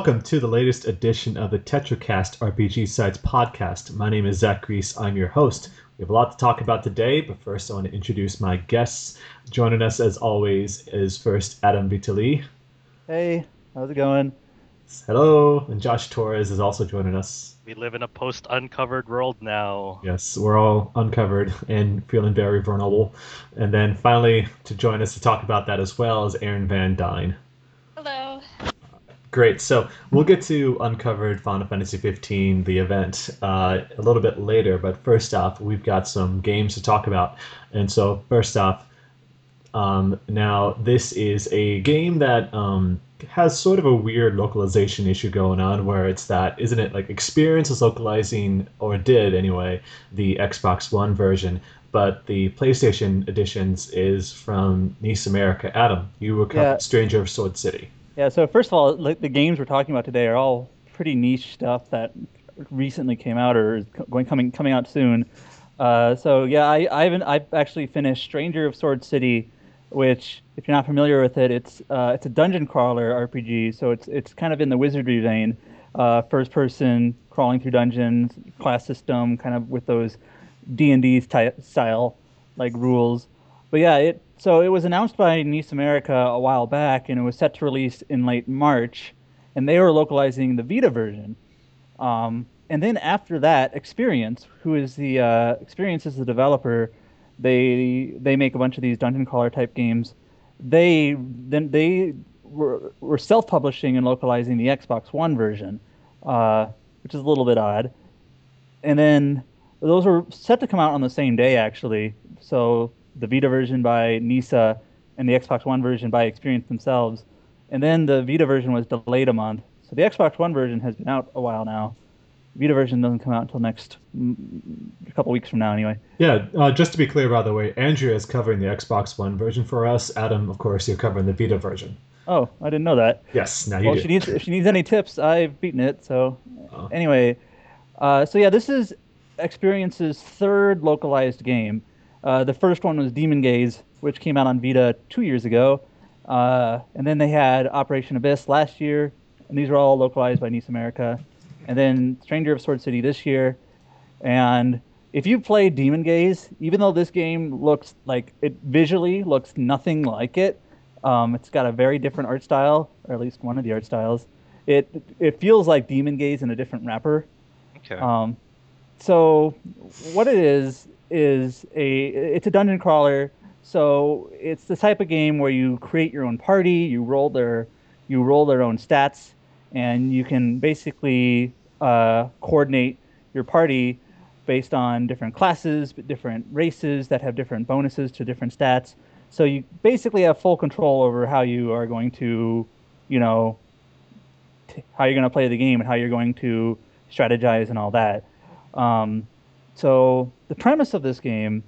Hello and welcome to the latest edition of the TetraCast RPG Sites podcast. My name is Zach Reese. I'm your host. We have a lot to talk about today, but first I want to introduce my guests. Joining us as always is first Adam Vitali. Hey, how's it going? Hello, and Josh Torres is also joining us. We live in a post-uncovered world now. Yes, we're all uncovered and feeling very vulnerable. And then finally, to join us to talk about that as well is Aaron Van Dyne. Great. So we'll get to Uncovered Final Fantasy 15, the event, uh, a little bit later. But first off, we've got some games to talk about. And so, first off, um, now this is a game that um, has sort of a weird localization issue going on, where it's that isn't it like Experience is localizing or did anyway the Xbox One version, but the PlayStation editions is from NIS America. Adam, you were Yeah. Stranger of Sword City. Yeah, so first of all, like the games we're talking about today are all pretty niche stuff that recently came out or is going coming coming out soon. Uh, so yeah, I I haven't I've actually finished Stranger of Sword City, which if you're not familiar with it, it's uh, it's a dungeon crawler RPG. So it's it's kind of in the wizardry vein, uh, first person crawling through dungeons, class system, kind of with those D and D style like rules. But yeah, it so it was announced by NIS America a while back, and it was set to release in late March, and they were localizing the Vita version. Um, and then after that, Experience, who is the uh, Experience is the developer, they they make a bunch of these dungeon crawler type games. They then they were, were self publishing and localizing the Xbox One version, uh, which is a little bit odd. And then those were set to come out on the same day actually. So the Vita version by Nisa and the Xbox One version by Experience themselves. And then the Vita version was delayed a month. So the Xbox One version has been out a while now. Vita version doesn't come out until next mm, a couple weeks from now anyway. Yeah, uh, just to be clear, by the way, Andrea is covering the Xbox One version for us. Adam, of course, you're covering the Vita version. Oh, I didn't know that. Yes, now you well, do. if she needs if she needs any tips, I've beaten it. So Oh. anyway, uh, so yeah, this is Experience's third localized game. Uh, the first one was Demon Gaze, which came out on Vita two years ago, uh, and then they had Operation Abyss last year, and these were all localized by NIS America, and then Stranger of Sword City this year, and if you play Demon Gaze, even though this game looks like it visually looks nothing like it, um, it's got a very different art style, or at least one of the art styles. It it feels like Demon Gaze in a different wrapper. Okay. Um, so what it is is a it's a dungeon crawler. So it's the type of game where you create your own party, you roll their you roll their own stats, and you can basically uh, coordinate your party based on different classes, different races that have different bonuses to different stats. So you basically have full control over how you are going to, you know, t- how you're going to play the game and how you're going to strategize and all that. Um, so the premise of this game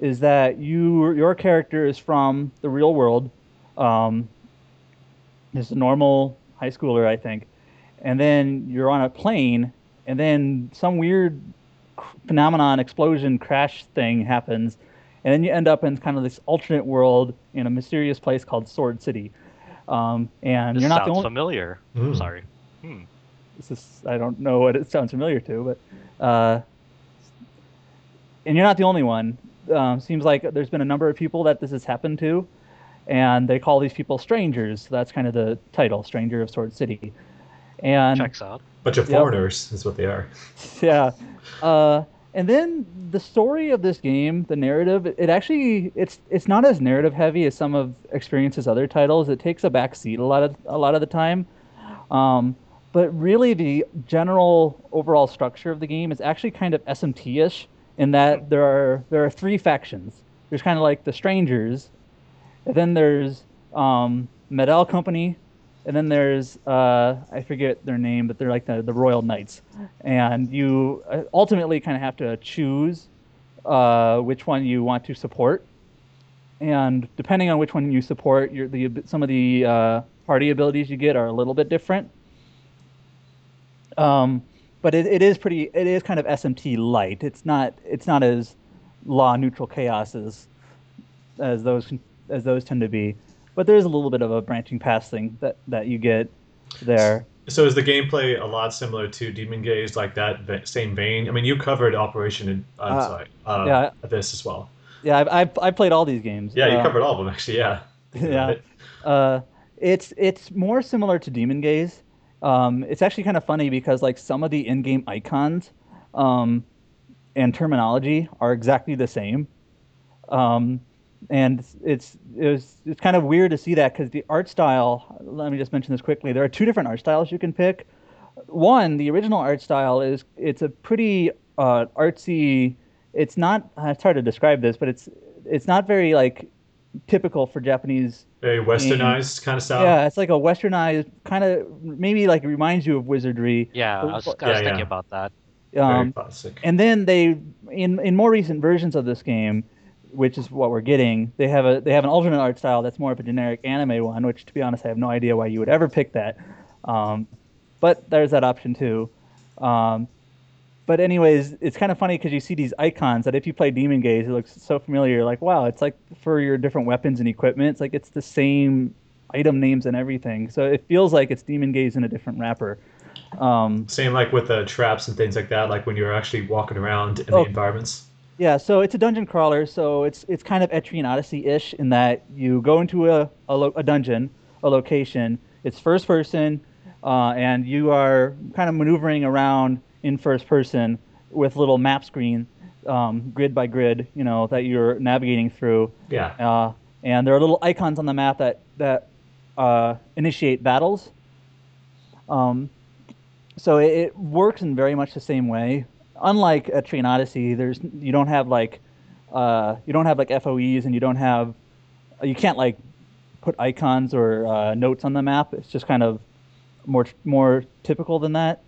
is that you your character is from the real world. Um, is a normal high schooler, I think, and then you're on a plane, and then some weird phenomenon, explosion, crash thing happens, and then you end up in kind of this alternate world in a mysterious place called Sword City. Um, and this you're not sounds the only. familiar. Mm. Sorry. Hmm. this is I don't know what it sounds familiar to, but uh, and you're not the only one. Um, seems like there's been a number of people that this has happened to, and they call these people strangers. So that's kind of the title, Stranger of Sword City. And Checks out. Bunch of Yep. foreigners is what they are. yeah, uh, and then the story of this game, the narrative, it, it actually it's it's not as narrative heavy as some of Experience's other titles. It takes a back seat a lot of a lot of the time. Um, but really, the general overall structure of the game is actually kind of SMT-ish in that there are there are three factions. There's kind of like the strangers, and then there's um, Medal Company, and then there's uh, I forget their name, but they're like the, the Royal Knights, and you uh, ultimately kind of have to choose uh, which one you want to support, and depending on which one you support, your the some of the uh, party abilities you get are a little bit different. Um, but it, it is pretty. It is kind of SMT light. It's not. It's not as law neutral chaos as as those as those tend to be. But there's a little bit of a branching path thing that that you get. there. So is the gameplay a lot similar to Demon Gaze, like that same vein? I mean, you covered Operation. In, I'm Uh, sorry, uh, yeah. this as well. Yeah, I've, I've, I've played all these games. Yeah, you Uh, covered all of them actually. Yeah. yeah. Uh, it's it's more similar to Demon Gaze. Um, it's actually kind of funny because like some of the in-game icons um, and terminology are exactly the same. Um, and it's it was, it's kind of weird to see that because the art style. Let me just mention this quickly. There are two different art styles you can pick. One, the original art style is it's a pretty uh, artsy. It's not. It's hard to describe this, but it's it's not very like typical for Japanese Very westernized kind of style. yeah, it's like a westernized kind of maybe like it reminds you of wizardry. Yeah, I was, I was Yeah, thinking yeah. about that. Very Um, classic. and then they in in more recent versions of this game, which is what we're getting, they have a they have an alternate art style that's more of a generic anime one. Which, to be honest, I have no idea why you would ever pick that. Um, but there's that option too. Um, but anyways, it's kind of funny because you see these icons that if you play Demon Gaze, it looks so familiar. You're like, wow, it's like for your different weapons and equipment. It's like it's the same item names and everything. So it feels like it's Demon Gaze in a different wrapper. Um, Same like with the traps and things like that. Like when you're actually walking around in Oh. the environments. Yeah, so it's a dungeon crawler. So it's it's kind of Etrian Odyssey-ish in that you go into a a, lo- a dungeon, a location. It's first person, uh, and you are kind of maneuvering around in first person with little map screen, um, grid by grid, you know, that you're navigating through. Yeah. Uh, and there are little icons on the map that that uh, initiate battles. Um, so it, it works in very much the same way. Unlike Etrian Odyssey, there's you don't have like uh, you don't have like FOEs and you don't have you can't like put icons or uh, notes on the map. It's just kind of more more typical than that.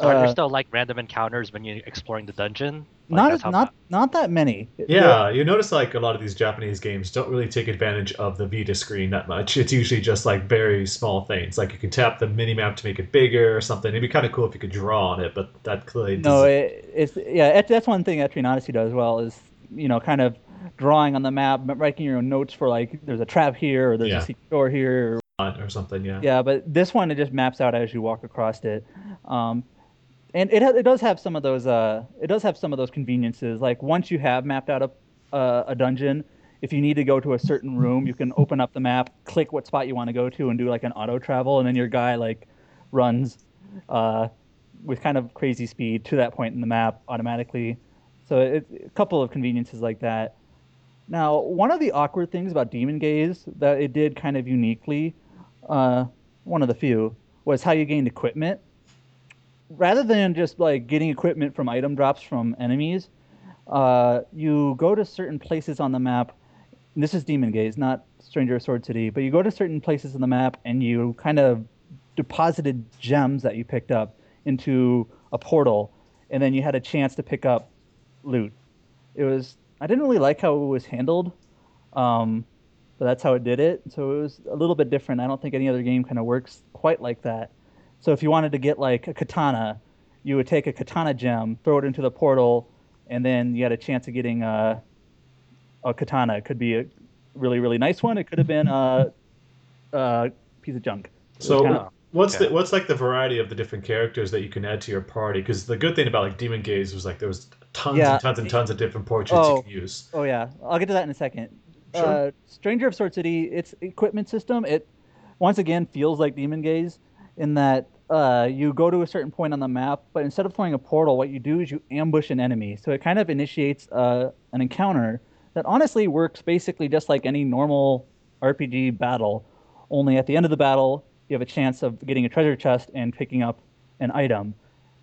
So are there Uh, still like random encounters when you're exploring the dungeon? Like, not that's as, how not not that many. Yeah, you notice like a lot of these Japanese games don't really take advantage of the Vita screen that much. It's usually just like very small things. Like you can tap the mini map to make it bigger or something. It'd be kind of cool if you could draw on it, but that clearly No, doesn't- it, it's yeah. It, that's one thing Etrian Odyssey does well is you know kind of drawing on the map, writing your own notes for like there's a trap here or there's Yeah. a secret door here. Or, or something. Yeah. yeah, but this one it just maps out as you walk across it, um, and it it does have some of those uh it does have some of those conveniences. Like once you have mapped out a a, a dungeon. If you need to go to a certain room, you can open up the map, click what spot you want to go to, and do like an auto travel, and then your guy like runs uh, with kind of crazy speed to that point in the map automatically. So it, a couple of conveniences like that. Now, one of the awkward things about Demon Gaze that it did kind of uniquely, uh, one of the few, was how you gained equipment. Rather than just like getting equipment from item drops from enemies, uh, you go to certain places on the map. This is Demon Gaze, not Stranger of Sword City, but you go to certain places on the map and you kind of deposited gems that you picked up into a portal, and then you had a chance to pick up loot. It was I didn't really like how it was handled, um, but that's how it did it. So it was a little bit different. I don't think any other game kind of works quite like that. So if you wanted to get like a katana, you would take a katana gem, throw it into the portal, and then you had a chance of getting a, a katana. It could be a really really nice one. It could have been a, a piece of junk. So kinda- what's okay. the what's like the variety of the different characters that you can add to your party? Because the good thing about like Demon Gaze was like there was tons Yeah. and tons and tons of different portraits Oh. you can use. Oh yeah, I'll get to that in a second. Sure. Uh, Stranger of Sword City, its equipment system, it once again feels like Demon Gaze in that uh, you go to a certain point on the map, but instead of throwing a portal, what you do is you ambush an enemy. So it kind of initiates uh, an encounter that honestly works basically just like any normal RPG battle. Only at the end of the battle, you have a chance of getting a treasure chest and picking up an item.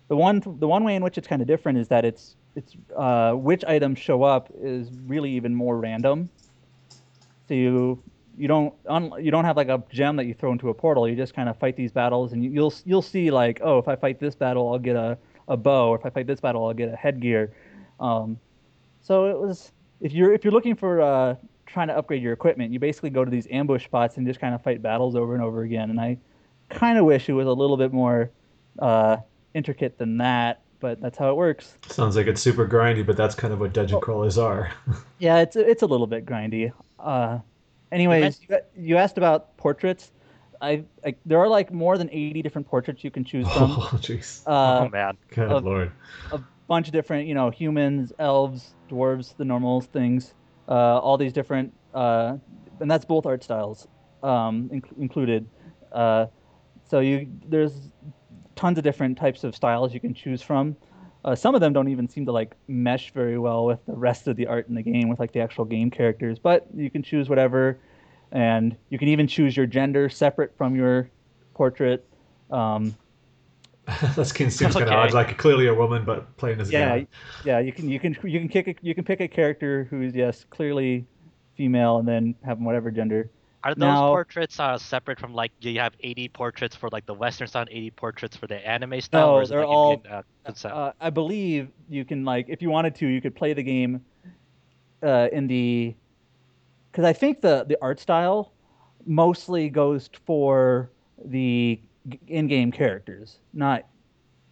The one the one way in which it's kind of different is that it's it's uh, which items show up is really even more random. So you you don't un, you don't have like a gem that you throw into a portal. You just kind of fight these battles, and you, you'll you'll see like oh if I fight this battle I'll get a, a bow, or if I fight this battle I'll get a headgear. Um, so it was if you're if you're looking for uh, trying to upgrade your equipment, you basically go to these ambush spots and just kind of fight battles over and over again. And I kind of wish it was a little bit more uh, intricate than that, but that's how it works. Sounds like it's super grindy, but that's kind of what dungeon crawlers are. Yeah, it's it's a little bit grindy. Uh, anyways, you, you asked about portraits. I, I there are like more than 80 different portraits you can choose from. Oh, jeez. Uh, oh man. Good of- lord. a bunch of different, you know, humans, elves, dwarves, the normals things, uh, all these different, uh, and that's both art styles um, inc- included. Uh, so you there's tons of different types of styles you can choose from. Uh, some of them don't even seem to like mesh very well with the rest of the art in the game, with like the actual game characters. But you can choose whatever, and you can even choose your gender separate from your portrait. Um, that skin seems kind of odd. Like clearly a woman, but playing as a yeah, guy. yeah. You can you can you can kick a, you can pick a character who's yes clearly female and then have them whatever gender. Are those Now- portraits uh, separate from like you have 80 portraits for like the Western style, 80 portraits for the anime style, No, or is they're like all- Indian, uh, concept? Uh, I believe you can like if you wanted to you could play the game uh, in the because I think the the art style mostly goes for the in-game characters, not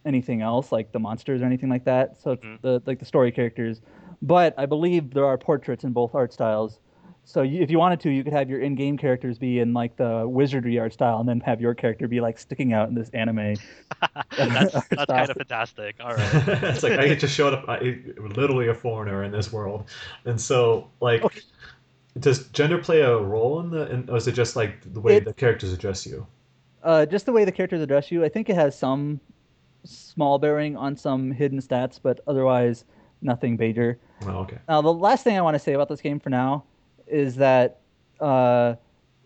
anything else like the monsters or anything like that. So Mhm. the like the story characters, but I believe there are portraits in both art styles. So you, if you wanted to, you could have your in-game characters be in like the wizardry art style, and then have your character be like sticking out in this anime. that's that's kind of fantastic. All right. it's like I just showed up, I, literally a foreigner in this world, and so like, Okay. does gender play a role in the? In, or is it just like the way It- the characters address you? Uh, just the way the characters address you, I think it has some small bearing on some hidden stats, but otherwise nothing major. Oh, okay. Now, the last thing I want to say about this game for now is that uh,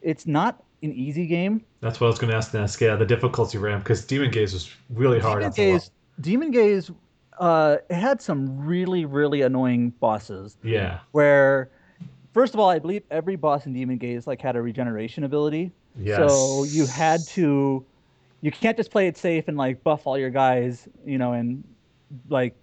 it's not an easy game. That's what I was going to ask next. Yeah, the difficulty ramp because Demon Gaze was really hard. Demon after a while. Gaze, Demon Gaze, uh, had some really, really annoying bosses. Yeah. Where, first of all, I believe every boss in Demon Gaze like had a regeneration ability. Yes. So you had to, you can't just play it safe and like buff all your guys, you know, and like,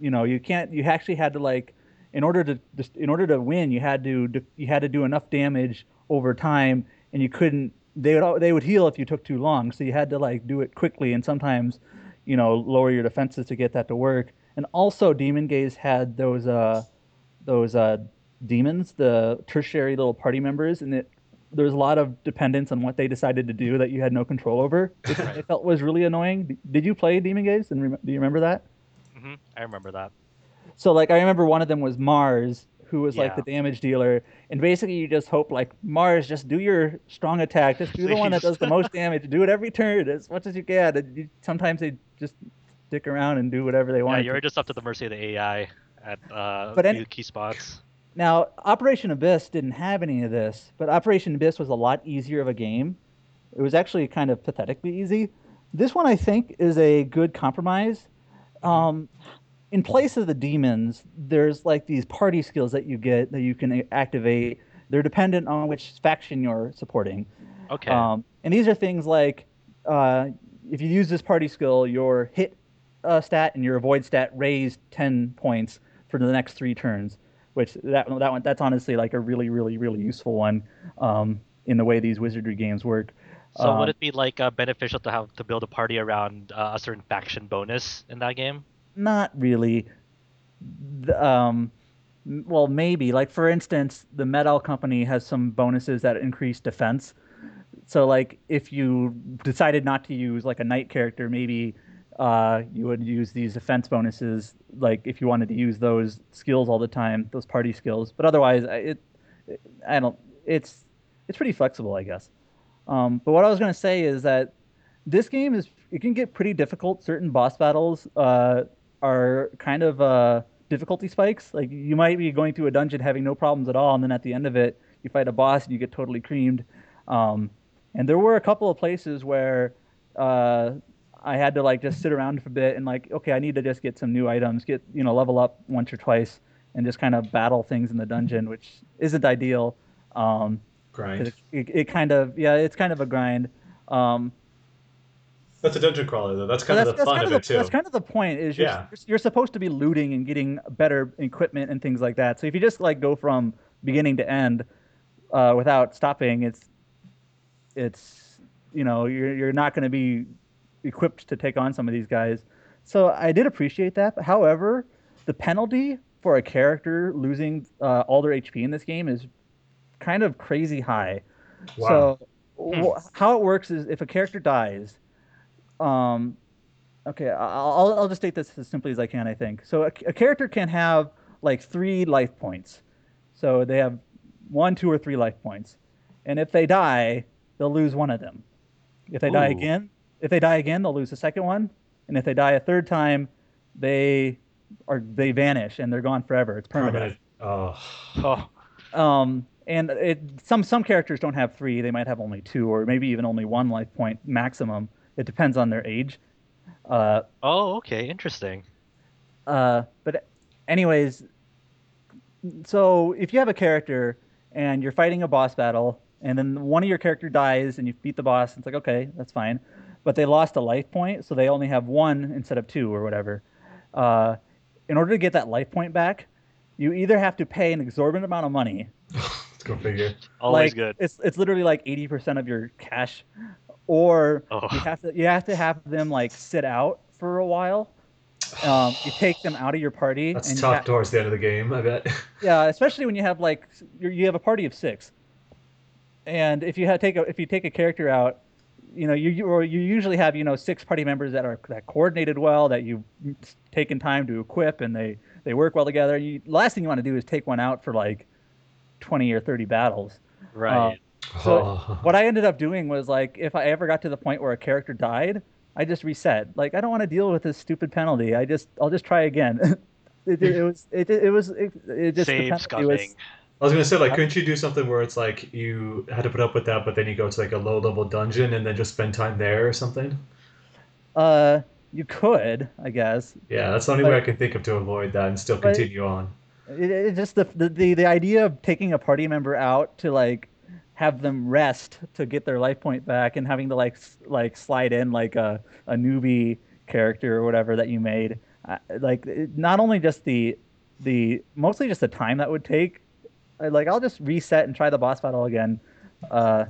you know, you can't. You actually had to like, in order to just in order to win, you had to you had to do enough damage over time, and you couldn't. They would they would heal if you took too long, so you had to like do it quickly, and sometimes, you know, lower your defenses to get that to work. And also, Demon Gaze had those uh, those uh, demons, the tertiary little party members, and it there was a lot of dependence on what they decided to do that you had no control over. Which I felt was really annoying. Did you play Demon Gaze? And rem- do you remember that? hmm I remember that. So like I remember one of them was Mars, who was like the damage dealer, and basically you just hope like Mars, just do your strong attack, just do the one that does the most damage, do it every turn as much as you can. And you, sometimes they just stick around and do whatever they want. Yeah, you're just up to the mercy of the AI at uh, But a any- few key spots. Now, Operation Abyss didn't have any of this, but Operation Abyss was a lot easier of a game. It was actually kind of pathetically easy. This one, I think, is a good compromise. Um, in place of the demons, there's like these party skills that you get that you can activate. They're dependent on which faction you're supporting. Okay. Um, and these are things like uh, if you use this party skill, your hit uh, stat and your avoid stat raise 10 points for the next three turns, which that, that one, that's honestly like a really, really, really useful one um, in the way these wizardry games work. so um, would it be like uh, beneficial to have to build a party around uh, a certain faction bonus in that game? Not really. Um, well, maybe. Like, for instance, the Metal Company has some bonuses that increase defense. So, like, if you decided not to use like a knight character, maybe uh, you would use these defense bonuses. Like, if you wanted to use those skills all the time, those party skills. But otherwise, it, I don't. It's it's pretty flexible, I guess. Um, but what I was gonna say is that this game is it can get pretty difficult. Certain boss battles uh, are kind of uh, difficulty spikes. Like you might be going through a dungeon having no problems at all, and then at the end of it, you fight a boss and you get totally creamed. Um, and there were a couple of places where uh, I had to like just sit around for a bit and like, okay, I need to just get some new items, get you know level up once or twice, and just kind of battle things in the dungeon, which isn't ideal. Um, Grind. it, it, it kind of yeah, it's kind of a grind. Um, That's a dungeon crawler though. That's kind Well, of the fun kind of of it the, too. That's kind of the point. Is you're, Yeah. you're supposed to be looting and getting better equipment and things like that. So if you just like go from beginning to end uh, without stopping, it's it's you know you're you're not going to be equipped to take on some of these guys. So I did appreciate that. But however, the penalty for a character losing uh, all their HP in this game is kind of crazy high. Wow. So wh- how it works is if a character dies, um, okay, I'll I'll just state this as simply as I can. I think so. A, a character can have like three life points, so they have one, two, or three life points, and if they die, they'll lose one of them. If they die again, if they die again, they'll lose the second one, and if they die a third time, they are they vanish and they're gone forever. It's permanent. Permanent. Oh. Oh, Um, and it some some characters don't have three; they might have only two, or maybe even only one life point maximum. It depends on their age. Uh, oh, okay, interesting. uh, but anyways, so if you have a character and you're fighting a boss battle, and then one of your character dies and you beat the boss, it's like okay, that's fine, but they lost a life point, so they only have one instead of two or whatever. Uh, in order to get that life point back, you either have to pay an exorbitant amount of money Let's go figure. Always like, good. It's it's literally like eighty percent of your cash, or Oh. you have to you have to have them like sit out for a while. Um, you take them out of your party, That's and tough ha- towards the end of the game, I bet. yeah, especially when you have like you're, you have a party of six, and if you have take a if you take a character out, you know you you, or you usually have you know six party members that are that coordinated well that you've taken time to equip and they they work well together. You, the last thing you want to do is take one out for like twenty or thirty battles. Right. So Oh. what I ended up doing was like, if I ever got to the point where a character died, I just reset. Like I don't want to deal with this stupid penalty. I just I'll just try again. it, it, was it, it was it, it just the Save penalty was- scumming. I was gonna say, like, couldn't you do something where it's like you had to put up with that, but then you go to like a low level dungeon and then just spend time there or something? Uh, you could, I guess. Yeah, that's the only But- way I can think of to avoid that and still but- continue on. It, it just the, the the the idea of taking a party member out to like have them rest to get their life point back and having to like like slide in like a a newbie character or whatever that you made. Uh, like not only just the the mostly just the time that would take. Like I'll just reset and try the boss battle again. Uh,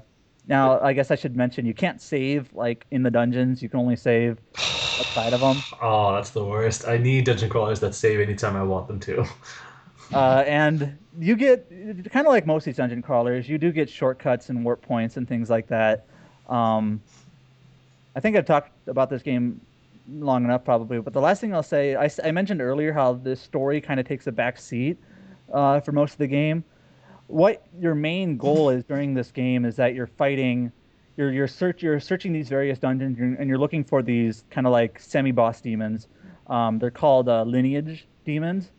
now I guess I should mention you can't save like in the dungeons. You can only save outside of them. Oh, that's the worst. I need dungeon crawlers that save anytime I want them to. uh, and you get kind of like most of these dungeon crawlers, you do get shortcuts and warp points and things like that. Um, I think I've talked about this game long enough, probably. But the last thing I'll say, I mentioned earlier how this story kind of takes a back seat uh, for most of the game. What your main goal is during this game is that you're fighting, you're you're search you're searching these various dungeons and you're- and you're looking for these kind of like semi-boss demons. Um, they're called uh, lineage demons.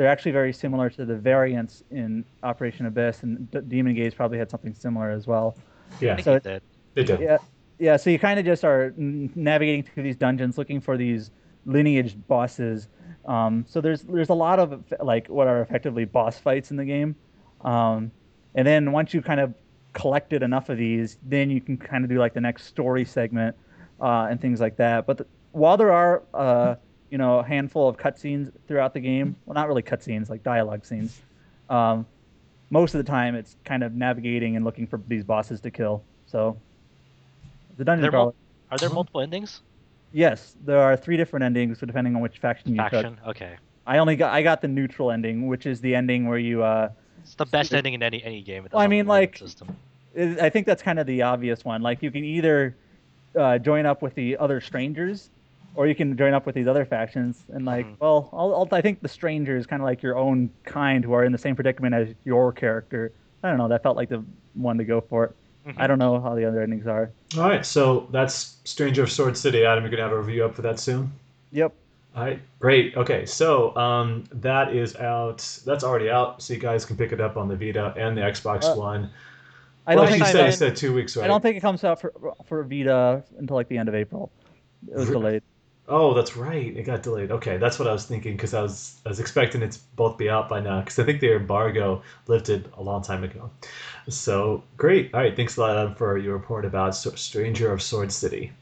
They're actually very similar to the variants in Operation Abyss, and D- Demon Gaze probably had something similar as well. Yeah, think So he it- did. they do. Yeah, yeah. So you kind of just are n- navigating through these dungeons, looking for these lineage bosses. Um, so there's there's a lot of like what are effectively boss fights in the game, um, and then once you kind of collected enough of these, then you can kind of do like the next story segment uh, and things like that. But the, while there are uh, you know a handful of cutscenes throughout the game, well, not really cutscenes, like dialogue scenes. Um, most of the time, it's kind of navigating and looking for these bosses to kill. So the dungeon They're crawler. mul- Are there multiple endings? Yes, there are three different endings depending on which faction you took. Faction. Okay. I only got I got the neutral ending, which is the ending where you. Uh, It's the best It- ending in any any game. Well, I mean, like- system. I I think that's kind of the obvious one. Like you can either uh, join up with the other strangers, or you can join up with these other factions. And like, Mhm. well, I'll, I'll, I think the stranger is kind of like your own kind who are in the same predicament as your character. I don't know. That felt like the one to go for it. Mm-hmm. I don't know how the other endings are. All right, so that's Stranger of Sword City. Adam, you're gonna have a review up for that soon. Yep. All right, great. Okay, so um, that is out. That's already out, so you guys can pick it up on the Vita and the Xbox Uh, One. I well, don't think I said, you said two weeks, right? I don't think it comes out for for Vita until like the end of April. It was delayed. Oh, that's right. It got delayed. Okay, that's what I was thinking because I was I was expecting it to both be out by now because I think the embargo lifted a long time ago. So great. All right, thanks a lot Adam, for your report about Stranger of Sword City.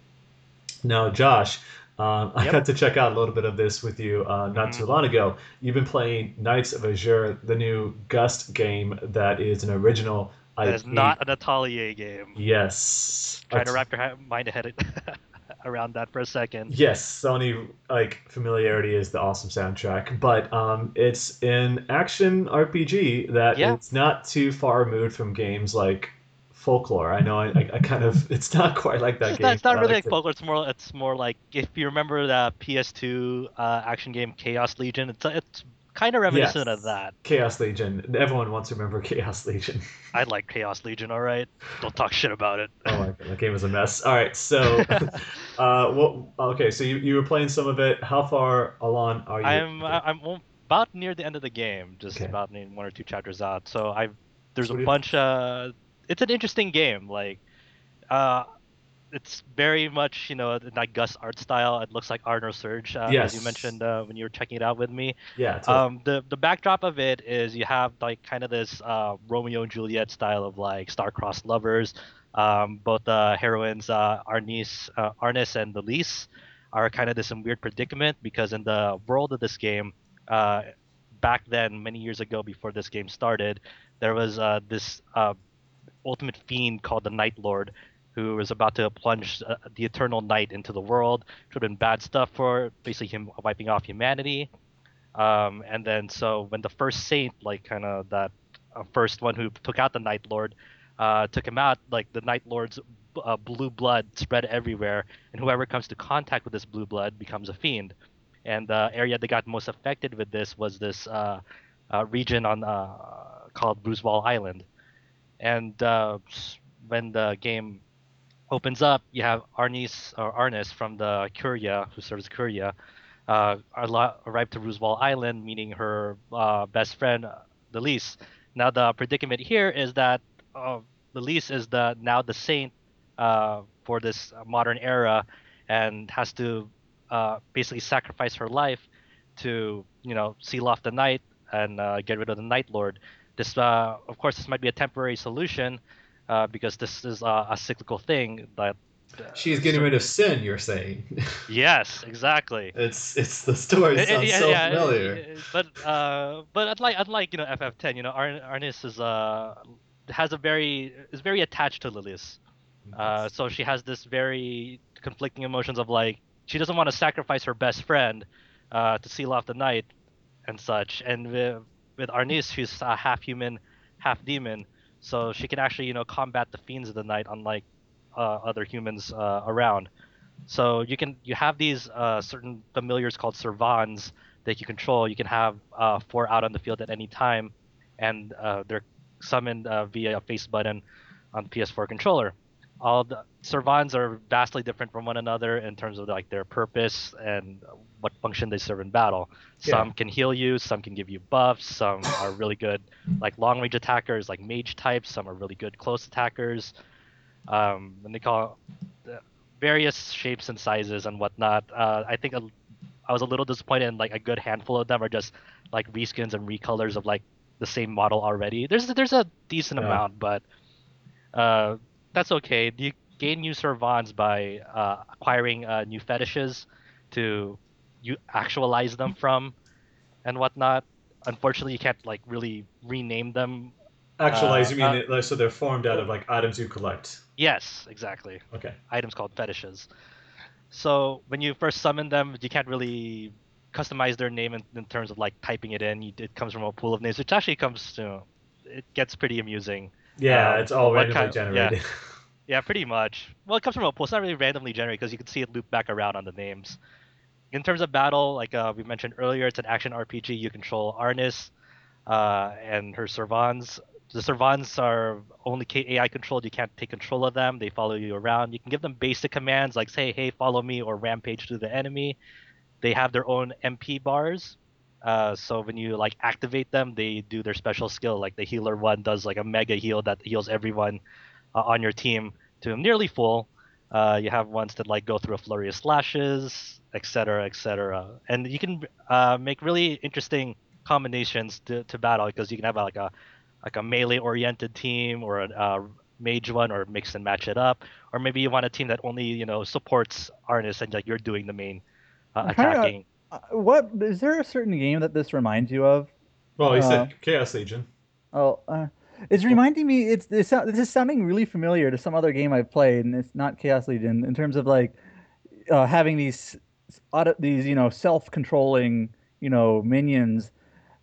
Now, Josh, um, I Yep. got to check out a little bit of this with you uh, not too long ago. You've been playing Nights of Azure, the new Gust game that is an original. That is IP. not an Atelier game. Yes. Try to wrap your mind ahead around that for a second. Yes, Sony like familiarity is the awesome soundtrack, but um, it's an action RPG that Yeah. is not too far removed from games like folklore. I know I, I, I kind of it's not quite like that It's game. not, it's not really like it. folklore. It's more it's more like if you remember that PS2 uh, action game Chaos Legion. It's it's kind of reminiscent Yes. of that. Chaos Legion. Everyone wants to remember Chaos Legion. I like Chaos Legion. All right, don't talk shit about it. Oh my god, that game was a mess. All right, so uh, well, okay, so you, you were playing some of it. How far along are you? I'm I- I'm about near the end of the game, just Okay. about one or two chapters out. So I've there's what a bunch. Uh, it's an interesting game. Like, uh, it's very much you know like Gust art style. It looks like Ar nosurge, uh, as you mentioned uh, when you were checking it out with me. yeah. totally. Um, the the backdrop of it is you have like kind of this uh, Romeo and Juliet style of like star-crossed lovers. Um, both the heroines, uh, Arnice, uh, Arnice and Elise, are kind of this weird predicament because in the world of this game, uh, back then, many years ago, before this game started, there was uh, this uh, ultimate fiend called the Night Lord, who was about to plunge uh, the eternal night into the world. Which would have been bad stuff for basically him wiping off humanity. Um, and then so when the first saint, like kind of that uh, first one who took out the Night Lord, uh, took him out, like the Night Lord's uh, blue blood spread everywhere, and whoever comes to contact with this blue blood becomes a fiend. And the area that got most affected with this was this uh, uh, region on uh, called Roosevelt Island. And when the game opens up, you have Arnice or Arnice from the Curia, who serves Curia, uh, arrived to Roosevelt Island, meeting her uh, best friend, Delise. Now the predicament here is that uh, Delise is the now the saint uh, for this modern era, and has to uh, basically sacrifice her life to you know seal off the night and uh, get rid of the Night Lord. This, uh, of course, this might be a temporary solution uh, because this is uh, a cyclical thing. That uh, She's getting rid of sin. You're saying yes, exactly. it's it's the story It- it- yeah, so yeah, familiar. it- but uh, but unlike unlike you know FF10, you know Ar- Arnice is uh has a very is very attached to Lilysse. Uh, so she has this very conflicting emotions of like she doesn't want to sacrifice her best friend uh, to seal off the night and such. And with, with Arnice, she's a half human, half demon, so she can actually you know combat the fiends of the night, unlike uh, other humans uh, around. So you can you have these uh, certain familiars called servans that you control. You can have uh, four out on the field at any time, and uh, they're summoned uh, via a face button on the PS4 controller. All the servans are vastly different from one another in terms of like their purpose and what function they serve in battle. Some can heal you, some can give you buffs, some are really good like long range attackers like mage types, some are really good close attackers. Um, and they call various shapes and sizes and whatnot. Uh, I think a, I was a little disappointed in like a good handful of them are just like reskins and recolors of like the same model already. There's there's a decent Yeah. amount, but uh, that's okay. You gain new servants by uh, acquiring uh, new fetishes to you actualize them from and whatnot. Unfortunately, you can't like really rename them. Actualize, you uh, mean it, so they're formed out of like items you collect. Yes, exactly. Okay. items called fetishes. So when you first summon them, you can't really customize their name in, in terms of like typing it in. You, it comes from a pool of names, which actually comes to it gets pretty amusing. Yeah, Uh, it's all randomly kind- yeah. generated. Yeah, pretty much. Well, it comes from a pool. It's not really randomly generated because you can see it loop back around on the names. In terms of battle, like uh, we mentioned earlier, it's an action RPG. You control Arnice uh, and her servants. The servants are only AI controlled. You can't take control of them. They follow you around. You can give them basic commands like say, "Hey, follow me," or "Rampage through the enemy." They have their own MP bars. Uh, so when you like activate them, they do their special skill. Like the healer one does like a mega heal that heals everyone uh, on your team to nearly full. Uh, you have ones that like go through a flurry of slashes, etc., etc. And you can uh, make really interesting combinations to, to battle because you can have like a like a melee oriented team or a uh, mage one or mix and match it up or maybe you want a team that only you know supports Arnice and like you're doing the main uh, attacking Uh, what is there a certain game that this reminds you of? Well, he Uh, said Chaos Legion. Oh, uh, it's reminding me. It's this. This is sounding really familiar to some other game I've played, and it's not Chaos Legion in terms of like uh, having these auto, these you know self-controlling you know minions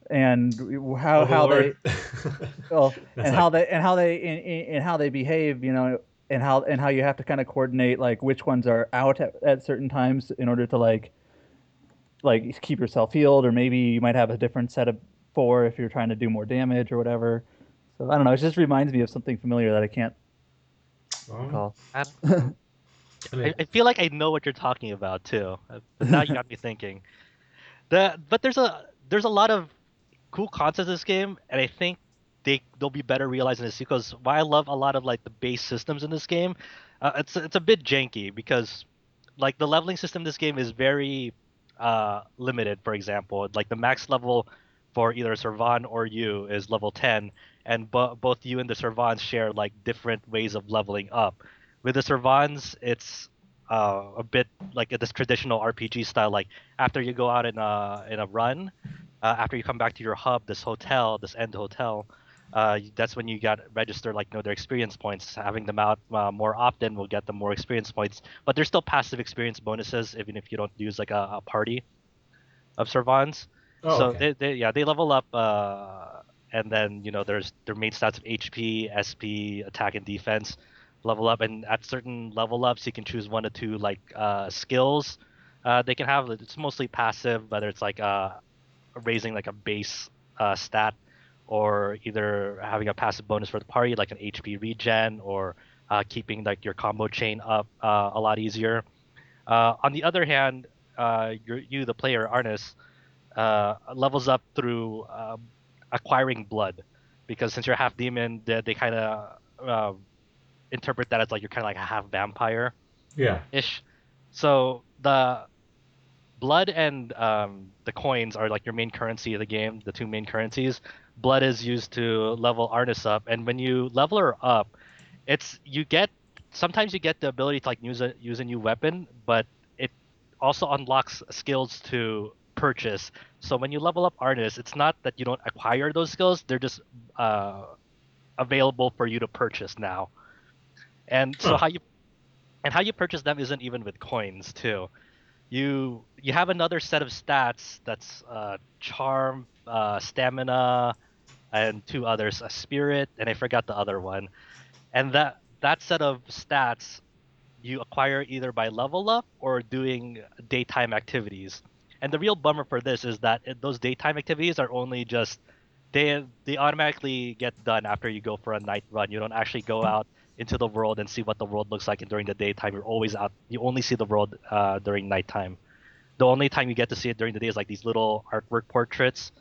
and how Oh, how they well, and how they and how they and, and how they behave, you know, and how and how you have to kind of coordinate like which ones are out at, at certain times in order to like like keep yourself healed, or maybe you might have a different set of four if you're trying to do more damage or whatever. So I don't know. It just reminds me of something familiar that I can't Well, recall. I I, mean, I feel like I know what you're talking about too. uh, But now you got me thinking. The but there's a there's a lot of cool concepts in this game, and I think they they'll be better realized in the sequels. Why I love a lot of like the base systems in this game, uh, it's it's a bit janky because like the leveling system in this game is very uh, limited. For example, like the max level for either Servan or you is level 10, and bo- both you and the Servans share like different ways of leveling up. With the Servans, it's uh, a bit like this traditional RPG style. Like after you go out in a in a run, uh, after you come back to your hub, this hotel, this end hotel, uh, that's when you got register like you know their experience points. Having them out uh, more often will get them more experience points, but there's still passive experience bonuses even if you don't use like a, a party of Servans. oh, so okay. they, they yeah they level up uh, and then you know there's their main stats of HP, SP, attack and defense level up and at certain level ups you can choose one or two like uh, skills uh, they can have it's mostly passive whether it's like uh, raising like a base uh, stat or either having a passive bonus for the party like an HP regen or uh, keeping like your combo chain up uh, a lot easier. Uh, on the other hand uh, you the player Arnice uh, levels up through um, acquiring blood. Because since you're half demon they, they kind of uh, interpret that as like you're kind of like a half vampire yeah. ish so the blood and um, the coins are like your main currency of the game the two main currencies blood is used to level arnice up. And when you level her up it's you get sometimes you get the ability to like use a use a new weapon but it also unlocks skills to purchase. So when you level up arnice it's not that you don't acquire those skills. They're just uh, available for you to purchase now. And so Huh. how you and how you purchase them isn't even with coins too. You you have another set of stats that's uh, charm uh, stamina and two others a spirit and i forgot the other one. And that that set of stats you acquire either by level up or doing daytime activities. And the real bummer for this is that those daytime activities are only just they they automatically get done after you go for a night run. You don't actually go out into the world and see what the world looks like and during the daytime. You're always out you only see the world uh, during nighttime. The only time you get to see it during the day is like these little artwork portraits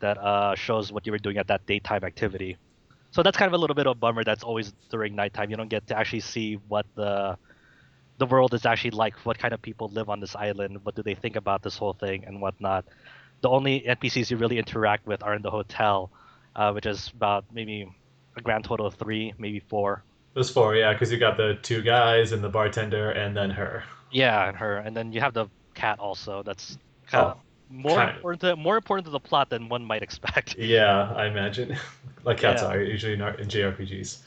that uh, shows what you were doing at that daytime activity. So that's kind of a little bit of a bummer that's always during nighttime. You don't get to actually see what the the world is actually like what kind of people live on this island what do they think about this whole thing and whatnot. The only npcs you really interact with are in the hotel uh, which is about maybe a grand total of three maybe four. There's four, yeah, because you got the two guys and the bartender and then her. yeah and her and then you have the cat also that's kind of Oh, more kind important to, more important to the plot than one might expect Yeah, I imagine. like cats Yeah. are usually in, in JRPGs.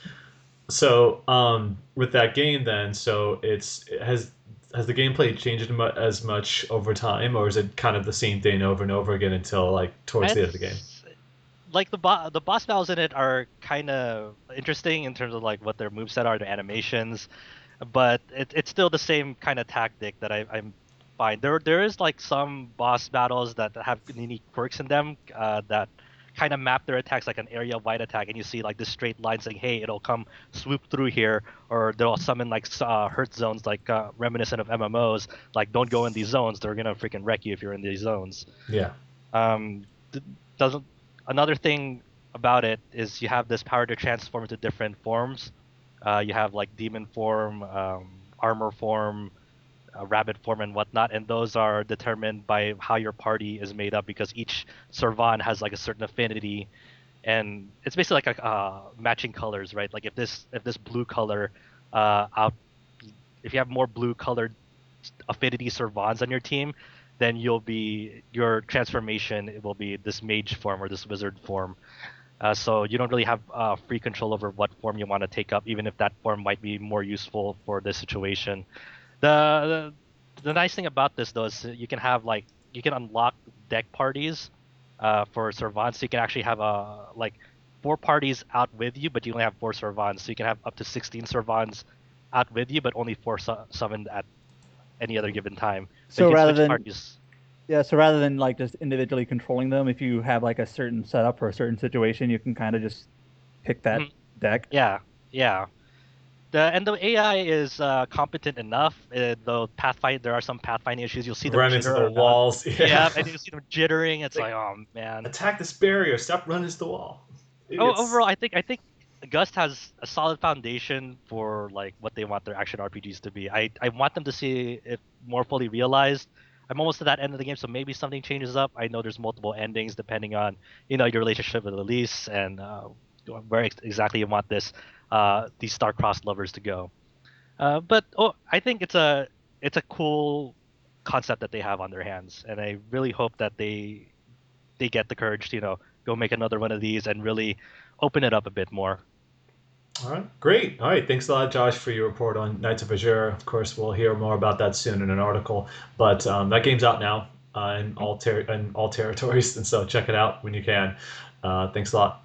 So, um, with that game, then, so it's it has has the gameplay changed as much over time, or is it kind of the same thing over and over again until like towards the end of the game? Like the bo- the boss battles in it are kind of interesting in terms of like what their moveset are, their animations, but it, it's still the same kind of tactic that I, I'm fine. There there is like some boss battles that have unique quirks in them uh, that kind of map their attacks like an area wide attack, and you see like this straight line saying, "Hey, it'll come swoop through here," or they'll summon like uh, hurt zones like uh, reminiscent of MMOs, like don't go in these zones, they're gonna freaking wreck you if you're in these zones Yeah. um, doesn't another thing about it is you have this power to transform into different forms uh, you have like demon form um, armor form uh, rabbit form and whatnot and those are determined by how your party is made up because each servan has like a certain affinity and it's basically like a, uh, matching colors right like if this if this blue color uh, out if you have more blue colored affinity servans on your team then you'll be your transformation it will be this mage form or this wizard form. Uh, so you don't really have uh, free control over what form you want to take up, even if that form might be more useful for this situation. The, the the nice thing about this though is you can have like you can unlock deck parties uh, for Servants. So you can actually have a like four parties out with you, but you only have four Servants. So you can have up to 16 Servants out with you, but only four su- summoned at any other given time. So rather than parties. yeah, so rather than like just individually controlling them, if you have like a certain setup for a certain situation, you can kind of just pick that Mhm. deck. Yeah, yeah. The and the AI is uh, competent enough. Uh, though pathfind, there are some pathfinding issues. You'll see them Run into the walls. Yeah, and you see them jittering. It's like, oh man. Attack this barrier. Stop running into the wall. Oh, overall, I think I think Gust has a solid foundation for like what they want their action RPGs to be. I, I want them to see it more fully realized. I'm almost to that end of the game, so maybe something changes up. I know there's multiple endings depending on you know your relationship with Lilysse and uh, where ex- exactly you want this uh, these star-crossed lovers to go. Uh, but oh, I think it's a it's a cool concept that they have on their hands, and I really hope that they they get the courage to you know go make another one of these and really open it up a bit more. All right, great. All right, thanks a lot, Josh, for your report on Nights of Azure. Of course, we'll hear more about that soon in an article. But um, that game's out now uh, in all ter- in all territories, and so check it out when you can. Uh, thanks a lot.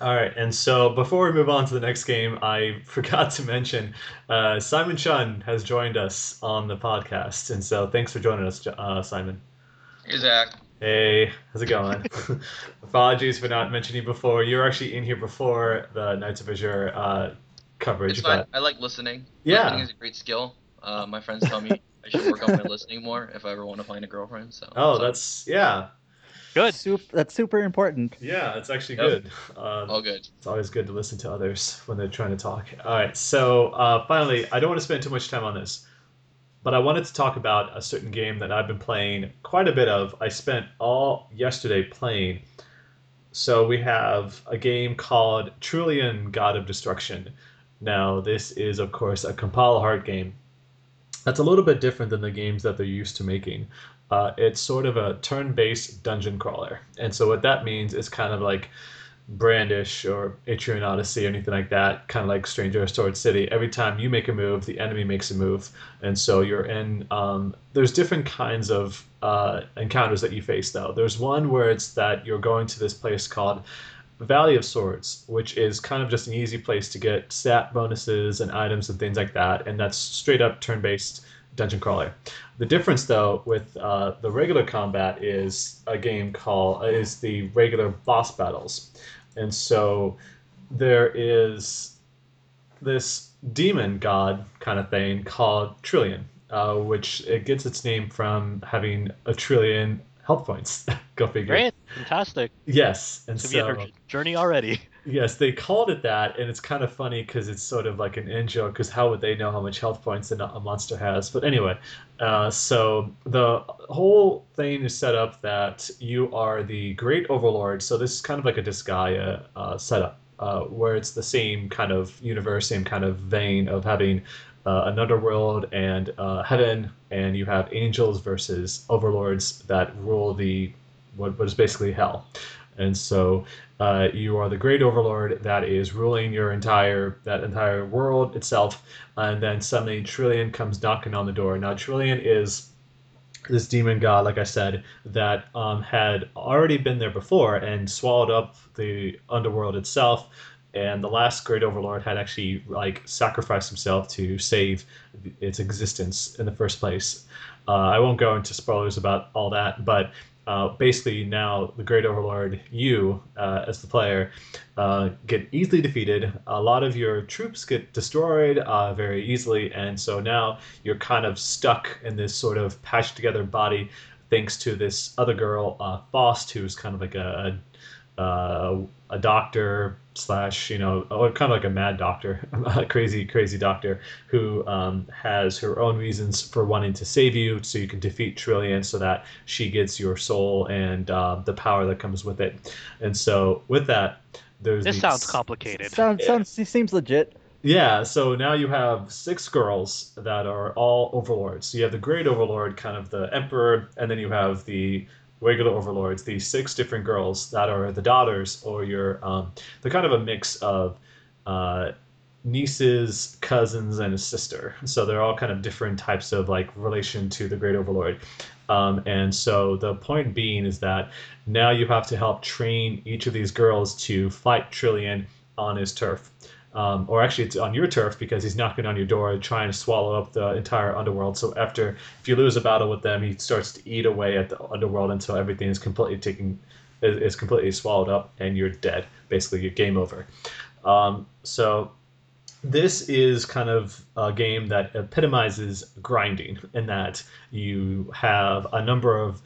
All right, and so before we move on to the next game, I forgot to mention uh, Simon Chun has joined us on the podcast, and so thanks for joining us, uh, Simon. Hey Zach. Hey, how's it going? Apologies for not mentioning you before. You were actually in here before the Nights of Azure uh, coverage, It's fine. but I like listening. Yeah. Listening is a great skill. Uh, my friends tell me I should work on my listening more if I ever want to find a girlfriend. So. oh, so, that's yeah, Good. Sup- that's super important. yeah, it's actually Yep. good. Um, all good. It's always good to listen to others when they're trying to talk. All right, so uh, finally, I don't want to spend too much time on this, but I wanted to talk about a certain game that I've been playing quite a bit of. I spent all yesterday playing. So we have a game called Trillion God of Destruction. Now, this is, of course, a Compile Heart game. That's a little bit different than the games that they're used to making. Uh, it's sort of a turn-based dungeon crawler, and so what that means is kind of like Brandish or Etrian Odyssey or anything like that, kind of like Stranger of Sword City. Every time you make a move, the enemy makes a move, and so you're in. Um, there's different kinds of uh, encounters that you face, though. There's one where it's that you're going to this place called Valley of Swords, which is kind of just an easy place to get stat bonuses and items and things like that, and that's straight up turn-based dungeon crawler. The difference, though, with uh, the regular combat is a game called is the regular boss battles, and so there is this demon god kind of thing called Trillion, uh, which it gets its name from having a trillion health points. Go figure. Great. Fantastic. Yes, and be so a journey already. yes, they called it that, and it's kind of funny because it's sort of like an in joke. Because how would they know how much health points a monster has? But anyway, uh, so the whole thing is set up that you are the Great Overlord. So this is kind of like a Disgaea uh, setup, uh, where it's the same kind of universe, same kind of vein of having uh, an underworld and heaven, and you have angels versus overlords that rule the what, what is basically hell. And so uh, you are the great overlord that is ruling your entire that entire world itself, and then suddenly Trillion comes knocking on the door. Now Trillion is this demon god, like I said, that um, had already been there before and swallowed up the underworld itself. And the last great overlord had actually like sacrificed himself to save its existence in the first place. Uh, I won't go into spoilers about all that, but uh, basically now the great overlord you uh, as the player uh, get easily defeated. A lot of your troops get destroyed uh, very easily and so now you're kind of stuck in this sort of patched together body thanks to this other girl uh, Faust who's kind of like a, a, a doctor slash you know or kind of like a mad doctor a crazy crazy doctor who um, has her own reasons for wanting to save you so you can defeat trillion so that she gets your soul and uh, the power that comes with it and so with that there's This these- sounds complicated. Sounds Yeah. sounds seems legit. yeah, so now you have six girls that are all overlords. So you have the great overlord, kind of the emperor, and then you have the regular overlords, these six different girls that are the daughters, or your um, they're kind of a mix of uh, nieces, cousins, and a sister. So they're all kind of different types of like relation to the great overlord. Um, and so the point being is that now you have to help train each of these girls to fight Trillion on his turf. Um, or actually, it's on your turf because he's knocking on your door trying to swallow up the entire underworld. So after, if you lose a battle with them, he starts to eat away at the underworld until everything is completely taken, is, is completely swallowed up, and you're dead. Basically, you're game over. Um, so this is kind of a game that epitomizes grinding in that you have a number of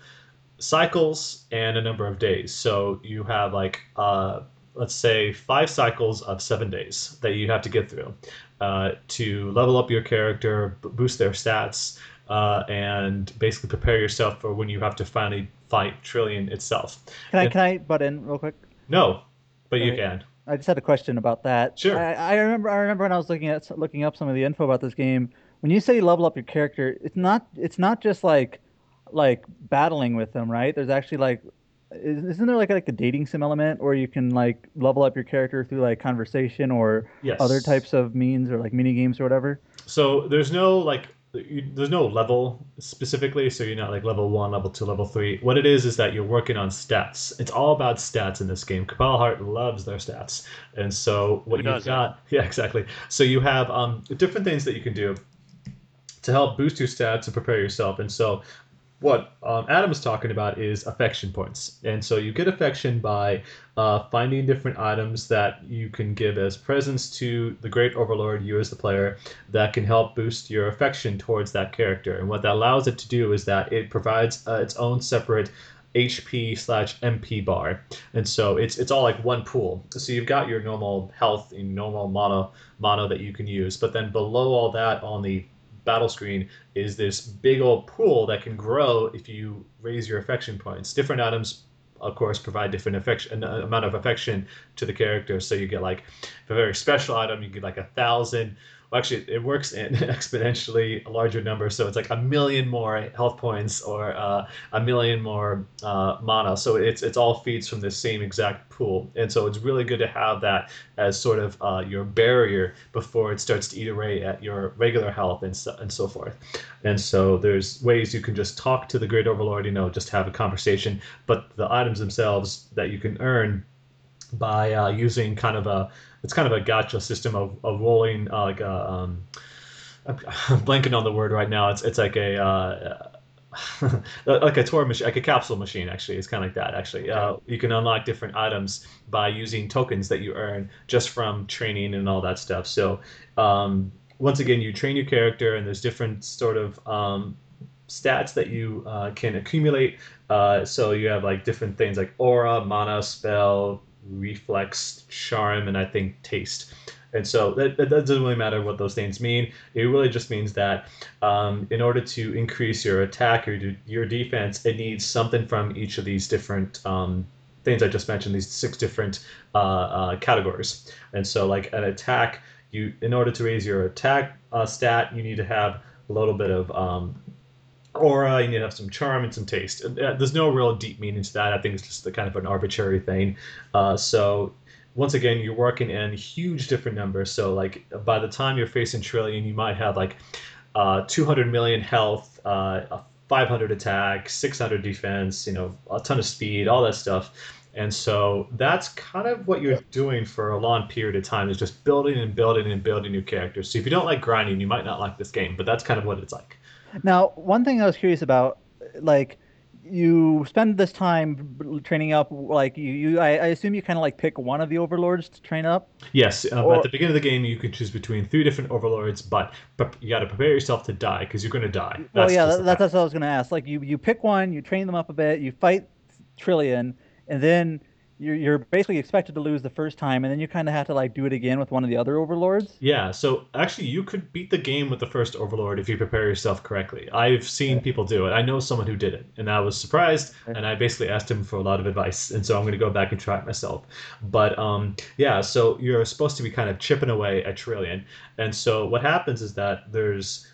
cycles and a number of days. So you have like uh, let's say five cycles of seven days that you have to get through uh, to level up your character, b- boost their stats, uh, and basically prepare yourself for when you have to finally fight Trillion itself. Can I And- can I butt in real quick? No, but you can. I just had a question about that. Sure. I, I remember. I remember when I was looking at looking up some of the info about this game. When you say level up your character, it's not. It's not just like, like battling with them, right? There's actually like, isn't there like like a dating sim element, or you can like level up your character through like conversation or Yes. other types of means or like mini games or whatever. So there's no like you, there's no level specifically, so you're not like level one, level two, level three. What it is is that you're working on stats. It's all about stats in this game. Compile Heart loves their stats, and so what Who you've doesn't? got, yeah, exactly. So you have um, different things that you can do to help boost your stats and prepare yourself. And so what um, Adam is talking about is affection points. And so you get affection by uh, finding different items that you can give as presents to the Great Overlord, you as the player, that can help boost your affection towards that character. And what that allows it to do is that it provides uh, its own separate HP slash MP bar, and so it's it's all like one pool. So you've got your normal health and normal mana mana that you can use, but then below all that on the battle screen is this big old pool that can grow if you raise your affection points. Different items, of course, provide different affection amount of affection to the character. So you get like a very special item, you get like a thousand. Well, actually, it works in exponentially larger numbers, so it's like a million more health points or uh, a million more uh, mana. So it's it's all feeds from the same exact pool, and so it's really good to have that as sort of uh, your barrier before it starts to eat away at your regular health and so, and so forth. And so there's ways you can just talk to the Great Overlord, you know, just have a conversation. But the items themselves that you can earn by uh, using kind of a it's kind of a gacha system of, of rolling uh, like a um, I'm blanking on the word right now. It's it's like a uh, like a tour machine, like a capsule machine. Actually, it's kind of like that. Actually, uh, you can unlock different items by using tokens that you earn just from training and all that stuff. So um, once again, you train your character, and there's different sort of um, stats that you uh, can accumulate. Uh, so you have like different things like aura, mana, spell, reflex, charm, and I think taste. And so that, that doesn't really matter what those things mean. It really just means that um, in order to increase your attack or your- defense, it needs something from each of these different um, things I just mentioned. These six different uh, uh, categories. And so, like an attack, you in order to raise your attack uh, stat, you need to have a little bit of um, aura. You need to have some charm and some taste. Uh, There's no real deep meaning to that. I think it's just the kind of an arbitrary thing. Uh, so once again, you're working in huge different numbers. So like by the time you're facing Trillion, you might have like uh, 200 million health, uh, 500 attack, 600 defense, you know, a ton of speed, all that stuff. And so that's kind of what you're doing for a long period of time is just building and building and building new characters. So if you don't like grinding, you might not like this game, but that's kind of what it's like. Now, one thing I was curious about, like, you spend this time training up, like you, you I, I assume you kind of like pick one of the overlords to train up. Yes, uh, Or- at the beginning of the game, you can choose between three different overlords, but, but you got to prepare yourself to die because you're going to die. well, That's yeah, that, that's, that's what I was gonna ask. Like, you you pick one, you train them up a bit, you fight Trillion, and then you're you're basically expected to lose the first time, and then you kind of have to like do it again with one of the other overlords. Yeah, so actually, you could beat the game with the first Overlord if you prepare yourself correctly. I've seen people do it. I know someone who did it, and I was surprised. Okay. And I basically asked him for a lot of advice, and so I'm going to go back and try it myself. But um, yeah, so you're supposed to be kind of chipping away at Trillion, and so what happens is that there's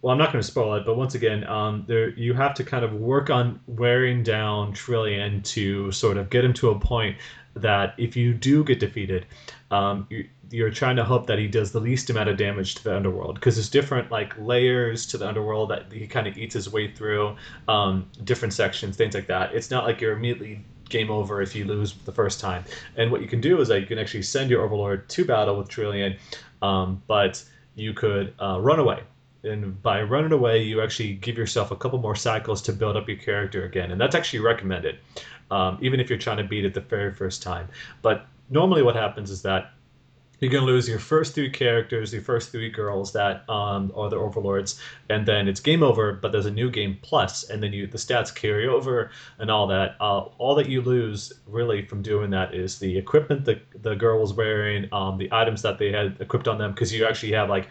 well, I'm not going to spoil it, but once again, um, there you have to kind of work on wearing down Trillion to sort of get him to a point that if you do get defeated, um, you, you're trying to hope that he does the least amount of damage to the underworld because there's different like layers to the underworld that he kind of eats his way through, um, different sections, things like that. It's not like you're immediately game over if you lose the first time. And what you can do is that you can actually send your overlord to battle with Trillion, um, but you could uh, run away. And by running away, you actually give yourself a couple more cycles to build up your character again, and that's actually recommended, um, even if you're trying to beat it the very first time. But normally, what happens is that you're going to lose your first three characters, your first three girls that um, are the overlords, and then it's game over. But there's a new game plus, and then you the stats carry over and all that. Uh, all that you lose really from doing that is the equipment that the girl was wearing, um, the items that they had equipped on them, because you actually have like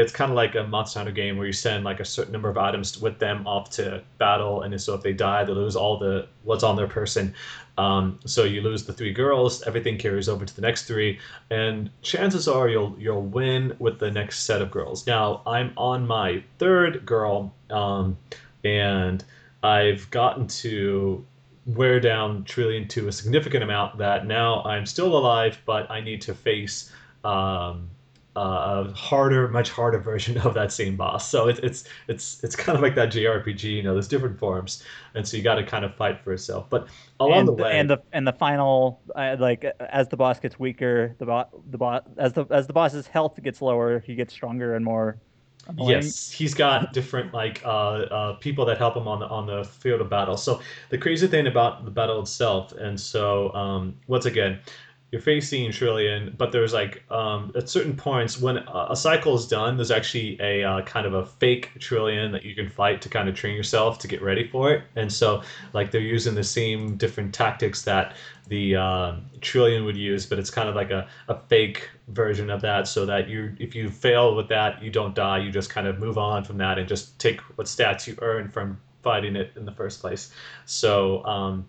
it's kind of like a Monster Hunter game where you send like a certain number of items with them off to battle, and so if they die, they lose all the what's on their person. Um, so you lose the three girls, everything carries over to the next three, and chances are you'll you'll win with the next set of girls. Now I'm on my third girl, um, and I've gotten to wear down Trillion to a significant amount that now I'm still alive, but I need to face. Um, uh, a harder, much harder version of that same boss. So it's it's it's it's kind of like that JRPG. You know, there's different forms, and so you got to kind of fight for yourself. But along and, the way, and the and the final, uh, like as the boss gets weaker, the boss the boss as the as the boss's health gets lower, he gets stronger and more. Annoying. Yes, he's got different like uh, uh, people that help him on the on the field of battle. So the crazy thing about the battle itself, and so um, once again, you're facing Trillion, but there's like um, at certain points when a, cycle is done, there's actually a uh, kind of a fake Trillion that you can fight to kind of train yourself to get ready for it. And so like they're using the same different tactics that the uh, Trillion would use, but it's kind of like a, a fake version of that, so that you if you fail with that, you don't die. You just kind of move on from that and just take what stats you earn from fighting it in the first place. So um,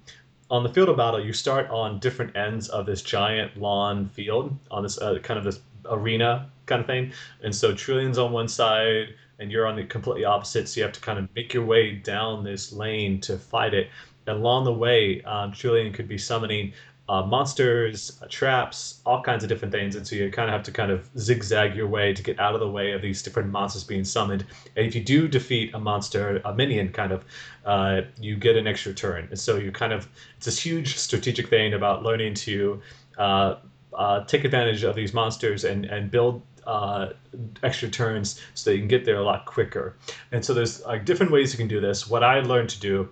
on the field of battle, you start on different ends of this giant lawn field on this uh, kind of this arena kind of thing. And so Trillion's on one side, and you're on the completely opposite. So you have to kind of make your way down this lane to fight it. And along the way, um, Trillion could be summoning uh, monsters, uh, traps, all kinds of different things. And so you kind of have to kind of zigzag your way to get out of the way of these different monsters being summoned. And if you do defeat a monster, a minion kind of, uh, you get an extra turn. And so you kind of, it's this huge strategic thing about learning to uh, uh, take advantage of these monsters and, and build uh, extra turns so you can get there a lot quicker. And so there's like different ways you can do this. What I learned to do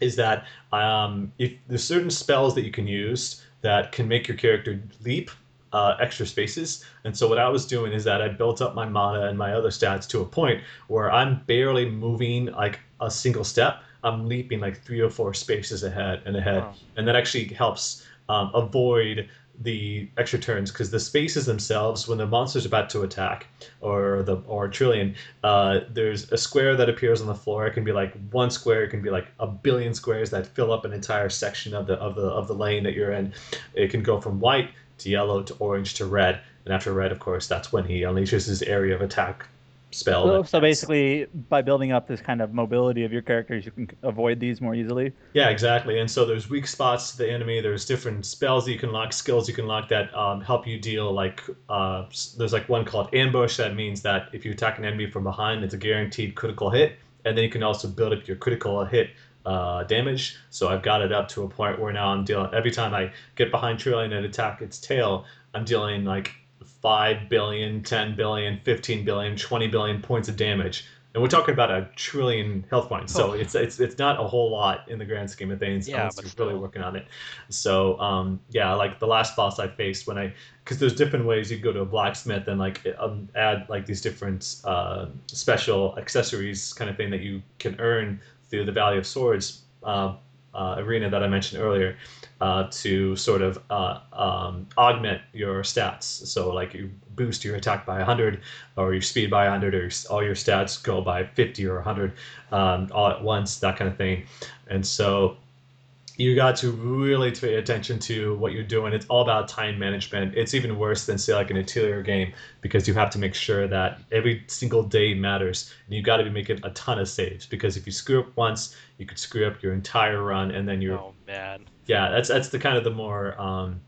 is that um, if there's certain spells that you can use that can make your character leap uh, extra spaces. And so what I was doing is that I built up my mana and my other stats to a point where I'm barely moving like a single step. I'm leaping like three or four spaces ahead and ahead, wow. and that actually helps um, avoid the extra turns because the spaces themselves, when the monster's about to attack or the or trillion, uh, there's a square that appears on the floor. It can be like one square. It can be like a billion squares that fill up an entire section of the of the of the lane that you're in. It can go from white to yellow to orange to red, and after red, of course, that's when he unleashes his area of attack spell. So, so basically, by building up this kind of mobility of your characters, you can avoid these more easily. Yeah, exactly. And so there's weak spots to the enemy. There's different spells that you can lock, skills you can lock that um, help you deal. Like uh, there's like one called ambush that means that if you attack an enemy from behind, it's a guaranteed critical hit. And then you can also build up your critical hit uh, damage. So I've got it up to a point where now I'm dealing. Every time I get behind Trillion and attack its tail, I'm dealing like 5 billion, 10 billion, 15 billion, 20 billion points of damage. And we're talking about a trillion health points, so oh. it's it's it's not a whole lot in the grand scheme of things. Yeah, but you're really working on it. So um, yeah, like the last boss I faced when I, because there's different ways you go to a blacksmith and like um, add like these different uh, special accessories kind of thing that you can earn through the Valley of Swords uh, arena that I mentioned earlier uh, to sort of uh, um, augment your stats. So like you boost your attack by 100 or your speed by 100 or all your stats go by 50 or 100 um, all at once, that kind of thing. And so you got to really pay attention to what you're doing. It's all about time management. It's even worse than say like an Atelier game because you have to make sure that every single day matters, and you got to be making a ton of saves because if you screw up once, you could screw up your entire run, and then you're oh, man. Yeah, that's that's the kind of the more um,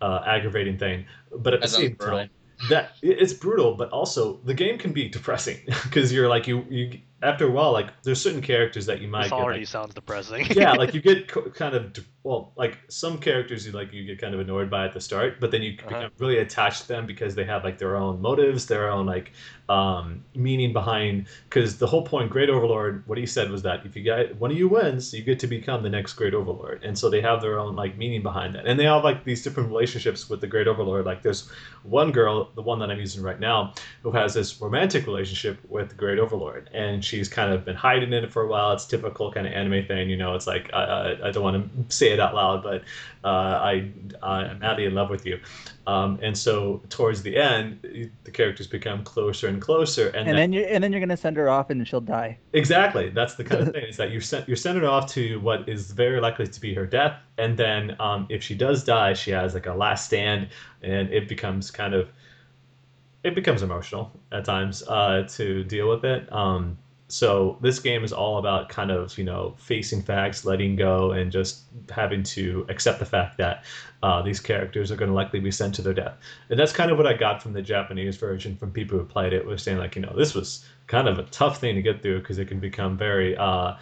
uh, aggravating thing. But at That the same brutal. time, that it's brutal, but also the game can be depressing because you're like you you after a while like there's certain characters that you might This get, already like, sounds depressing. yeah, like you get co- kind of well, like some characters you like you get kind of annoyed by at the start, but then you Uh-huh. become really attached to them because they have like their own motives, their own like um, meaning behind. Because the whole point, Great Overlord, what he said was that if you get one of you wins, you get to become the next Great Overlord, and so they have their own like meaning behind that, and they have like these different relationships with the Great Overlord. Like there's one girl, the one that I'm using right now, who has this romantic relationship with the Great Overlord, and she's kind of been hiding in it for a while. It's typical kind of anime thing, you know. It's like I, I, I don't want to say it out loud, but uh, I I'm madly in love with you, um, and so towards the end, the characters become closer and closer, and, And then, then you and then you're gonna send her off and she'll die. exactly that's the kind of thing is that you're sent you're sending her off to what is very likely to be her death, and then um, if she does die, she has like a last stand, and it becomes kind of it becomes emotional at times uh, to deal with it. Um, so this game is all about kind of you know facing facts, letting go, and just having to accept the fact that uh, these characters are going to likely be sent to their death. And that's kind of what I got from the Japanese version from people who played it was saying like you know this was kind of a tough thing to get through because it can become very uh,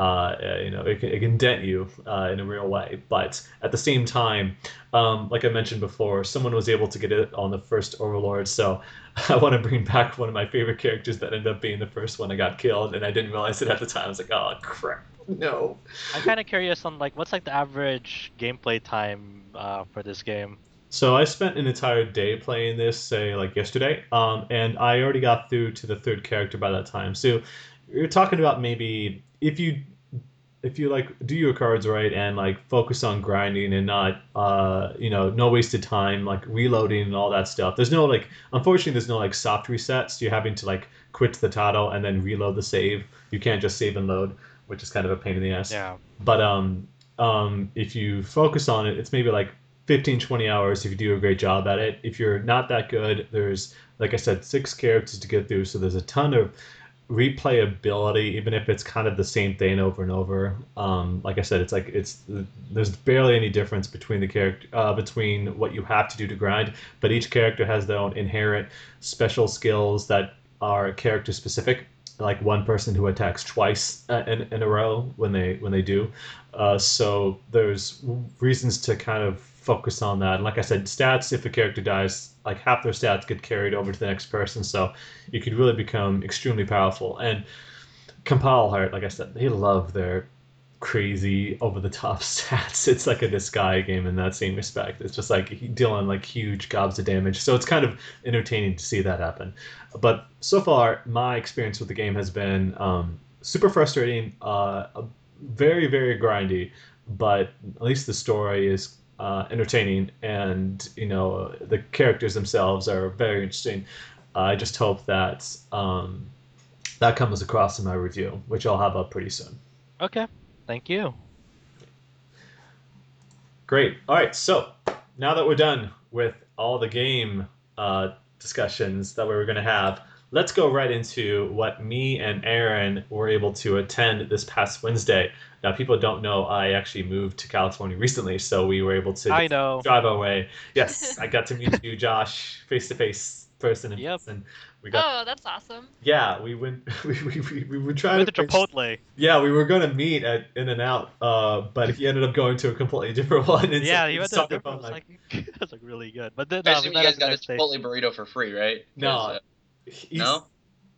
uh, you know, it can, it can dent you uh, in a real way. But at the same time, um, like I mentioned before, someone was able to get it on the first Overlord. So I want to bring back one of my favorite characters that ended up being the first one that got killed, and I didn't realize it at the time. I was like, oh crap, no. I'm kind of curious on like what's like the average gameplay time uh, for this game. So I spent an entire day playing this, say like yesterday, um, and I already got through to the third character by that time. So you're talking about maybe if you if you like do your cards right and like focus on grinding and not uh you know no wasted time like reloading and all that stuff. There's no like unfortunately there's no like soft resets. You're having to like quit the title and then reload the save. You can't just save and load which is kind of a pain in the ass. Yeah. but um um if you focus on it it's maybe like 15 20 hours if you do a great job at it. If you're not that good there's like i said six characters to get through so there's a ton of replayability even if it's kind of the same thing over and over um, like i said it's like it's there's barely any difference between the character uh, between what you have to do to grind but each character has their own inherent special skills that are character specific. Like one person who attacks twice uh, in, in a row when they when they do. Uh, so there's reasons to kind of focus on that. And like i said stats if a character dies like half their stats get carried over to the next person. So you could really become extremely powerful. And compile heart like i said they love their crazy over the top stats. It's like a Disgaea game in that same respect. It's just like dealing like huge gobs of damage. So it's kind of entertaining to see that happen. But so far my experience with the game has been um, super frustrating uh, very very grindy. But at least the story is uh, entertaining and you know the characters themselves are very interesting i just hope that um, that comes across in my review which i'll have up pretty soon Okay. Thank you. Great. All right. So now that we're done with all the game uh, discussions that we were going to have, let's go right into what me and Aaron were able to attend this past Wednesday. Now, people don't know I actually moved to California recently, so we were able to I know. drive our way. Yes, I got to meet you, Josh, face to face, person in Yep. person. We got, Oh, that's awesome. yeah, we went. We, we, we, we were I trying went to to Chipotle. yeah, we were going to meet at In and Out, uh, but he ended up going to a completely different one. And Yeah, we you went to a different. about, was like, like, that's like really good. But then I assume you guys got a next day. Chipotle burrito for free, right? No. 'Cause, uh, he's- No?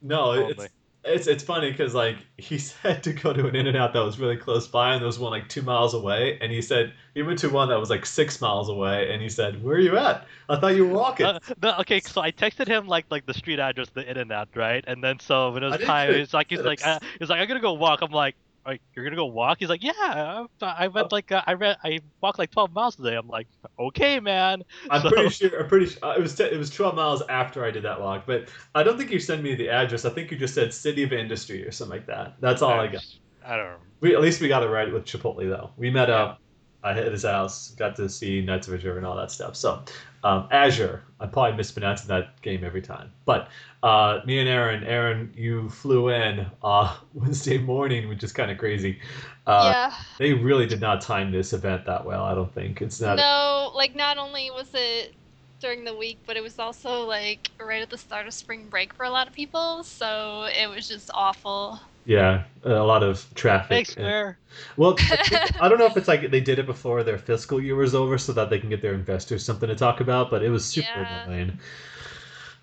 no, Probably. it's it's it's funny because like he said to go to an In and Out that was really close by, and there was one like two miles away, and he said he went to one that was like six miles away, and he said, "Where are you at? I thought you were walking." Uh, no, okay, so I texted him like like the street address, the in and out, right? And then so when it was didn't time, it's like he's like uh, he's like I'm gonna go walk. I'm like, like you're gonna go walk? He's like, yeah, I, I went like uh, I read I walked like 12 miles today. I'm like, okay, man. I'm so- pretty sure. I'm pretty. Sure, uh, it was t- it was 12 miles after I did that walk, but I don't think you sent me the address. I think you just said City of Industry or something like that. That's all I got. I don't know. We at least we got it right with Chipotle though. We met up. I hit his house, got to see Nights of Azure and all that stuff. So, Um, Azure. I'm probably mispronouncing that game every time. But uh, me and Aaron, Aaron, you flew in uh, Wednesday morning, which is kind of crazy. Uh, yeah. They really did not time this event that well. I don't think it's not. No, like not only was it during the week, but it was also like right at the start of spring break for a lot of people, so it was just awful. Yeah, a lot of traffic. Thanks, and- Well, I don't know if it's like they did it before their fiscal year was over, so that they can get their investors something to talk about. But it was super Yeah. annoying.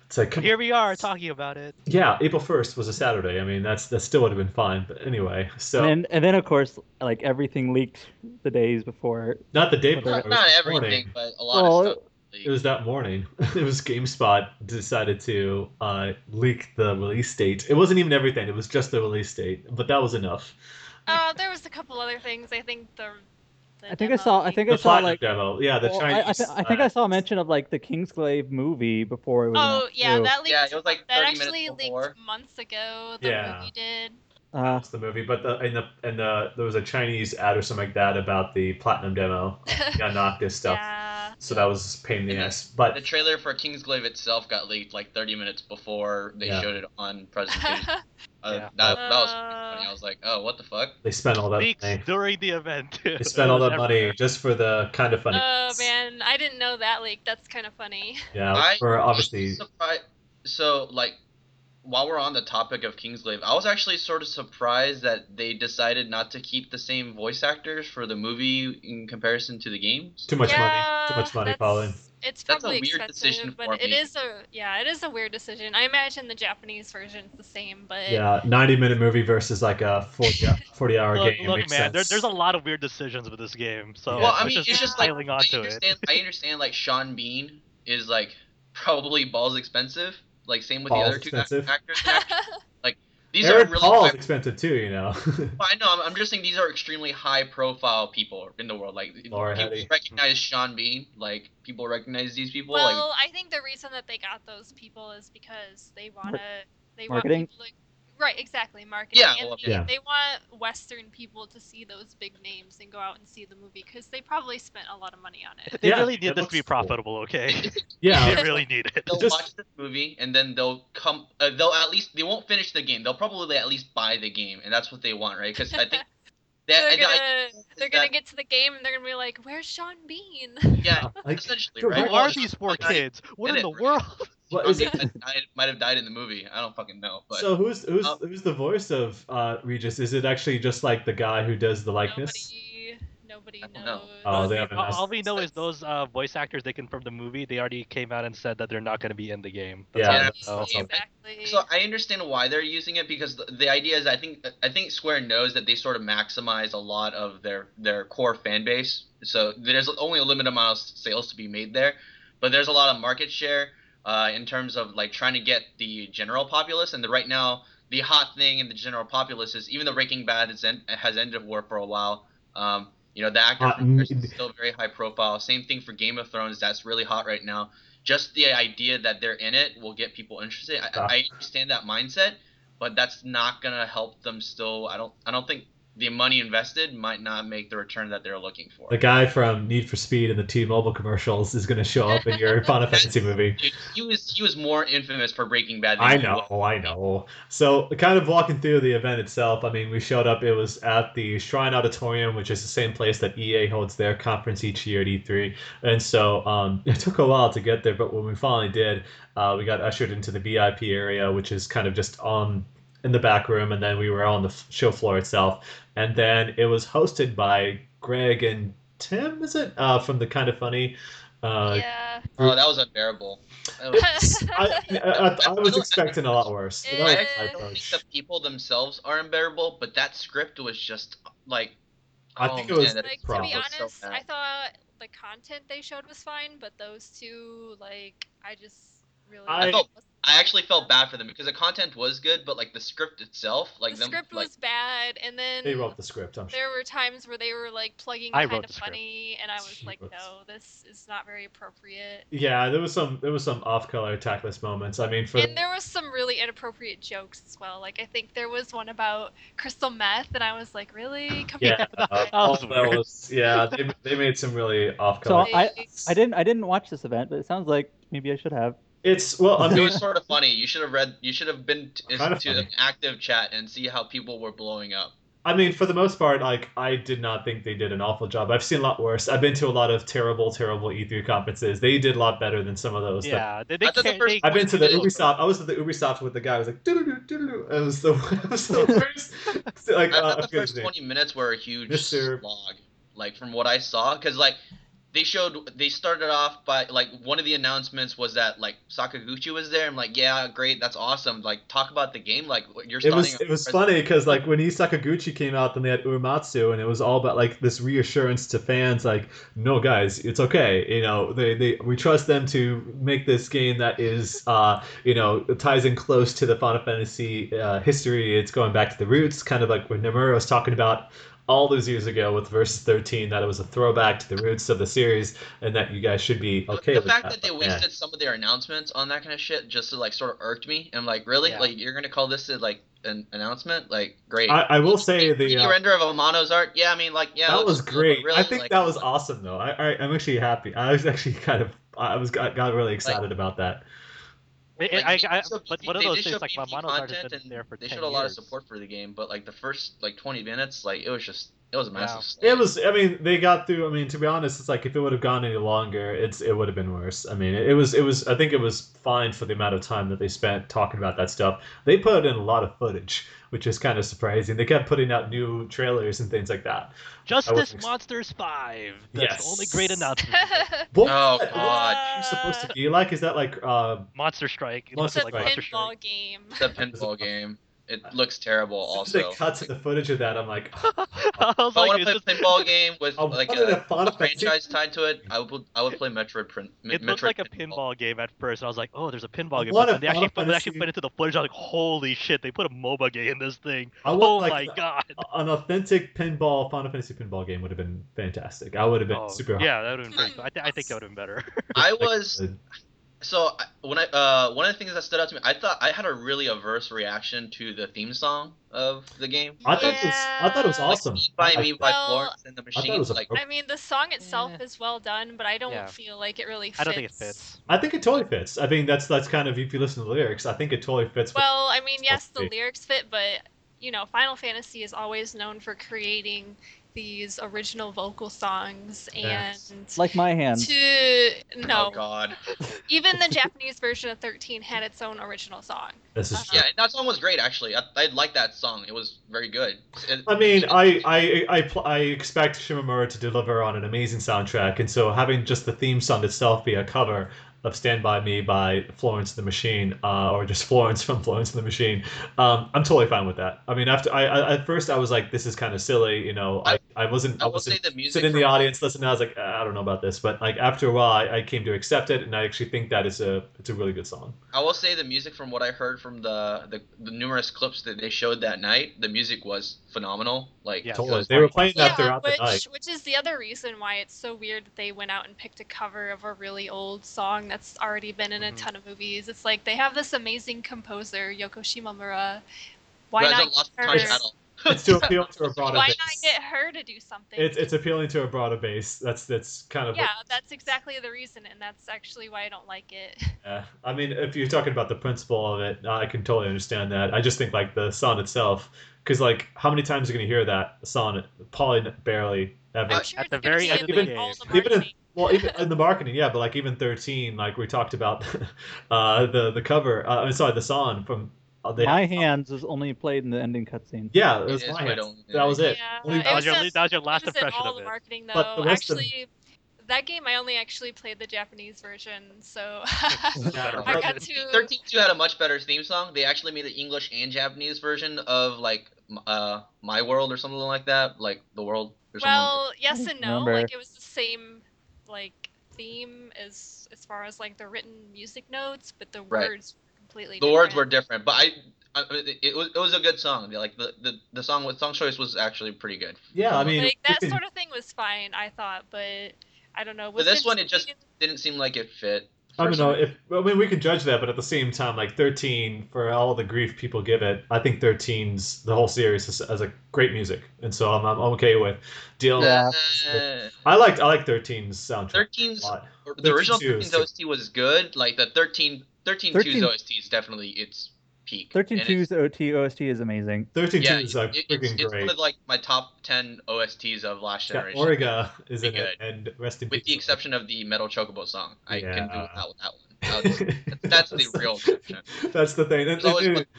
It's like, come Here we are talking about it. yeah, April first was a Saturday. I mean, that's that still would have been fine. But anyway, so And then, and then of course, like everything leaked the days before. not the day Not- before. Not, not everything, morning. but a lot Well, of stuff. It was that morning. It was GameSpot decided to uh, leak the release date. It wasn't even everything. It was just the release date, but that was enough. Uh, there was a couple other things. I think the. the I think I saw. I leaked. think I saw Platinum like. demo, yeah, the well, Chinese. I, th- I think uh, I saw a mention of like the Kingsglaive movie before it was. Oh yeah, too. that leaked. Yeah, it was, like, that 30 minutes actually leaked months ago. The Yeah. movie did. Uh, That's the movie, but the and the and the there was a Chinese ad or something like that about the platinum demo, got knocked Noctis stuff. Yeah. So that was a pain in the And ass. But The trailer for Kingsglaive itself got leaked like 30 minutes before they Yeah. showed it on presentation. Uh, Yeah. that, that was Uh, funny. I was like, oh, what the fuck? they spent all that Leaks money. during the event. They spent all that money just for the kind of funny. Oh bits. man, I didn't know that leak. That's kind of funny. Yeah, I for obviously. surprised. So, like, while we're on the topic of Kingsglaive, I was actually sort of surprised that they decided not to keep the same voice actors for the movie in comparison to the games. Too much money. Too much money, that's- Colin. It's That's a weird decision but for it me. is a yeah, it is a weird decision. I imagine the Japanese version's the same, but Yeah, 90 minute movie versus like a 40, 40 hour Look, game. look man, there, there's a lot of weird decisions with this game. So Yeah. Well, I mean, just, it's just like piling I onto it. understand. I understand. Like Sean Bean is like probably balls expensive. Like same with Balls the other two expensive. actors. and actors. These Aaron are really. Paul's high- expensive too, you know. I know. I'm, I'm just saying these are extremely high profile people in the world. Like Laura people Hetty. recognize Sean Bean. Like people recognize these people. like well, I think the reason that they got those people is because they want to they Marketing? want people to right exactly marketing Yeah, and well, they, yeah. they want Western people to see those big names and go out and see the movie because they probably spent a lot of money on it. They Yeah, really need this to be looks cool. profitable, okay? yeah, they really need it. they'll Just- watch this movie and then they'll come. Uh, they'll at least they won't finish the game. They'll probably at least buy the game, and that's what they want, right? Because I think that they're gonna I- they're gonna get to the game and they're gonna be like, "Where's Sean Bean?" yeah, like, essentially, Who right? Who are these four kids? What in it, the right? world? What is it? died- might have died in the movie. I don't fucking know, but So who's who's Uh, who's the voice of uh, Regis? Is it actually just like the guy who does the likeness? Nobody, nobody knows. know. Oh, they all, haven't all- all we know is those uh, voice actors they confirmed the movie. They already came out and said that they're not going to be in the game. That's Yeah, all we that's- know. that's all. exactly. So I understand why they're using it because the, the idea is I think I think Square knows that they sort of maximize a lot of their their core fan base. So there's only a limited amount of sales to be made there, but there's a lot of market share uh, in terms of like trying to get the general populace. And the, right now the hot thing in the general populace is even though Breaking Bad has, end, has ended war for a while. Um, you know the actor Hot from Chris n- is still very high profile. Same thing for Game of Thrones. That's really hot right now just the idea that they're in it will get people interested. I. I understand that mindset, but that's not gonna help them. Still, I don't. I don't think the money invested might not make the return that they're looking for. The guy from Need for Speed and the T-Mobile commercials is going to show up in your Final Fantasy movie. Dude, he was he was more infamous for Breaking Bad. I know, was- I know. So, kind of walking through the event itself, I mean, we showed up. It was at the Shrine Auditorium, which is the same place that EA holds their conference each year at E3. And so, um, it took a while to get there, but when we finally did, uh, we got ushered into the VIP area, which is kind of just on in the back room, and then we were on the show floor itself. And then it was hosted by Greg and Tim, is it? Uh, from the Kind of Funny. Uh, yeah. Oh, that was unbearable. That was- I, I, I was expecting a lot worse. That was I my actually don't think the people themselves are unbearable, but that script was just like. I oh, think it was- man, like to be was so honest. I thought the content they showed was fine, but those two, like, I just really. I- I felt- I actually felt bad for them because the content was good, but like the script itself, like the them, script like was bad, and then They wrote the script. I'm sure. there were times where they were like plugging I kind of the script. funny, and I was like, Jeez. no, this is not very appropriate. Yeah, there was some there was some off-color tactless moments. I mean, for And there was some really inappropriate jokes as well. Like I think there was one about crystal meth, and I was like, really? Come yeah, here. uh, was that was yeah. They, they made some really off-color. So I I didn't I didn't watch this event, but it sounds like maybe I should have. It's well, I it was sort of funny. You should have read. You should have been t- Kinda to funny. an active chat and see how people were blowing up. I mean, for the most part, like I did not think they did an awful job. I've seen a lot worse. I've been to a lot of terrible, terrible E3 conferences. They did a lot better than some of those. that- Yeah, they, they I the first, they, I've been to the Ubisoft. I was at the Ubisoft with the guy. who was like, doo-doo-doo, doo-doo-doo. It was the, it was the worst. like, I uh, thought the first 20 minutes were a huge Mr. slog, like from what I saw, because like they showed they started off by like one of the announcements was that like Sakaguchi was there. I'm like, yeah, great, that's awesome. Like talk about the game. Like you're It was it was funny because like when Isakaguchi came out, then they had Uematsu, and it was all about like this reassurance to fans, like, no guys, it's okay. You know, they, they we trust them to make this game that is, uh, you know, ties in close to the Final Fantasy uh, history. It's going back to the roots, kind of like when Nomura was talking about all those years ago with Versus 13, that it was a throwback to the roots of the series, and that you guys should be okay the with fact that. that they but, wasted some of their announcements on that kind of shit just to like sort of irked me. And I'm like, really? Yeah. Like you're gonna call this a, like an announcement? Like great. I, I will say the 3D uh, render of Amano's art. Yeah, I mean, like yeah, that was great. Really, I think like, that was awesome, though. I, I I'm actually happy. I was actually kind of I was got, got really excited about that. It- Like, I, they I, showed but one of they those things show like my BP mono's art has content been there for they 10 showed a lot of support for the game, but like the first like 20 minutes, like it was just it was a Yeah. massive. It was. I mean, they got through. I mean, to be honest, it's like if it would have gone any longer, it's it would have been worse. I mean, it, it was. It was. I think it was fine for the amount of time that they spent talking about that stuff. They put in a lot of footage, which is kind of surprising. They kept putting out new trailers and things like that. Justice wasn't ex- Monsters 5. That's the only Yes. great announcement. What Oh, that, God. What's that game supposed to be like? Is that like uh? Monster Strike. It Monster it's looks a like Monster pinball Strike. game. It's a pinball game. It looks terrible. As soon Also, they cut to the footage of that, I'm like, I was if I want to play a this- pinball game with I like a, a Final a franchise tied to it, I would I would play Metroid. Print, it Metroid looked like a pinball game at first. and I was like, oh, there's a pinball game. What But a they actually, Final put, they actually Fantasy- put into the footage. I was like, holy shit, they put a MOBA game in this thing. I want Oh like my god. an authentic pinball Final Fantasy pinball game would have been fantastic. I would have been Oh, super. yeah, that would have been pretty cool. I, th- I think that would have been better. I Like, was so when I uh one of the things that stood out to me, I thought I had a really averse reaction to the theme song of the game. I thought it was. I thought it was awesome. Like, by I- me by Well, Florence and the thought it Machine. was Like I mean, the song itself Yeah. is well done, but I don't Yeah. feel like it really fits. I don't think it fits. I think it totally fits. I think that's that's kind of if you listen to the lyrics, I think it totally fits. Well, I mean, yes, the supposed to be. lyrics fit, but you know, Final Fantasy is always known for creating these original vocal songs, and Yes. Like my hands. to no, oh god. even the Japanese version of 13 had its own original song. this is uh, true. Yeah, that song was great actually. I, I liked that song. It was very good. It- I mean, I I I, pl- I expect Shimomura to deliver on an amazing soundtrack, and so having just the theme song itself be a cover of "Stand by Me" by Florence the Machine, uh, or just Florence from Florence the Machine, um, I'm totally fine with that. I mean, after I, I at first I was like, this is kind of silly, you know. I, I wasn't I I wasn't the music sitting in the audience listening. I was like, "Ah, I don't know about this, but like after a while, I, I came to accept it, and I actually think that is a it's a really good song. I will say the music from what I heard from the, the the numerous clips that they showed that night, the music was phenomenal. Like Yeah, Totally, they were playing that yeah, throughout which the night. which is the other reason why it's so weird that they went out and picked a cover of a really old song that's already been in a Mhm. ton of movies. It's like they have this amazing composer Yoko Shimomura. Why who not hasn't lost get touch her? at all. It's to appeal to a broader Why base. not get her to do something? It's it's appealing to a broader base. That's that's kind of what- yeah, that's exactly the reason, and that's actually why I don't like it. Yeah, I mean, if you're talking about the principle of it, I can totally understand that. I just think like the song itself, because like how many times are you gonna hear that song? Probably barely ever. I'm sure At the very be end in, of the game. Even in- Well, even in the marketing, yeah, but like even 13, like we talked about, uh, the the cover. Uh, I'm sorry, the song from. Uh, they My hands was only played in the ending cutscene. Yeah, it It was is my hands. That was it. Yeah, Only- it That was your- that was your last was impression all of the it. marketing though. But the rest of- Actually, that game I only actually played the Japanese version, so I got but- to. 13 2 had a much better theme song. They actually made an English and Japanese version of like uh My World or something like that, like The World or something. Well, yes and no. remember. Like it was the same like theme as as far as like the written music notes, but the Right. words were completely. The words were different. different, but I, I it, it was it was a good song. Like the, the the song with song choice was actually pretty good. Yeah, I mean, like that sort of thing was fine, I thought, but I don't know. But this it one, it just singing- didn't seem like it fit. I don't know if I mean we can judge that, but at the same time, like 13 for all the grief people give it, I think 13's the whole series has, has a great music, and so I'm, I'm okay with dealing. Yeah. I liked I like 13's soundtrack 13's a lot. the original 13 13's. OST was good. Like the 13 13 13 2's OST is definitely its peak. 13 2's OT OST is amazing. 13 Yeah, is like it- freaking it's, it's great. one of like my top 10 OSTs of last Yeah, generation. Origa is in Pretty it, and rest in with the peace. exception of the Metal Chocobo song. I can do Yeah. without with that one. That's, that's the real exception. That's the thing. And- It's always and-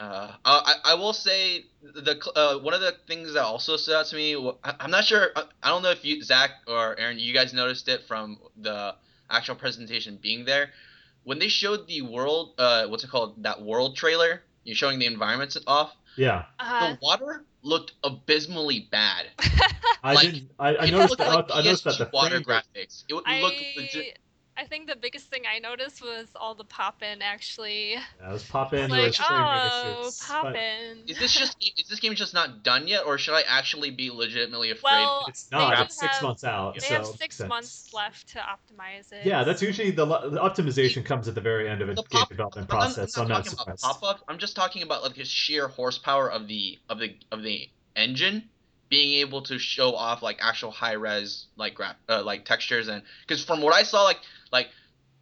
Uh, I, I will say the uh, one of the things that also stood out to me. I- I'm not sure. I I don't know if you Zach or Aaron, you guys noticed it from the actual presentation being there. When they showed the world, uh, what's it called? That world trailer. You're showing the environments off. yeah, Uh, The water looked abysmally bad. I Like, didn't. I, I noticed. That, like I noticed that the water frame graphics. It, would I looked legit. I think the biggest thing I noticed was all the pop in actually. Yeah, it was pop in. like, was frame rate oh, issues, pop but in. Is this just is this game just not done yet, or should I actually be legitimately afraid? Well, It's not. do It's six have- months out. They so have six sense. months left to optimize it. Yeah, that's usually the, the optimization comes at the very end of a the game pop- development I'm- process. so I'm I'm not not talking surprised. about pop-up. I'm just talking about like the sheer horsepower of the of the of the engine being able to show off like actual high res like graph uh, like textures and because from what I saw like like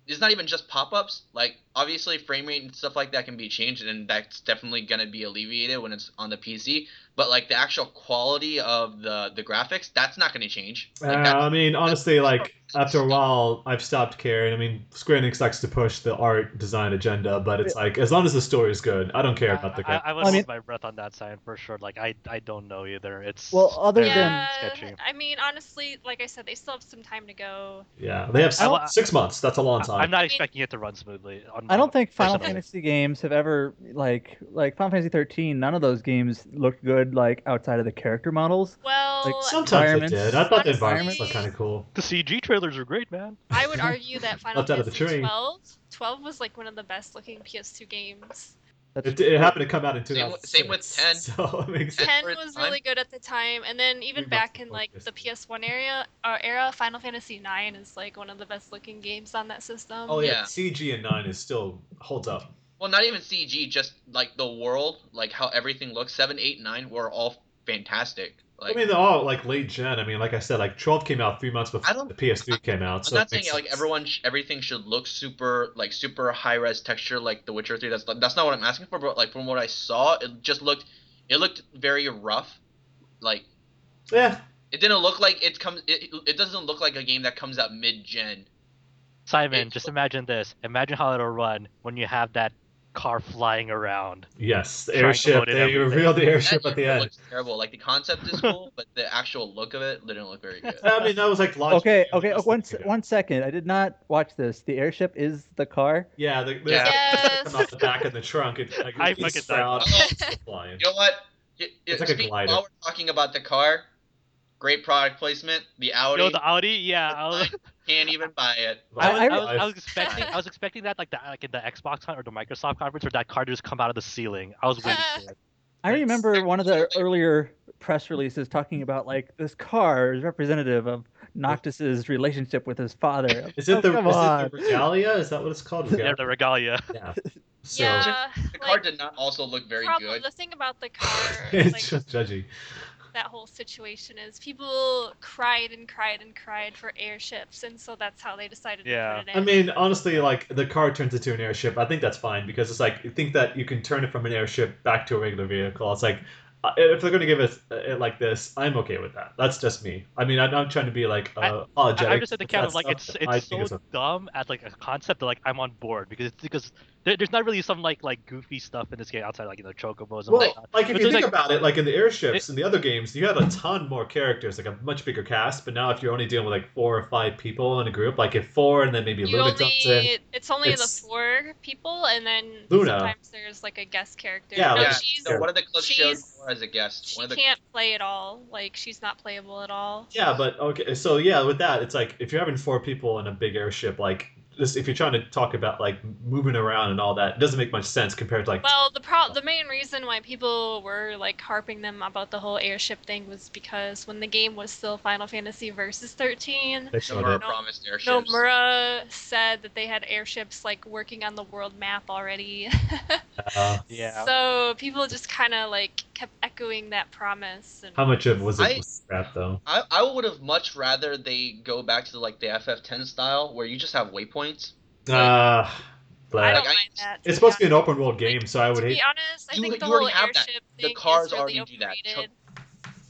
it's not even just pop-ups like obviously frame rate and stuff like that can be changed and that's definitely going to be alleviated when it's on the PC but like the actual quality of the the graphics that's not going to change like, Uh, I mean, honestly, like after a while, I've stopped caring. I mean, Square Enix likes to push the art design agenda, but it's like as long as the story is good, I don't care about the I, game. I would I mean- hold my breath on that sign for sure. Like I, I don't know either. It's Well, other very than- Yeah, sketchy. I mean, honestly, like I said, they still have some time to go. Yeah, they have I don't- six months. That's a long time. I'm not mean- expecting it to run smoothly. On I don't think Final. Fantasy games have ever like like Final Fantasy 13. None of those games looked good like outside of the character models. Well, Like, Sometimes they did. I thought the environments Honestly- looked kind of cool. The CG trailers are great, man. I would argue that Final Left out of the Fantasy 12, 12 was like one of the best looking PS2 games. That's It, it happened to come out in Same 2006. with- same with 10. So it makes 10 for was really good at the time, and then even We back in like the PS1 area uh, era, Final Fantasy 9 is like one of the best looking games on that system. Oh yeah, Yeah. CG and nine is still holds up. Well, not even CG, just like the world, like how everything looks. Seven, eight, nine were all fantastic. Like, I mean, they're all like late gen. I mean, like I said, like 12 came out three months before the PS3 came out. I'm So not saying makes like everyone, sh- everything should look super, like super high res texture, like The Witcher Three. That's that's not what I'm asking for. But like from what I saw, it just looked, it looked very rough. Like Yeah, it didn't look like it comes. It, it doesn't look like a game that comes out mid gen. Simon, It- just imagine this. Imagine how it'll run when you have that car flying around. yes, the airship. They everything. revealed the airship at the end. looks terrible. Like the concept is cool, but the actual look of it didn't look very good. I mean, that was like logic. Okay, okay. that's One, the s- thing. one second. I did not watch this. The airship is the car. Yeah, the, the Yeah. Yes. come out the back of the trunk. It, like, I it's fucking proud, died. Oh, flying. You know what? Y- y- It's like a glider. While we're talking about the car, great product placement. The Audi Yo, the Audi, yeah. I can't even buy it. I, I- was, I, was, I was expecting, I was expecting that like the like in the Xbox con- or the Microsoft conference, where that car just come out of the ceiling. I was waiting for it. I remember one of the earlier press releases talking about like this car is representative of Noctis's relationship with his father. Is it Oh, the, come is on. it the regalia? Is that what it's called? Yeah, Regalia? the regalia. Yeah. So yeah, The car like, did not also look very prob- good. the thing about the car, it's like just judgy. That whole situation is people cried and cried and cried for airships, and so that's how they decided Yeah. to put it I mean, honestly, like the car turns into an airship. I think that's fine because it's like you think that you can turn it from an airship back to a regular vehicle. It's like uh, if they're going to give it, it like this, I'm okay with that. That's just me. I mean, I'm not trying to be like uh, I- apologetic. I, I'm just at the with camp of like it's it's so it's a- dumb at like a concept that like I'm on board because it's because there, there's not really some like like goofy stuff in this game outside like you know chocobos and Well, whatnot. like if But you think like- about it, like in the airships and the other games, you had a ton more characters, like a much bigger cast. But now, if you're only dealing with like four or five people in a group, like if four and then maybe You Luna jumps in, it's only It's- the four people, and then Luna. sometimes there's like a guest character. Yeah, no, yeah, she's so one of the clips showed she's- more as a guest. she the can't play at all. Like she's not playable at all. yeah. But okay, so yeah, with that, it's like if you're having four people in a big airship, like this, if you're trying to talk about like moving around and all that, it doesn't make much sense compared to like Well, the pro- the main reason why people were like harping them about the whole airship thing was because when the game was still Final Fantasy Versus 13, they showed Nomura it. promised airships. Nomura said that they had airships like working on the world map already. Uh, Yeah. So people just kind of like kept echoing that promise. And how much of it was it I- was scrap though? I, I would have much rather they go back to like the FF10 style where you just have waypoints. Uh, I don't Like, I- mind that. it's supposed to be an open world game, so I would To hate. be honest, I You- think the you already whole have that. The cars is really already do that. overrated.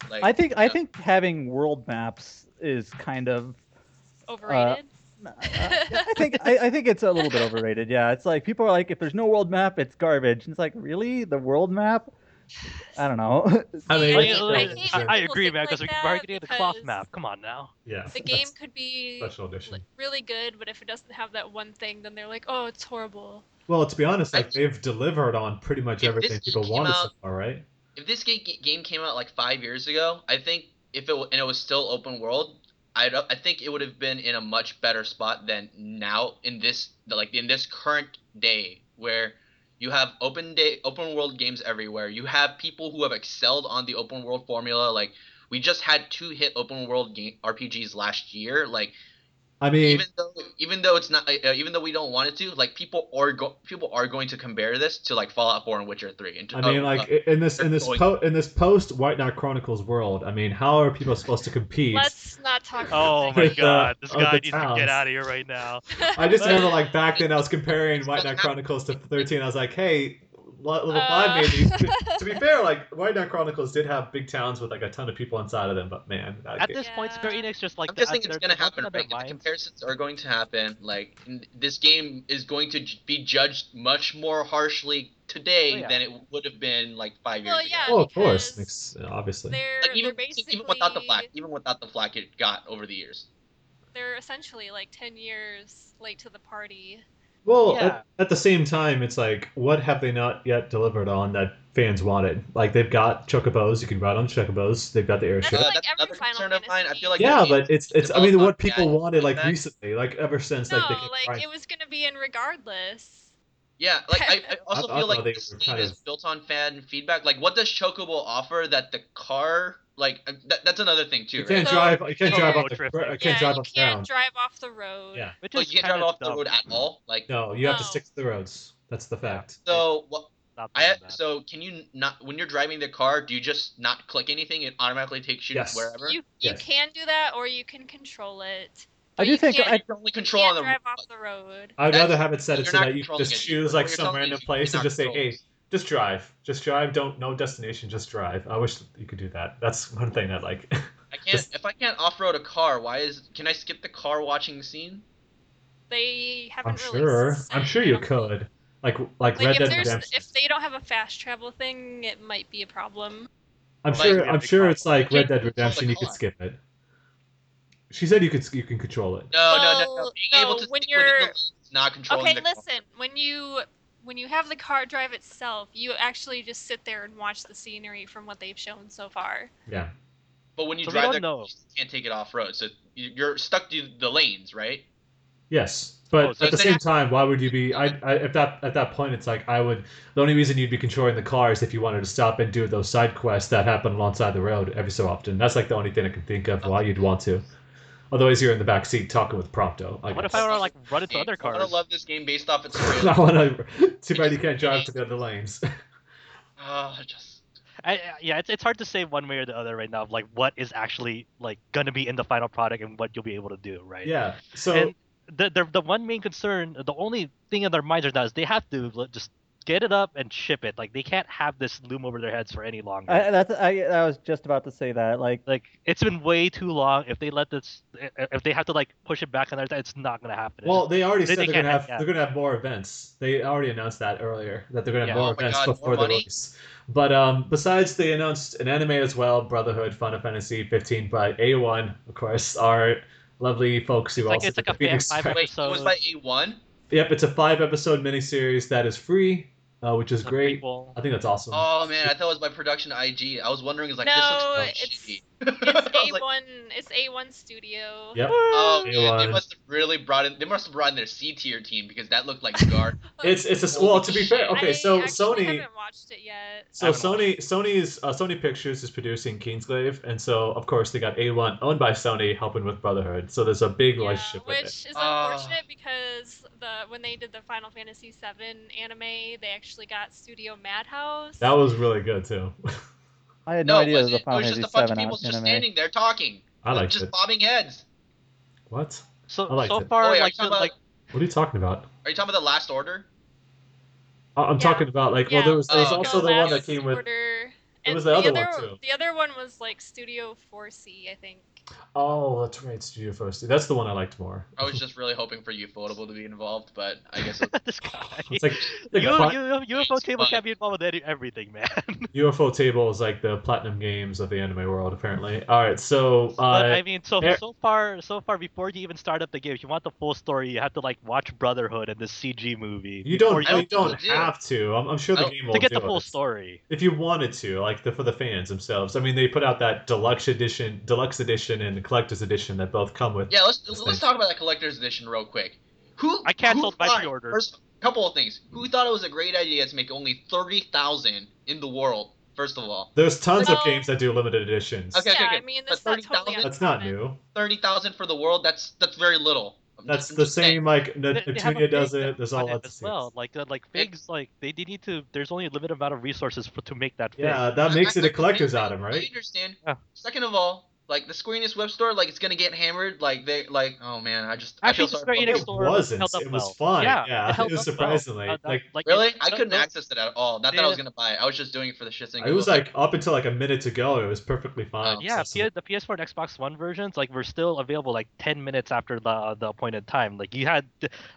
Like, I think I think having world maps is kind of. Overrated. I think I, I think it's a little bit overrated. Yeah, it's like people are like, if there's no world map, it's garbage. And it's like, really, the world map? I don't know. I mean, Like, I like, I, when I agree, man, because that we're already getting the cloth map. Come on now. yeah, the game could be special edition. really good, but if it doesn't have that one thing, then they're like, oh, it's horrible. Well, to be honest, like I- they've delivered on pretty much everything people came wanted so far, right? if this ga- ga- game came out like five years ago, I think if it and it was still open world, I I think it would have been in a much better spot than now in this like in this current day where you have open day open world games everywhere. You have people who have excelled on the open world formula. Like we just had two hit open world game RPGs last year. Like I mean, even though even though it's not uh, even though we don't want it to, like people are go- people are going to compare this to like Fallout 4 and Witcher 3. And, I mean, uh, like uh, in this in this po- in this post White Knight Chronicles world. I mean, how are people supposed to compete? Let's not talk Oh my With, uh, god, this guy the needs to get out of here right now. I just remember like back then I was comparing White Knight Chronicles to 13. I was like, hey, le- level Uh. five made these. to be fair, like White Knight Chronicles did have big towns with like a ton of people inside of them, but man, that At game- this point, Square Enix just like I'm just thinking it's gonna happen, working on right? The comparisons are going to happen. Like this game is going to be judged much more harshly today Oh, yeah. than it would have been like five years Well, ago. oh, of course, makes, obviously. They're Like even they're basically even without the flack, even without the flack it got over the years. they're essentially like ten years late to the party. Well, Yeah. at, at the same time, it's like, what have they not yet delivered on that fans wanted? Like, they've got chocobos, you can ride on chocobos. They've got the airship. That's like that's every another Final concern of mine. I Fantasy feel like yeah, but it's it's. I mean, what people that wanted like feedback. recently, like ever since No, like they came like it was gonna be in regardless. Yeah, like I, I also I- I feel thought like they this game is of- built on fan feedback. Like, what does Chocobo offer that the car? Like, uh, that, that's another thing too, You can't So- drive. You can't drive off the. drifting. I can't yeah, drive off the can't ground. drive off the road. Yeah. Which Like, you can't drive kinda off the road at all. Like, No, you have to stick to the roads. That's the fact. so what? I so can you not when you're driving the car? Do you just not click anything? It automatically takes you Yes. wherever. You you Yes. can do that, or you can control it. I do think I- can only control on can't the drive off the road. I'd That's- rather have it set it so that you just choose What like some random place and just say, "Hey, this. Just drive, just drive. Don't no destination, just drive." I wish you could do that. That's one thing I like. I can't if I can't off road a car. Why is can I skip the car watching scene? They I'm haven't really. sure. said I'm sure you could. Like like, Like Red if Dead Redemption. if they don't have a fast travel thing, it might be a problem. I'm Like, sure. I'm sure car. it's like Red Dead Redemption. You could skip it. She said you could you can control it. No, no, no, no. Well, Being able to when stick within the you're- lanes, not controlling Okay, the car. listen. When you when you have the car drive itself, you actually just sit there and watch the scenery from what they've shown so far. Yeah. But when you So drive don't know. you can't take it off road. So you- you're stuck to the lanes, right? Yes, but Oh, so at the same time, why would you be? I, I at that at that point, it's like I would. The only reason you'd be controlling the car is if you wanted to stop and do those side quests that happen alongside the road every so often. That's like the only thing I can think of oh. why you'd want to. Otherwise, you're in the back seat talking with Prompto. I What if. I were to like run into Game. other I wanna love this game based off its I real. want to. Too bad you can't drive to the other lanes. Ah, just I, I- yeah, it's, it's hard to say one way or the other right now of like what is actually like gonna be in the final product and what you'll be able to do, right? yeah. So And the, the the one main concern, the only thing in their minds right now is they have to just get it up and ship it. Like they can't have this loom over their heads for any longer. I, that's I, I was just about to say that. Like, like it's been way too long. If they let this, if they have to like push it back on their it's not gonna happen. Well, they already They- said they they are gonna can't have have- they're gonna have more events. They already announced that earlier that they're gonna have Yeah. more Oh events God, more before the release. But um, besides, they announced an anime as well, Brotherhood, Final Fantasy 15 by A1, of course, our lovely folks who It's like- also it's like the a fan- Phoenix five Wright. Wait, it was by A1. Yep, it's a five episode miniseries that is free, uh, which is great. prequel. I think that's awesome. Oh man, I thought it was my production IG. I was wondering, is like No, this looks it's- so shitty. It's I was like, A1. It's A1 Studio. Yep. oh man, they must have really brought in. They must have brought in their C tier team because that looked like garbage. It's it's a well to be fair. Okay, I so actually Sony haven't watched it yet. So Sony, Sony's uh, Sony Pictures is producing Kingsglaive, and so of course they got A1 owned by Sony helping with Brotherhood. So there's a big Yeah, relationship with which it. is Ah. unfortunate because the when they did the Final Fantasy VII anime, they actually got Studio Madhouse. That was really good too. I had no, No, idea it was a wasn't. It was Fantasy just a bunch of people just anime. standing there talking. I liked just it. bobbing heads. What? So I liked so it. far, oh, wait, like the, about? like What are you talking about? are you talking about the Last Order? I- I'm Yeah. talking about like well there was there was Oh, also the the one that came with Order, There and was the other one, too. The other one was like Studio 4C, I think. Oh that's right Studio First. That's the one I liked more. I was just really hoping for Ufotable to be involved, but I guess it, this guy. It's like, like U- Pla- U- Ufotable fun. can't be involved with any- everything, man. Ufotable is like the platinum games of the anime world apparently. All right, so but uh, I mean, so there- so far, so far, before you even start up the game, if you want the full story, you have to like watch Brotherhood and this CG movie. you don't I you don't don't think do. have to. I'm, I'm sure the I don't- game will to get do the full it. story. if you wanted to, like the for the fans themselves. I mean, they put out that deluxe edition, deluxe edition, and the collector's edition that both come with. yeah. Let's let's things. talk about that collector's edition real quick. Who I canceled who my thought- pre-order. First, couple of things. Who thought it was a great idea to make only thirty thousand in the world? First of all, There's tons of games that do limited editions. Okay, yeah, okay, I mean, but that's not totally 30,000? That's not new. thirty thousand for the world. That's that's very little. I'm That's just- the just saying. same. Like N- They- they have Neptunia does it. There's all that it as well. Like uh, like figs, like they, they need to. There's only a limited amount of resources for, to make that fig. Yeah, that makes it a collector's I- item, I right? understand. Yeah. Second of all, like the Square Enix web store, like it's gonna get hammered. Like they, like oh man, I just Actually, I feel the sorry Square for Enix It store wasn't. held up It was well. fun. Yeah, Yeah, it, it was up well. surprisingly, Uh, like- like Really, it- I couldn't no- access it at all. Not that I was gonna buy it. I was just doing it for the shits and It was like up until like a minute ago. It was perfectly fine. Oh, Yeah, accessible. P- the PS4 and Xbox One versions like were still available like 10 minutes after the the appointed time. Like you had,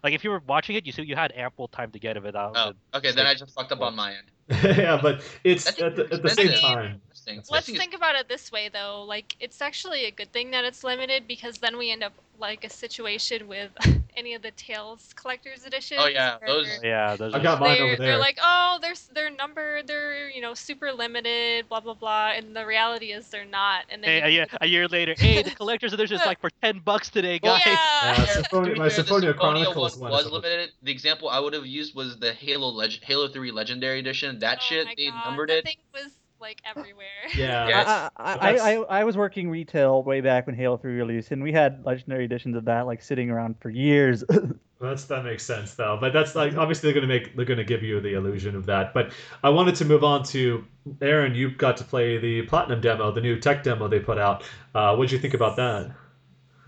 like if you were watching it, you see you had ample time to get it without. oh, okay, then I just fucked up on my end. yeah, but it's at the, at the same time. Interesting. Let's That thing is- think about it this way, though. Like, it's actually a good thing that it's limited because then we end up like a situation with any of the Tales collector's editions. Oh, yeah, those- yeah, those I got mine they're, they're like, oh, they're s- they're numbered, they're you know super limited, blah blah blah, and the reality is they're not. And then Hey, a, year, can- a year later, hey, the collector's edition is like for 10 bucks today, guys. yeah. Yeah, Yeah, Symphonia- my fair, the Symphonia Chronicles one one was limited. The example I would have used was the Halo Leg- Halo 3 Legendary Edition. That Oh shit, my they God, numbered that it. thing was like everywhere. Yeah. Yeah. I, I, I, I, I was working retail way back when Halo 3 released, and we had legendary editions of that like sitting around for years. That's that makes sense though. But that's like obviously they're gonna make they're gonna give you the illusion of that. But I wanted to move on to Aaron. You got to play the platinum demo, the new tech demo they put out. Uh, what would you think about that?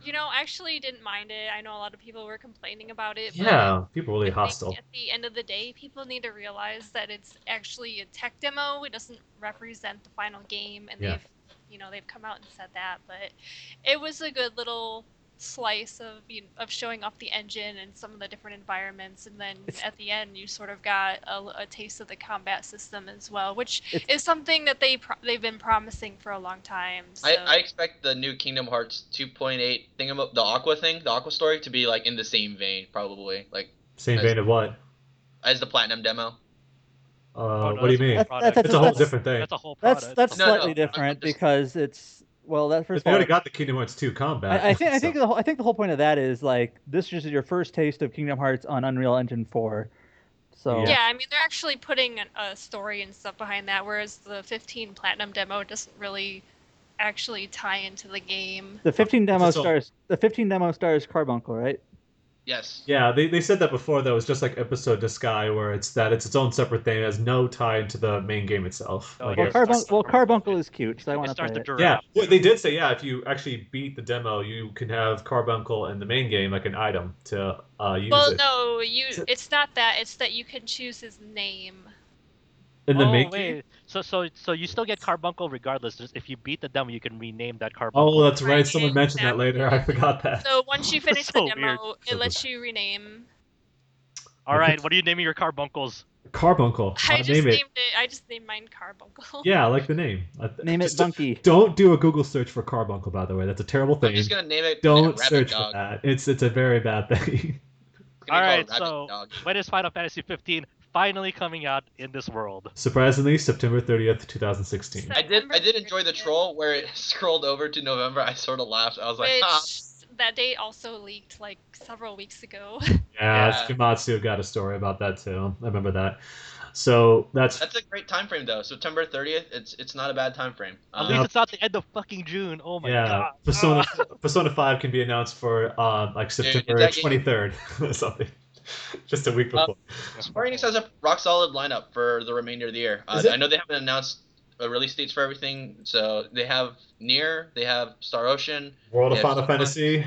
You know, I actually didn't mind it. I know a lot of people were complaining about it. Yeah, people really I hostile. At the end of the day, people need to realize that it's actually a tech demo. It doesn't represent the final game, and Yeah. they've, you know, they've come out and said that. But it was a good little slice of you know, of showing off the engine and some of the different environments, and then It's- at the end, you sort of got a, a taste of the combat system as well, which is something that they pro- they've been promising for a long time. So. I, I expect the new Kingdom Hearts 2.8 thing, the Aqua thing, the Aqua story, to be like in the same vein, probably, like Same vein of what? as the Platinum demo. Uh, Oh, no, what do you mean? whole That's- that's It's a whole that's- different thing. That's a whole that's product. that's No, no, slightly I'm- I'm different just- because it's well that But first they of all already got the Kingdom Hearts 2 combat. I, I think I think the whole, I think the whole point of that is like this is your first taste of Kingdom Hearts on Unreal Engine 4. So Yeah. Yeah, I mean they're actually putting a story and stuff behind that, whereas the 15 Platinum demo doesn't really actually tie into the game. the 15 demo It's its stars the 15 demo stars Carbuncle, right? Yes. Yeah, they, they said that before. That was just like episode to Sky, where it's that it's its own separate thing. It has no tie into the main game itself. Oh, Like, Well, yeah. it's- Carbuncle, well, Carbuncle is cute, so I want to starts play the it. yeah, well, they did say yeah. If you actually beat the demo, you can have Carbuncle in the main game like an item to uh, use Well, it. no, you. It's not that. It's that you can choose his name. In the oh, main wait. game. So so so you still get Carbuncle regardless. Just if you beat the demo, you can rename that Carbuncle. Oh, that's right. Right, Someone mentioned that later. I forgot that. So once you finish So the demo, So it lets you rename. All right. What are you naming your Carbuncles? Carbuncle. I Uh, just name named it. it. I just named mine Carbuncle. Yeah, I like the name. I- Name it just Bunky. Don't do a Google search for Carbuncle, by the way. That's a terrible I'm thing. just gonna name it. Don't Rabbit search Dog. for that. It's it's a very bad thing. It's gonna All be right, called Rabbit so Dog. when is Final Fantasy 15 finally coming out in this world? Surprisingly, September 30th, 2016. I did. I did enjoy the troll where it scrolled over to November. I sort of laughed. I was like, Which ah. that date also leaked like several weeks ago. Yeah, Yeah. Gematsu got a story about that too. I remember that. So that's That's a great time frame though. September 30th. It's it's not a bad time frame. At Um, least it's not the end of fucking June. Oh my yeah. god. Persona. Persona 5 can be announced for um, like Dude, September that game- 23rd or something. Just a week Uh, before. Square Enix has a rock solid lineup for the remainder of the year. Uh, I know they haven't announced uh, release dates for everything. So they have Nier, they have Star Ocean. World of Final so- Fantasy.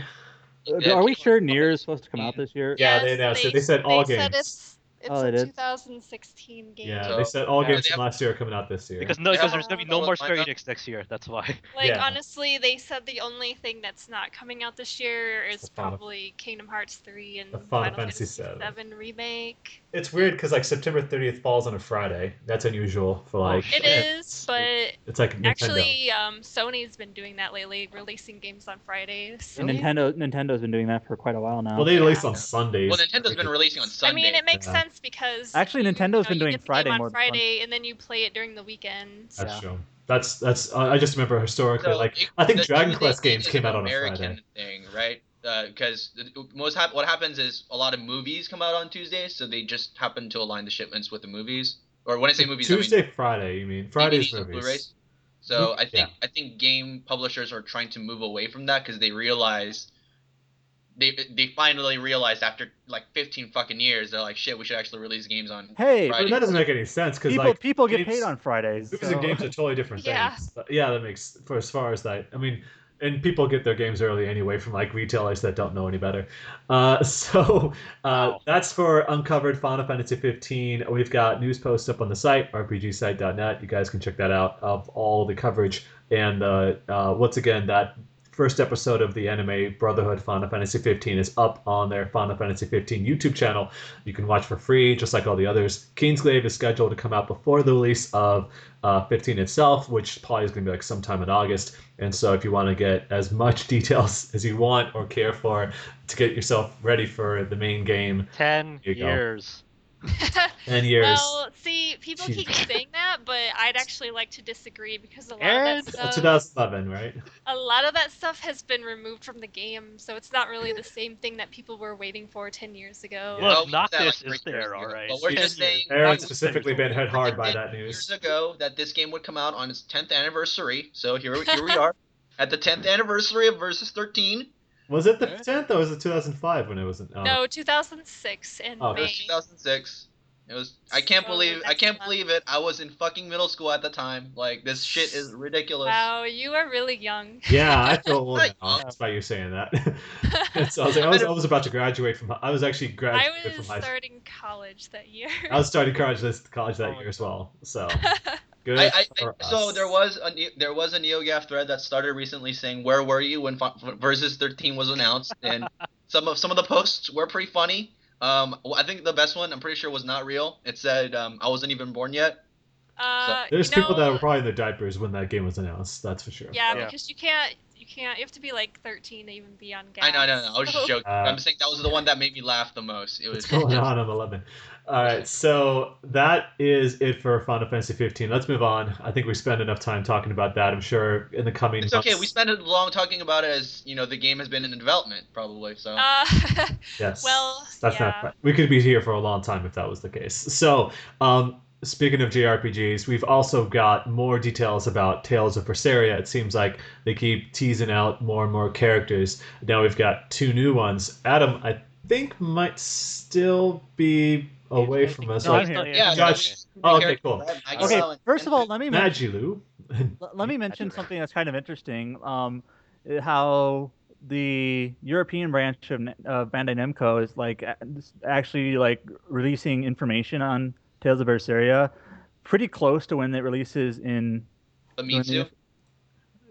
Uh, Are we sure Nier is supposed to come out this year? Yeah, they announced it. They said all they Said games. it's it's Oh, they a did? 2016 game. Yeah, So- they said all Yeah, games from last year are coming out this year. Because no, because there's gonna be no more Square. Enix next year. That's why. Like Yeah. honestly, they said the only thing that's not coming out this year is The Final- probably Kingdom Hearts 3 and The Final Final Fantasy Fantasy VII. 7 remake. It's weird because like September 30th falls on a Friday. That's unusual for like. shit. It is, but It's like Nintendo. actually, um, Sony's been doing that lately, releasing games on Fridays. And Nintendo Nintendo's been doing that for quite a while now. well, they Yeah. released on Sundays. Well, Nintendo's been releasing on Sundays. I mean, it makes Yeah. sense because Actually, you- Nintendo's you been doing you get the Friday game more on fun. Friday, and then you play it during the weekend. That's true. That's that's. Uh, I just remember historically, So, like it- I think the Dragon Tuesday Quest thing games came out on a American Friday. thing, right? Uh, because most hap- what happens is a lot of movies come out on Tuesdays, so they just happen to align the shipments with the movies. Or when I say movies, Tuesday, I mean Friday. You mean Friday's DVDs and movies? Blu-rays. So I think Yeah. I think game publishers are trying to move away from that because they realize they they finally realized after like 15 fucking years they're like shit we should actually release games on Hey, Friday. But that doesn't make any sense because people like people get games- paid on Fridays. movies so- and games are totally different Yeah. things. But yeah, that makes for as far as that. I mean, and people get their games early anyway from like retailers that don't know any better. Uh, so uh, that's for Uncovered Final Fantasy 15. We've got news posts up on the site, rpgsite.net. You guys can check that out of all the coverage. And uh, uh, once again, that first episode of the anime Brotherhood Final Fantasy 15 is up on their Final Fantasy 15 YouTube channel. You can watch for free, just like all the others. Kingsglaive is scheduled to come out before the release of uh, 15 itself, which probably is going to be like sometime in August. And so, if you want to get as much details as you want or care for to get yourself ready for the main game, Ten years. go. Years. 10 years. Well, see, people Jeez. keep saying that, but I'd actually like to disagree because a lot Aaron? of that stuff, 2011, right? a lot of that stuff has been removed from the game, so it's not really the same thing that people were waiting for ten years ago. Look, Oh, we not this like, is three years there, alright. But we're just saying- years. Aaron's specifically been hit hard by that news. years ago that this game would come out on its 10th anniversary so here, here we are at the 10th anniversary of versus 13 Was it the 10th or was it 2005 when it was? Oh. No, 2006 in Oh, it was May. 2006 it was i can't So believe i can't month. believe it i was in fucking middle school at the time like this shit is ridiculous Wow, you are really young. Yeah, I feel old Like, now. That's why you're saying that. so I was like, I was, I was about to graduate from. I was actually graduating. I graduated from was high school. starting college that year. I was starting college this college that Oh year as well. So good. I, I, for I, so there was a Ne- there was a NeoGaf thread that started recently saying where were you when Fi- Versus 13 was announced, and some of some of the posts were pretty funny. Um, I think the best one I'm pretty sure was not real. It said um, I wasn't even born yet. Uh, There's you people that were probably in their diapers when that game was announced. That's for sure. Yeah, Yeah. because you can't, you can't, you have to be like 13 to even be on GAF. I know, I know, I know. I was just joking. Uh, I'm saying that was the one that made me laugh the most. It was What's going on. I'm 11? All right, so that is it for Final Fantasy 15. Let's move on. I think we spent enough time talking about that. I'm sure in the coming It's okay. months- We spent a long talking about it as you know the game has been in development probably. So Uh, Yes. Well, that's yeah. not. We could be here for a long time if that was the case. So, um, speaking of JRPGs, we've also got more details about Tales of Berseria. It seems like they keep teasing out more and more characters. Now we've got two new ones. Adam, I think might still be away from us. No, I'm Like, here. Yeah, Josh- so oh, okay, cool. Okay, first of all, let me Magilou. let me mention something that's kind of interesting. Um, how the European branch of uh, Bandai Namco is like actually like releasing information on Tales of Berseria, pretty close to when it releases in the Mitsu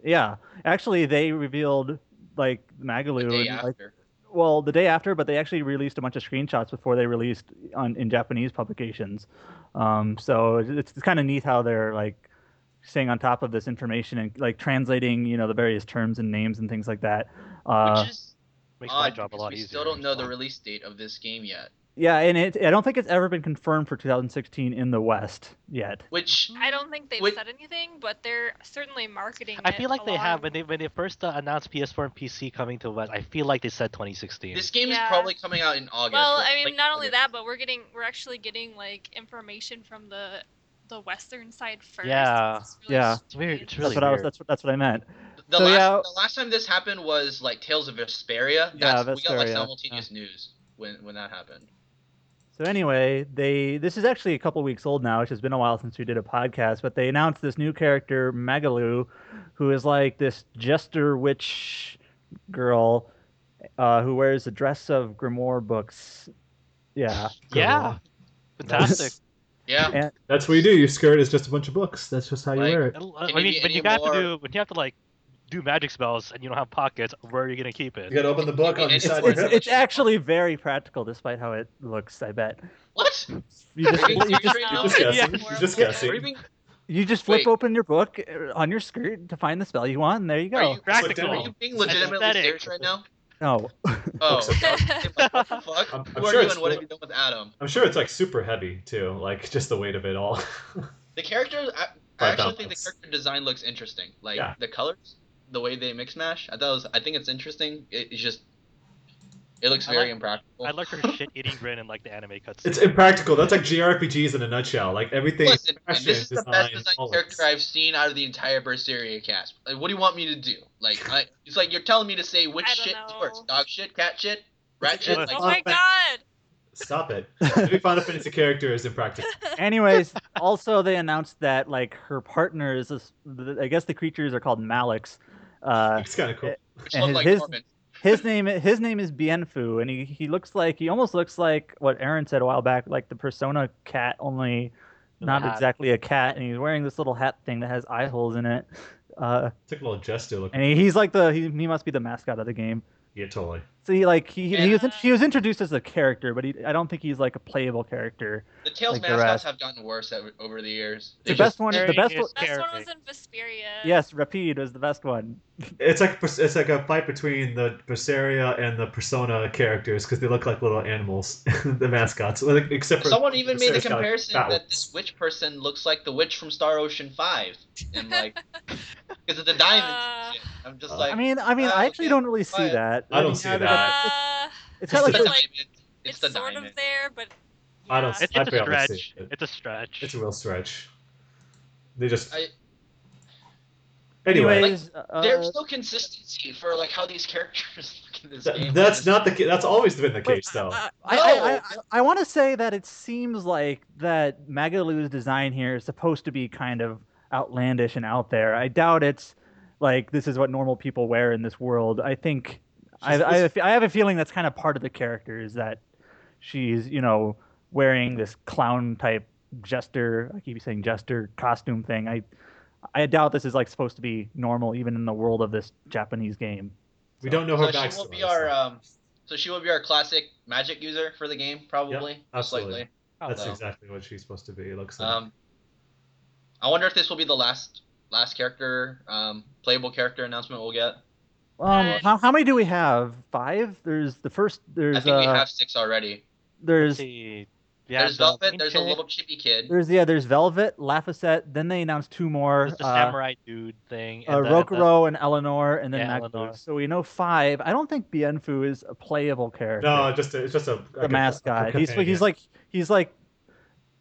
Yeah, actually, they revealed like the Magilou, day and, like, well, the day after, but they actually released a bunch of screenshots before they released on in Japanese publications. Um, so it's, it's kind of neat how they're like staying on top of this information and like translating, you know, the various terms and names and things like that. Uh, Which is Makes my job a because lot we easier. still don't know the release date of this game yet. Yeah, and it, I don't think it's ever been confirmed for 2016 in the West yet. Which I don't think they've Wait- said anything, but they're certainly marketing. I it feel like they have when they when they first uh, announced PS4 and PC coming to West. I feel like they said 2016. this game Yeah. is probably coming out in August. Well, or I mean, late not only that, but we're getting we're actually getting like information from the the western side first. Yeah. which really Yeah. It's weird. It's really that's what I was. That's what that's what I meant. The So, last yeah. the last time this happened was like Tales of Vesperia. Yeah, That's, we got like Vesperia, simultaneous news when when that happened. So anyway, they this is actually a couple weeks old now, which has been a while since we did a podcast. But they announced this new character, Magilou, who is like this jester witch girl uh, who wears a dress of grimoire books. Yeah, yeah, fantastic. Yeah. And- That's what you do. Your skirt is just a bunch of books. That's just how you wear it. I Can I you mean, but you any have more- to do when you have to like do magic spells and you don't have pockets, where are you gonna keep it? You gotta open the book on the side it's, of your it's actually very practical, despite how it looks. I bet What? you just Are you you just serious No. right Just guessing. Yeah. You're just Are you guessing. you just flip Wait. open your book uh, on your skirt to find the spell you want, and there you Are go. you, Practical. Are you being legitimately serious right now? No, Oh, like, what the fuck? I'm- I'm Who are sure you it's and what have you done with Adam? I'm sure it's like super heavy too, like just the weight of it all. The character, I, I Five actually think the character design looks interesting. Like Yeah. the colors, the way they mix mash. I thought it was. I think it's interesting. It, it's just, it looks I very like- impractical. I like her shit-eating grin in like the anime cuts. it's impractical. That's like JRPGs in a nutshell. Like everything. Listen, man, fashion, this is the best design, designed character. I've seen out of the entire Berseria cast. Like, what do you want me to do? Like, I, it's like you're telling me to say which I shit is know. worse: dog shit, cat shit, rat shit. Like, oh my god! Stop it. Every Final Fantasy character is impractical. Anyways, also they announced that like her partner is this. I guess the creatures are called Malix. Uh, It's kind of cool. which and look like his- Normin. his name his name is Bienfu, and he he looks like he almost looks like what Aaron said a while back, like the Persona cat, only not hat. exactly a cat, and he's wearing this little hat thing that has eye holes in it. Uh, It's like a little jester look. and he, he's like the he, he must be the mascot of the game. Yeah, totally. So he like he he was in- Yeah. he was introduced as a character, but he I don't think he's like a playable character. The Tales like mascots rest. have gotten worse over, over the years. The It's best one, the best is one, Best one was in Vesperia. yes, Repede was the best one. It's like it's like a fight between the Berseria and the Persona characters because they look like little animals, the mascots. Like, Except for Someone even made the Berseria's got, comparison fat that this witch person looks like the witch from Star Ocean Five, and like because of the diamonds. Uh, and shit. I'm just Uh, like, I mean, I mean, uh, I actually okay, don't really see fine. that. I don't see that. It's, uh, it's it's kind of like like- It's, it's sort diamond. of there, but I don't It's, I it's a barely see stretch. it. It's a stretch. It's a real stretch. They just I- anyway. anyways. uh, There's no consistency for like how these characters look in this th- game. that's not the. ca- That's always been the Wait, case, though. I, I, I, I, I want to say that it seems like that Magilou's design here is supposed to be kind of outlandish and out there. I doubt it's like this is what normal people wear in this world. I think I, I, have a I have a feeling that's kind of part of the character is that she's you know wearing this clown type jester. I keep saying jester costume thing. I I doubt this is like supposed to be normal even in the world of this Japanese game. we don't know her So she backstory. will be our um. So she will be our classic magic user for the game, probably. most absolutely. That's so. exactly what she's supposed to be. It looks like. Um, I wonder if this will be the last last character, um, playable character announcement we'll get. Um, Uh, how, how many do we have? Five. There's the first. There's I think we uh, have six already. there's yeah, There's the Velvet. main There's a little chippy kid. there's yeah there's Velvet, Laphicet. Then they announced two more. there's the uh, samurai dude thing. uh, and the- Rokurou and Eleanor, and then Yeah, Magilou. Eleanor. So we know five. I don't think Bienfu is a playable character. no, just a, it's just a the a- mascot. a He's he's like he's like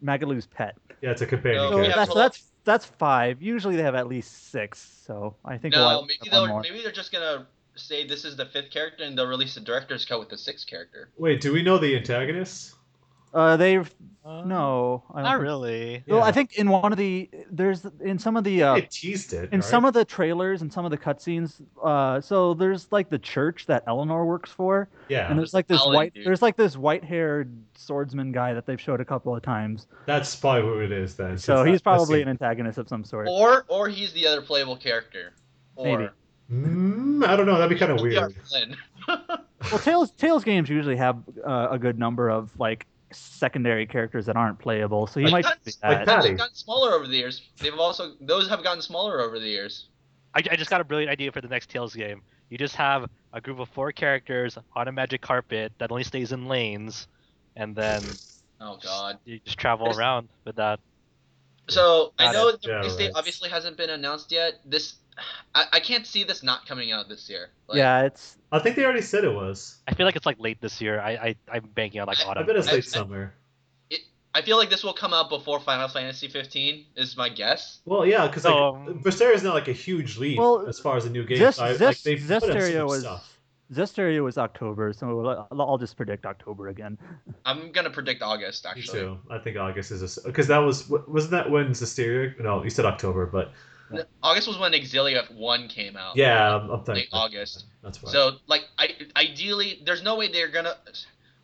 Magilou's pet. yeah, it's a companion. No, So we character. have that's to- that's that's five. Usually they have at least six. So I think we'll No, have maybe they'll more. maybe they're just gonna say this is the fifth character, and they'll release the director's cut with the sixth character. Wait, do we know the antagonists? Uh, they've Uh, no, I don't not think- really. Well, I think in one of the there's in some of the uh, They teased it. in right? some of the trailers and some of the cutscenes. Uh, so there's like the church that Eleanor works for, yeah, and there's like this Alan, white dude. there's like this white-haired swordsman guy that they've showed a couple of times. that's probably who it is then. So he's that- probably an antagonist of some sort. Or or he's the other playable character. Or Maybe. Mm, I don't know. That'd be kind of He'll be our weird. Well, Tales Tales games usually have uh, a good number of like secondary characters that aren't playable, so he Like might that- be that. that. Patty. They've gotten smaller over the years. They've also those have gotten smaller over the years. I, I just got a brilliant idea for the next Tales game. You just have a group of four characters on a magic carpet that only stays in lanes, and then Oh God. you just travel There's- around with that. So I know it. the Yeah, release date obviously hasn't been announced yet. This I, I can't see this not coming out this year. Like, yeah, it's I think they already said it was. I feel like it's like late this year. I, I I'm banking on like autumn. I autumn. bet it's I- late I- summer. I feel like this will come out before Final Fantasy 15 is my guess. Well, yeah, because like Um, Berseria is not like a huge leap Well, as far as a new game. This, so I- like, Zest- they've put in so Zestiria was- stuff. Zestiria was October, so I'll I'll just predict October again. I'm gonna predict August Me actually. too. I think August is because that was wasn't that when Zestiria? No, you said October, but August was when Xillia 1 came out. yeah, I'm, I'm Late thinking August. That's right. So like I ideally there's no way they're gonna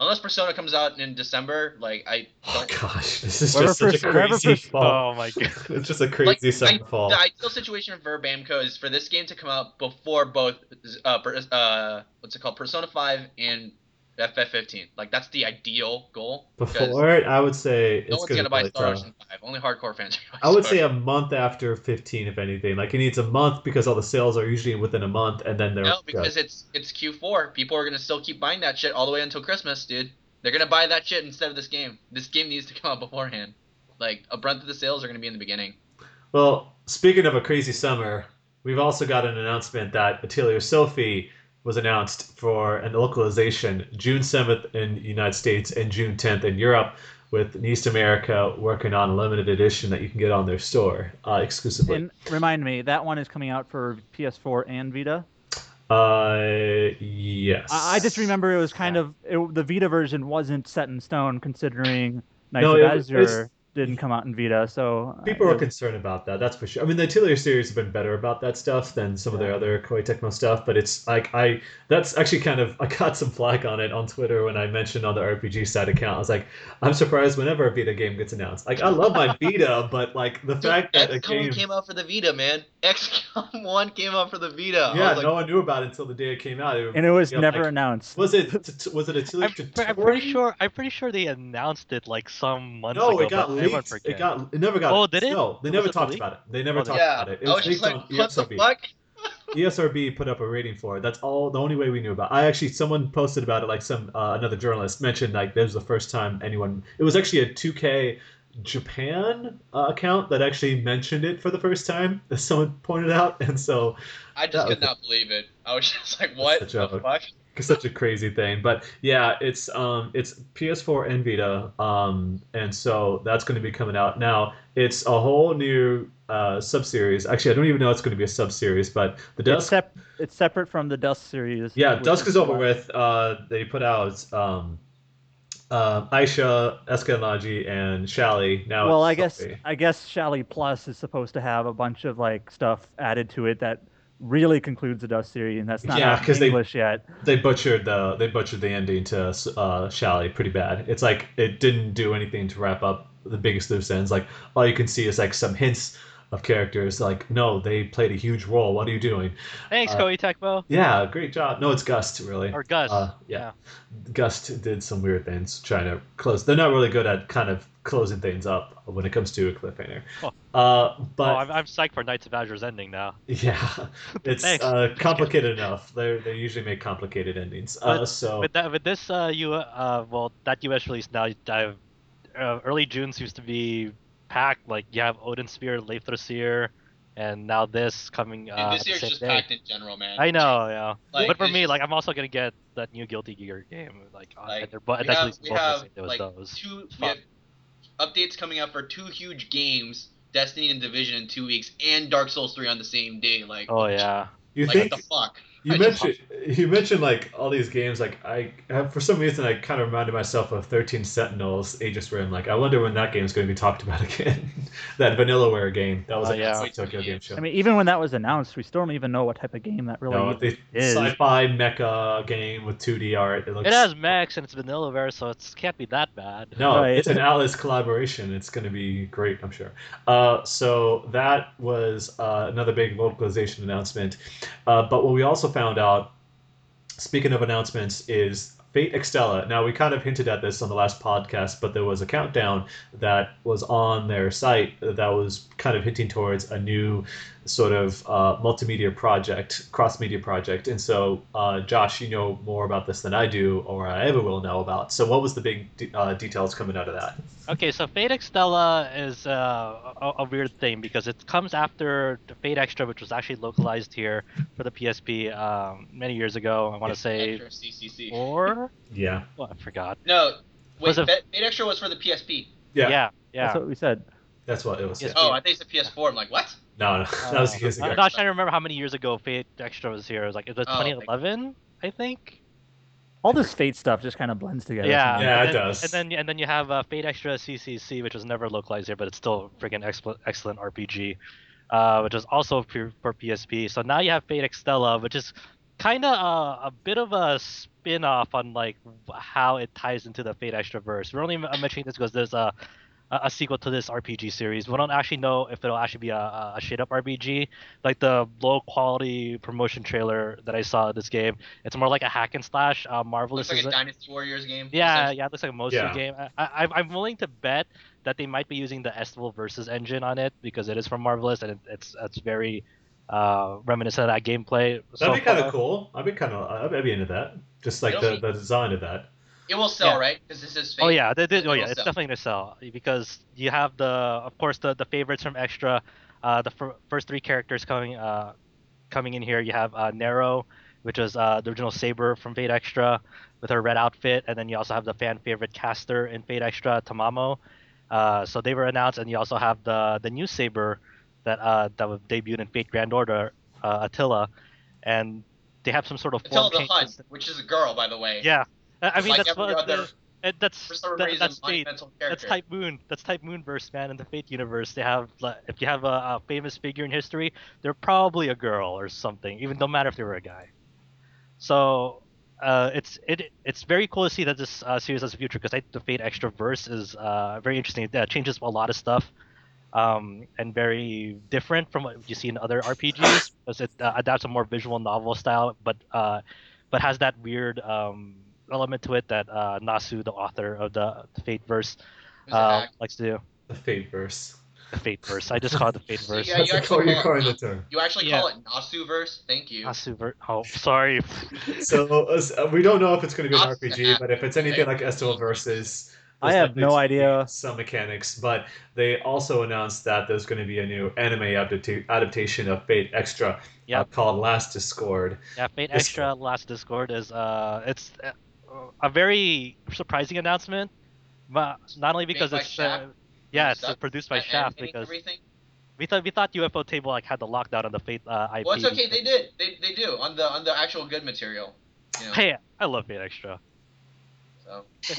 unless Persona comes out in December, like I oh don't gosh, this is just such a Pers- wherever crazy Pers- fall. oh my god. It's just a crazy like, summer I- fall. The ideal situation for Bamco is for this game to come out before both uh, uh what's it called Persona 5 and FF15. Like that's the ideal goal. Before it, I would say no it's one's gonna, gonna buy Star. Ocean 5. Only hardcore fans. are I would Star say a month after 15, if anything. Like it needs a month because all the sales are usually within a month, and then they're No, because it's it's Q4. People are gonna still keep buying that shit all the way until Christmas, dude. They're gonna buy that shit instead of this game. This game needs to come out beforehand. Like a brunt of the sales are gonna be in the beginning. Well, speaking of a crazy summer, we've also got an announcement that Atelier Sophie was announced for an localization June 7th in the United States and June 10th in Europe, with East America working on a limited edition that you can get on their store uh, exclusively. And remind me, that one is coming out for PS4 and Vita. uh, yes. I, I just remember it was kind of it, the Vita version wasn't set in stone, considering Nights No, of it was- it was- Azure didn't come out in Vita. So uh, People are concerned about that. That's for sure. I mean, the Atelier series have been better about that stuff than some of their other Koei Tecmo stuff. But it's like I that's actually kind of I got some flack on it on Twitter when I mentioned on the RPG Site account. I was like, I'm surprised whenever a Vita game gets announced. Like I love my Vita, but like the Dude, fact that a game. came out for the Vita, man. XCOM 1 came out for the Vita. Yeah, like, no one knew about it until the day it came out. It- and it was you know, never like, announced. Was it t- t- was it Atelier I'm, pre- I'm pretty sure. I'm pretty sure they announced it like some months No, ago. it got leaked. It got. It never got. Oh, did it? No, they Was never talked leak? about it. They never Oh, talked yeah. about it. It I was was just like, on what the ESRB. fuck? ESRB put up a rating for it. That's all. The only way we knew about. It. I actually someone posted about it. Like some uh, another journalist mentioned like this was the first time anyone. It was actually a 2K Japan uh, account that actually mentioned it for the first time. As someone pointed out, and so I just could was- not believe it. I was just like, what a the joke. fuck? such a crazy thing. But yeah, it's um it's PS4 and Vita. Um and so that's going to be coming out now. It's a whole new uh sub-series. Actually, I don't even know it's going to be a sub-series, but the It's, sep- it's separate from the Dusk series. Yeah, which Dusk is over with. Uh, they put out um, uh, Ayesha, Escalagi, and Shallie. Now, Well, I guess Sophie. I guess Shallie Plus is supposed to have a bunch of like stuff added to it that really concludes the Dusk series, and that's not Yeah, out in 'cause they- yet. they butchered the they butchered the ending to uh, Shallie pretty bad. It's like it didn't do anything to wrap up the biggest loose ends. Like all you can see is like some hints of characters. Like no, they played a huge role. What are you doing? Thanks, Uh, Koei Tecmo. Yeah, great job. No, it's Gust really. Or Gus. Uh, yeah. Gust did some weird things trying to close. They're not really good at kind of closing things up when it comes to a cliffhanger. Oh. Uh, Oh, but I'm, I'm psyched for Nights of Azure's ending now. yeah, it's uh, complicated enough. They they usually make complicated endings. Uh, But so With that, with this, uh, you, uh, well, that US release now, uh, uh, early June seems to be packed. Like you have Odin Sphere, Leifthrasir, and now this coming. Dude, Uh, this year's just day. packed in general, man. I know, yeah. Like, but for me, just- like I'm also gonna get that new Guilty Gear game. Like, Like, they're, bo- we that's have, releasing we both on the have same like those. two we have updates coming up for two huge games, Destiny and Division in two weeks, and Dark Souls three on the same day. Like, Oh yeah. you like think what the fuck? You I mentioned you mentioned like all these games. Like I, I- for some reason, I kind of reminded myself of Thirteen Sentinels, Aegis Rim. Like I wonder when that game is going to be talked about again. that Vanillaware game that was like yeah. yeah. Tokyo Game Show. I mean, even when that was announced, we still don't even know what type of game that really no, the is. sci-fi mecha game with 2D art. It looks. It has mechs and it's Vanillaware, so it can't be that bad. No, Right. it's an Atlus collaboration. It's going to be great, I'm sure. Uh, so that was uh, another big localization announcement. Uh, but what we also found out, speaking of announcements, is Fate Extella. Now, we kind of hinted at this on the last podcast, but there was a countdown that was on their site that was kind of hinting towards a new sort of uh, multimedia project, cross media project. And so, uh, Josh, you know more about this than I do, or I ever will know about. So, what was the big de- uh, details coming out of that? Okay, so Fate Extella is uh, a, a weird thing because it comes after the Fate Extra, which was actually localized here for the PSP um, many years ago. I want to say Extra CCC. four. Yeah. Oh, I forgot. No, wait. Was it- Fate Fate Extra was for the PSP. Yeah. Yeah, yeah. That's what we said. That's what it was. Yes. yeah. Oh, I think it's the PS4. I'm like, what? No, no, that was years Uh, ago. I'm not trying to remember how many years ago Fate Extra was here. It was like it was Oh, 2011, I think. All this Fate stuff just kind of blends together. Yeah, Yeah, and it then, does. And then and then you have uh, Fate Extra CCC, which was never localized here, but it's still a freaking excellent excellent RPG, uh, which is also for, for PSP. So now you have Fate Extella, which is kind of a, a bit of a spin-off on like how it ties into the Fate Extra verse. We're only mentioning this because there's a a a sequel to this RPG series. We don't actually know if it'll actually be a, a shade up RPG. Like the low quality promotion trailer that I saw of this game, it's more like a hack and slash. Uh, Marvelous Looks like is a a- Dynasty Warriors game. yeah, yeah, it looks like a Musou Yeah. game. I, I, I'm willing to bet that they might be using the Estival versus engine on it because it is from Marvelous and it, it's it's very uh, reminiscent of that gameplay. so That'd be kind of cool. I'd be kind of, I'd be into that. Just like the, be- the design of that. It will sell, Yeah. right? Because this is. Oh yeah, they, they, oh yeah, it's sell. definitely gonna sell because you have the, of course, the the favorites from Extra. Uh, the fir- first three characters coming uh, coming in here. You have uh, Nero, which is uh, the original Saber from Fate Extra, with her red outfit, and then you also have the fan favorite caster in Fate Extra, Tamamo. Uh, so they were announced, and you also have the the new Saber that uh, that was debuted in Fate Grand Order, uh, Attila, and they have some sort of Attila form the Hun, which is a girl, by the way. Yeah, I mean like that's what other, the- that's for some that- reason, that's Fate. character. That's Type Moon. That's Type Moonverse, man. In the Fate universe, they have like, if you have a, a famous figure in history, they're probably a girl or something. Even don't matter if they were a guy. So uh, it's it it's very cool to see that this uh, series has a future because I the Fate Extra verse is uh, very interesting. It uh, changes a lot of stuff. Um, and very different from what you see in other RPGs because it uh, adapts a more visual novel style, but uh, but has that weird um, element to it that uh, Nasu, the author of the, the Fate verse, uh, likes to do. The Fate verse. The Fate verse. I just call it the Fate verse. yeah, you the actually call you're call calling it- the term. You actually Yeah. call it Nasu verse? Thank you. Nasu verse. Oh, sorry. So uh, we don't know if it's going to be an Not RPG, but if it's anything like Estival versus. I have no idea. Some mechanics, but they also announced that there's going to be a new anime adapta- adaptation of Fate Extra uh, called Last Discord. Yeah, Fate This- Extra Last Discord is uh, it's uh, a very surprising announcement, but not only because it's uh, yeah, it's produced by Shaft because everything. we thought we thought Ufotable like had the lockdown on the Fate uh, IP. Well, it's okay. They did. They, they do on the on the actual good material. You know, Hey, I love Fate Extra. So.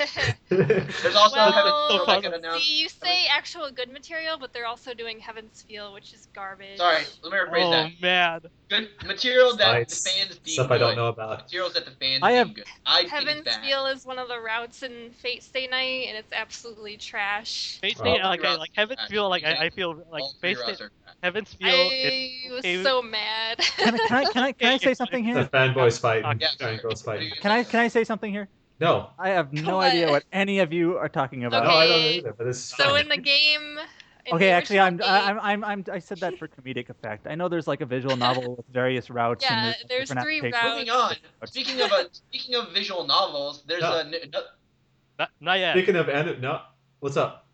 There's also Well, Heaven so Feel far- like an. See, you say actual good material, but they're also doing Heaven's Feel, which is garbage. Sorry, let me rephrase that. Oh that. man, Good material that Sites, the fans deem Stuff good. I don't know about. Materials that the fans I deem have- good. I Heaven's it's. Feel is one of the routes in Fate Stay Night, and it's absolutely trash. Fate Well- Stay like I, Routes like Heaven's are Feel like I, I feel like Fate routes Stay. Heaven's Feel. I was it- so mad. Can I, can I, can I, can I say something here? The here? fanboys fight Yeah, giant girls What do fighting. you Can I can I say something here? No, I have no What? idea what any of you are talking about. no, I don't Okay. either. But this is so fine. in the game. in Okay, the actually, I'm, game- I'm, I'm, I'm, I said that for comedic effect. I know there's like a visual novel with various routes. Yeah, and there's, there's different three applications. routes. Moving on. Speaking of a, speaking of visual novels, there's No. a n- no, not, not yet. Speaking of anim- no, what's up?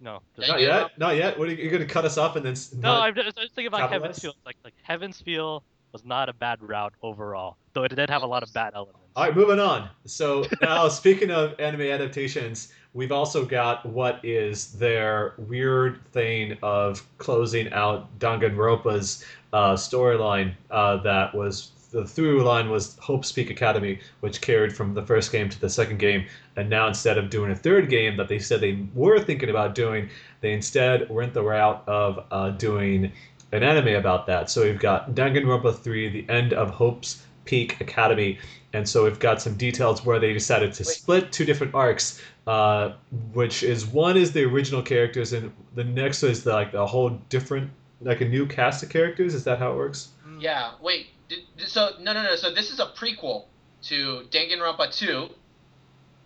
No. Yeah, Not yeah. yet. Not yet. What are you, you're going to cut us off and then? No, I'm just, I'm just thinking about? Heaven's Feel. Like like Heaven's Feel was not a bad route overall, though it did have a lot of bad elements. All right, moving on. So now, speaking of anime adaptations, we've also got what is their weird thing of closing out Danganronpa's uh, storyline uh, that was the through line was Hope's Peak Academy, which carried from the first game to the second game. And now instead of doing a third game that they said they were thinking about doing, they instead went the route of uh, doing an anime about that. So we've got Danganronpa 3, the end of Hope's Peak Academy. And so we've got some details where they decided to split two different arcs, uh, which is one is the original characters, and the next is the, like a whole different, like a new cast of characters. Is that how it works? Yeah, wait. Did, so no, no, no. So this is a prequel to Danganronpa 2.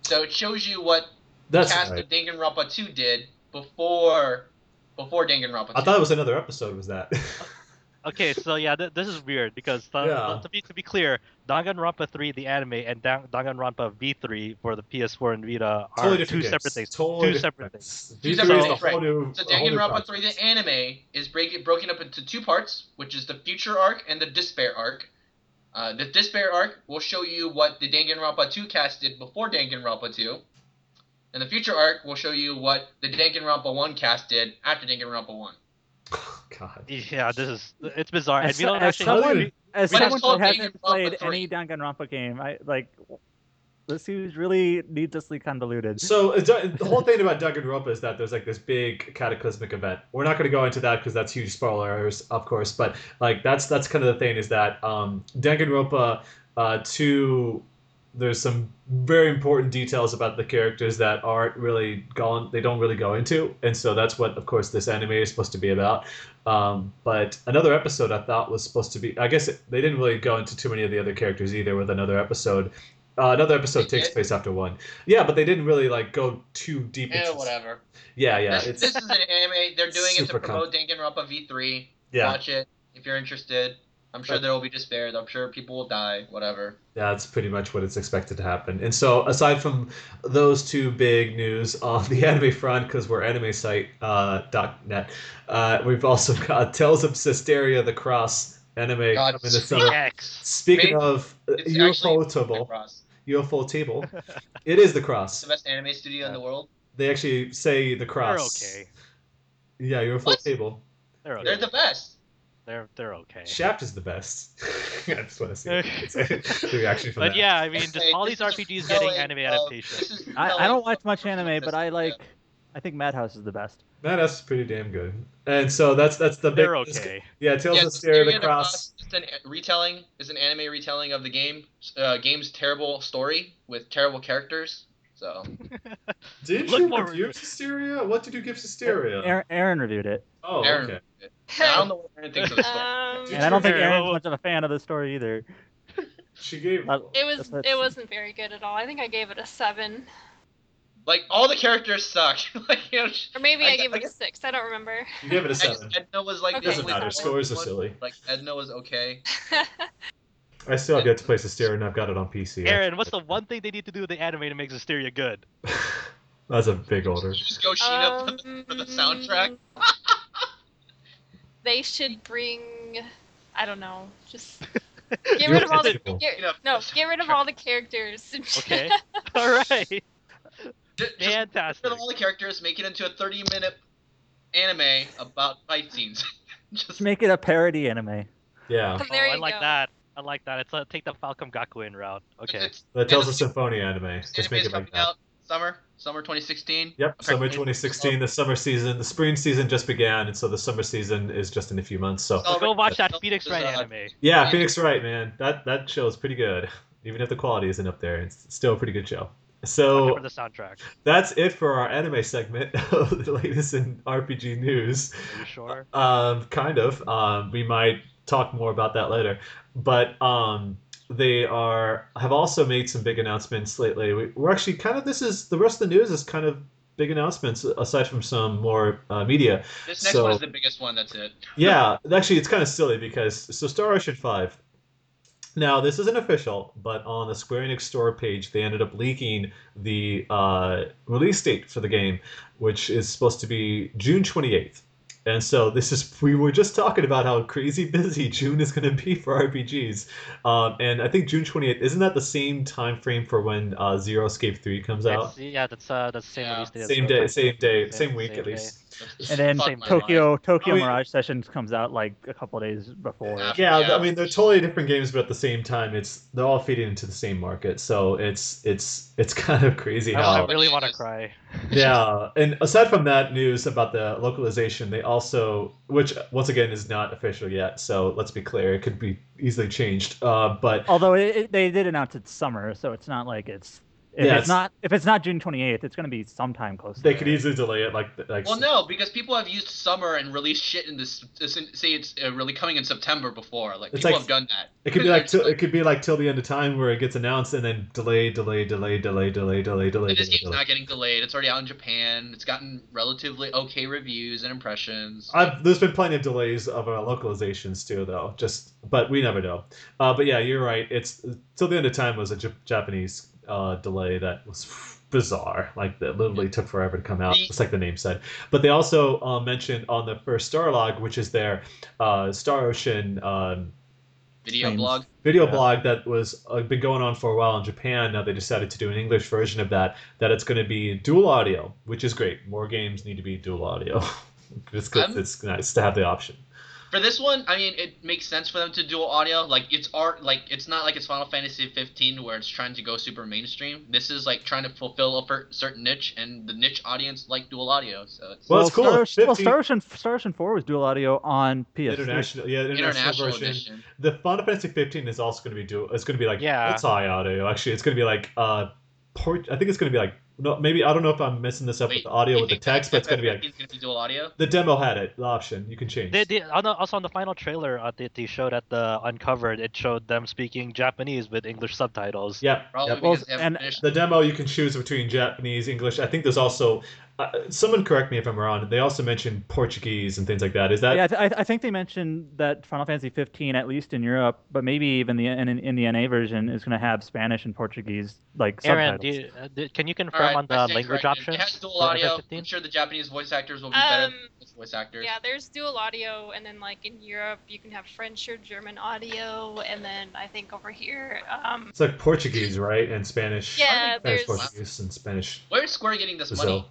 So it shows you what That's cast right. of Danganronpa 2 did before before Danganronpa 2. I thought it was another episode. Was that? Okay, so yeah, th- this is weird because uh, Yeah. to be to be clear, Danganronpa 3 the anime and Dan- Danganronpa V3 for the PS4 and Vita are totally two games. separate things. Totally two separate things. things. Two V3 separate is a things, whole right. new- So a whole new Danganronpa 3 the anime is break, broken up into two parts, which is the future arc and the despair arc. Uh, the despair arc will show you what the Danganronpa 2 cast did before Danganronpa 2. And the future arc will show you what the Danganronpa 1 cast did after Danganronpa 1. God. Yeah, this is it's bizarre, and As, we don't as actually. someone, we- as But someone who hasn't played any Danganronpa game, I like this seems really needlessly convoluted. So uh, the whole thing about Danganronpa is that there's like this big cataclysmic event. We're not going to go into that because that's huge spoilers, of course. But like that's that's kind of the thing is that um, Danganronpa uh, two. There's some very important details about the characters that aren't really gone. They don't really go into, and so that's what, of course, this anime is supposed to be about. Um, but another episode I thought was supposed to be. I guess it, they didn't really go into too many of the other characters either. With another episode, uh, another episode They takes did? place after one. Yeah, but they didn't really like go too deep Eh, into. whatever. Yeah, yeah, this, it's this is an anime. They're doing it to promote Danganronpa V3. yeah, Watch it if you're interested. I'm sure Right. there will be despair. I'm sure people will die. Whatever. that's pretty much what it's expected to happen. And so, aside from those two big news on the anime front, because we're anime site uh, dot net, uh, we've also got Tales of Zestiria: The Cross anime God, coming this summer. Speaking Maybe of uh, it's UFO actually- table, Cross. Ufotable, it is the Cross. It's the best anime studio in the world. They actually say the Cross. They're Cross. okay. Yeah, UFO What? table. They're okay. They're the best. They're they're okay. Shaft is the best. I just want to see the reaction from But that. yeah, I mean, just all these RPGs getting anime adaptations. I, I don't watch much anime, but I like. I think Madhouse is the best. Madhouse is pretty damn good. And so that's that's the big. They're okay. Yeah, Tales Yeah, of Zestiria the Cross. It's an retelling. Is an anime retelling of the game. Uh, game's terrible story with terrible characters. So Did Look you review Zestiria? What did you give Zestiria? Aaron, Aaron reviewed it, Oh, Aaron, okay. I don't know what Aaron thinks of the story. Um, Did and I don't think Okay, Aaron's much of a fan of the story either. She gave. Uh, it was That's- that's- it wasn't very good at all. I think I gave it a seven, Like all the characters suck. like you know, or maybe I I, gave I it a six. I don't remember. You gave it a guess seven. Edna was like Okay. the Doesn't matter. one- Scores are silly. Like Edna was okay. I still have yet to play Zestiria, and I've got it on PC. Aaron, what's the one thing they need to do with the anime to make Zestiria good? That's a big order. Just go Shiina for, the, for the soundtrack. They should bring. I don't know. Just get You're rid of all the. Get, no, get rid of all the characters. Okay. All right. Ju- Just get Fantastic. rid of all the characters, make it into a 30 minute anime about fight scenes. Just just make it a parody anime. Yeah. there oh, I like go. that. I like that. It's a take the Falcon Gakuen route. Okay. It's, The Tales of it's- anime. Just make it like that. out summer, summer 2016. Yep, summer Apparently- 2016. The summer season, the spring season just began, and so the summer season is just in a few months. So Oh, Go watch that Phoenix Wright uh, anime. yeah, Phoenix Wright, man, that that show is pretty good. Even if the quality isn't up there, it's still a pretty good show. So for the soundtrack. that's it for our anime segment of the latest in RPG news. Are sure? Um, kind of. Um, we might talk more about that later, but um, they are have also made some big announcements lately. We, we're actually kind of this is the rest of the news is kind of big announcements aside from some more uh, media. This next So- one is the biggest one. That's it. Yeah, actually, it's kind of silly because so Star Ocean Five. Now this isn't official, but on the Square Enix store page, they ended up leaking the uh, release date for the game, which is supposed to be June twenty eighth. And so this is we were just talking about how crazy busy June is going to be for RPGs, um, and I think June 28th isn't that the same time frame for when uh, Zero Escape 3 comes out? It's- yeah, that's uh, that's the same Yeah. release date. Same day, same day, Same- same week same at day. Least. And then Fuck my Tokyo Tokyo I mean- Mirage Sessions comes out like a couple days before. Yeah. Yeah, Yeah. I mean they're totally different games, but at the same time, it's they're all feeding into the same market. So it's it's it's kind of crazy I, how I really want to cry. yeah, and aside from that news about the localization, they also, which once again is not official yet, so let's be clear, it could be easily changed. Uh, but Although it, it, they did announce it's summer, so it's not like it's if Yeah, it's, it's- not if it's not June 28th, it's going to be sometime close. to they there. could easily delay it, like like. Well, no, because people have used summer and released shit in this. this say it's uh, really coming in September before. Like It's people like- have done that. It could be like It's till, it could be like till the end of time where it gets announced and then delay, delay, delay, delay, delay, delay, delay. But this game's delay. not getting delayed. It's already out in Japan. It's gotten relatively okay reviews and impressions. I've, there's been plenty of delays of our localizations too, though. Just, but we never know. Uh, but yeah, you're right. It's till the end of time was a J- Japanese uh, delay that was bizarre. Like that literally took forever to come out, The- just like the name said. But they also uh, mentioned on the first Starlog, which is their uh, Star Ocean um, Video things. blog. video Yeah. blog that was uh, been going on for a while in Japan. Now they decided to do an English version of that. That it's going to be dual audio, which is great. More games need to be dual audio. it's good. It's nice to have the option. For this one, I mean, it makes sense for them to do audio. Like it's art. Like it's not like it's Final Fantasy 15 where it's trying to go super mainstream. This is like trying to fulfill a per- certain niche, and the niche audience like dual audio. So it's Well, it's cool. Star, Ocean- well, Star Ocean, Star Ocean 4 was dual audio on PS3. International, yeah, international, international version. edition. The Final Fantasy 15 is also going to be dual. It's going to be like Yeah. multi audio. Actually, it's going to be like uh, port. I think it's going to be like no, maybe I don't know if I'm messing this up with the audio with the text, but it's gonna be like gonna be dual audio. the demo had it. The option you can change. They, they, also on the final trailer uh, that they showed at the Uncovered, it showed them speaking Japanese with English subtitles. Probably yep. And- finished. the demo you can choose between Japanese, English. I think there's also uh, someone correct me if I'm wrong. They also mentioned Portuguese and things like that. Is that yeah, I, th- I think they mentioned that Final Fantasy 15, at least in Europe, but maybe even the in, in the NA version, is going to have Spanish and Portuguese like Aaron, subtitles. do you, uh, do- can you confirm All right, on I the stand language corrected. options? It has dual audio. FF15? I'm sure the Japanese voice actors will be better Um, than the voice actors. Yeah, there's dual audio, and then like in Europe, you can have French or German audio, and then I think over here, um, it's like Portuguese, right? And Spanish. yeah, Spanish, there's Portuguese, and Spanish. Where's Square getting this Brazil. money?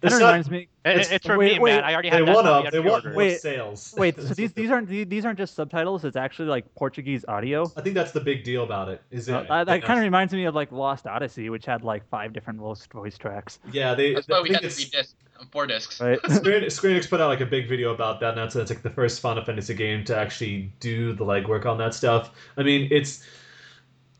Kind It's of not- reminds me. It's- it's for wait, me, wait, man. I already they had that want copy up. on They want pre-order. more Wait, sales. Wait, so these these aren't these, these aren't just subtitles. It's actually like Portuguese audio. I think that's the big deal about it. Is it? Uh, that that kind of reminds me of like Lost Odyssey, which had like five different voice voice tracks. Yeah, they. That's I why we had three discs, four discs. Right. Square, Square Enix put out like a big video about that, and that's it's like the first Final Fantasy game to actually do the legwork on that stuff. I mean, it's.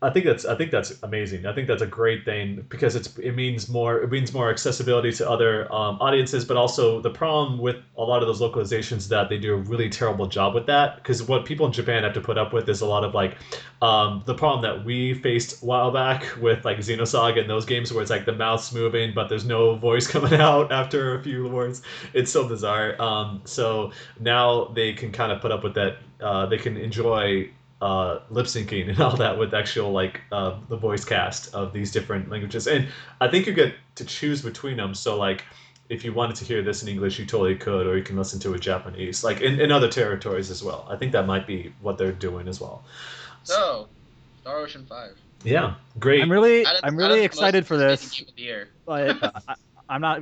I think that's I think that's amazing. I think that's a great thing because it's it means more it means more accessibility to other um, audiences, but also the problem with a lot of those localizations that they do a really terrible job with that because what people in Japan have to put up with is a lot of like um, the problem that we faced a while back with like Xenosaga and those games where it's like the mouth's moving but there's no voice coming out after a few words. It's so bizarre. Um, so now they can kind of put up with that. Uh, they can enjoy uh, lip syncing and all that with actual like uh, the voice cast of these different languages. And I think you get to choose between them. So like if you wanted to hear this in English, you totally could, or you can listen to it Japanese, like in, in other territories as well. I think that might be what they're doing as well. So, Star Ocean Five. Yeah, great. I'm really of- I'm really excited for this, game of the year. but I, I'm not.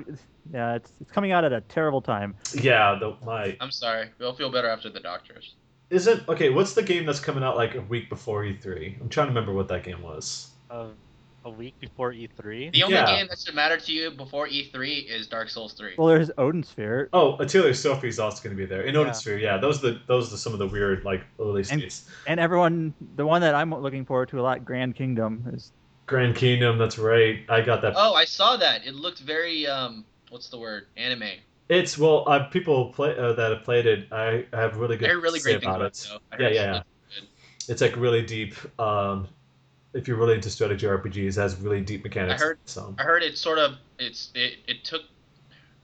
Yeah, it's it's coming out at a terrible time. yeah, the, my I'm sorry. We'll feel better after the doctors. Isn't okay. What's the game that's coming out like a week before E3? I'm trying to remember what that game was. Uh, a week before E E3. The only Yeah. game that should matter to you before E3 is Dark Souls 3. Well, there's Odin Sphere. Oh, Atelier Sophie's also going to be there. In Odin Yeah. Sphere, yeah. Those are the those are some of the weird like release And- dates. and everyone the one that i'm looking forward to a lot grand kingdom is Grand Kingdom, that's right. I got that. Oh, I saw that. It looked very um, what's the word? Anime. It's well, uh, people play uh, that have played it. I have really good I heard really to say great about about it. it. Though. Yeah, yeah, it yeah. good. It's like really deep. Um, if you're really into strategy RPGs, it has really deep mechanics. I heard- so. I heard it sort of. It's it. It took.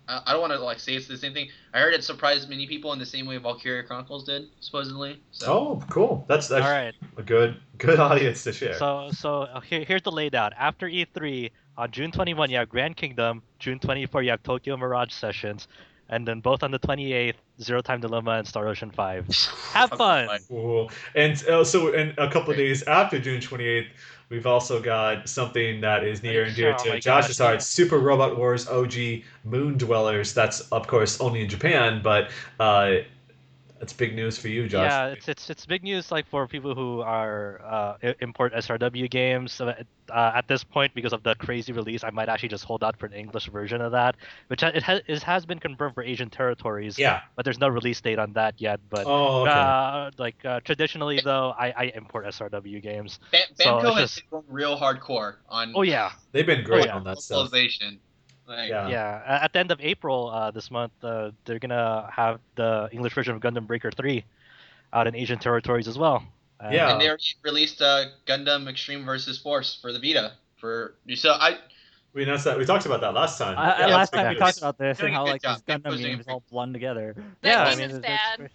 I I don't want to like say it's the same thing. I heard it surprised many people in the same way Valkyria Chronicles did, supposedly. So. Oh, cool. That's All actually right. a good good audience to share. So so uh, here, here's the laydown. After E3 on June 21, you have Grand Kingdom. June 24, you have Tokyo Mirage Sessions. and then both on the 28th, Zero Time Dilemma and Star Ocean 5. Have fun. Cool. And uh, so, in a couple of days after June 28th, we've also got something that is near and dear Oh to my Josh's God, heart Super Robot Wars OG Moon Dwellers. That's, of course, only in Japan, but uh, that's big news for you, Josh. Yeah, it's it's it's big news like for people who are uh, import SRW games. Uh, at this point, because of the crazy release, I might actually just hold out for an English version of that, which it has it has been confirmed for Asian territories. Yeah. But there's no release date on that yet. But Oh, okay. uh, like uh, traditionally though, I, I import SRW games. Bam- So Bamco has just- been going real hardcore on Oh yeah, They've been great yeah. on that stuff. Localization. Like, Yeah. yeah. At the end of April uh, this month, uh, they're gonna have the English version of Gundam Breaker 3 out in Asian territories as well. Uh, Yeah. And they already released uh, Gundam Extreme versus Force for the Vita. For so I We announced that. We talked about that last time. I, I- Yeah, last time we talked about this and how like job. these Gundam games all blend together. That Yeah, I mean, is it's- bad.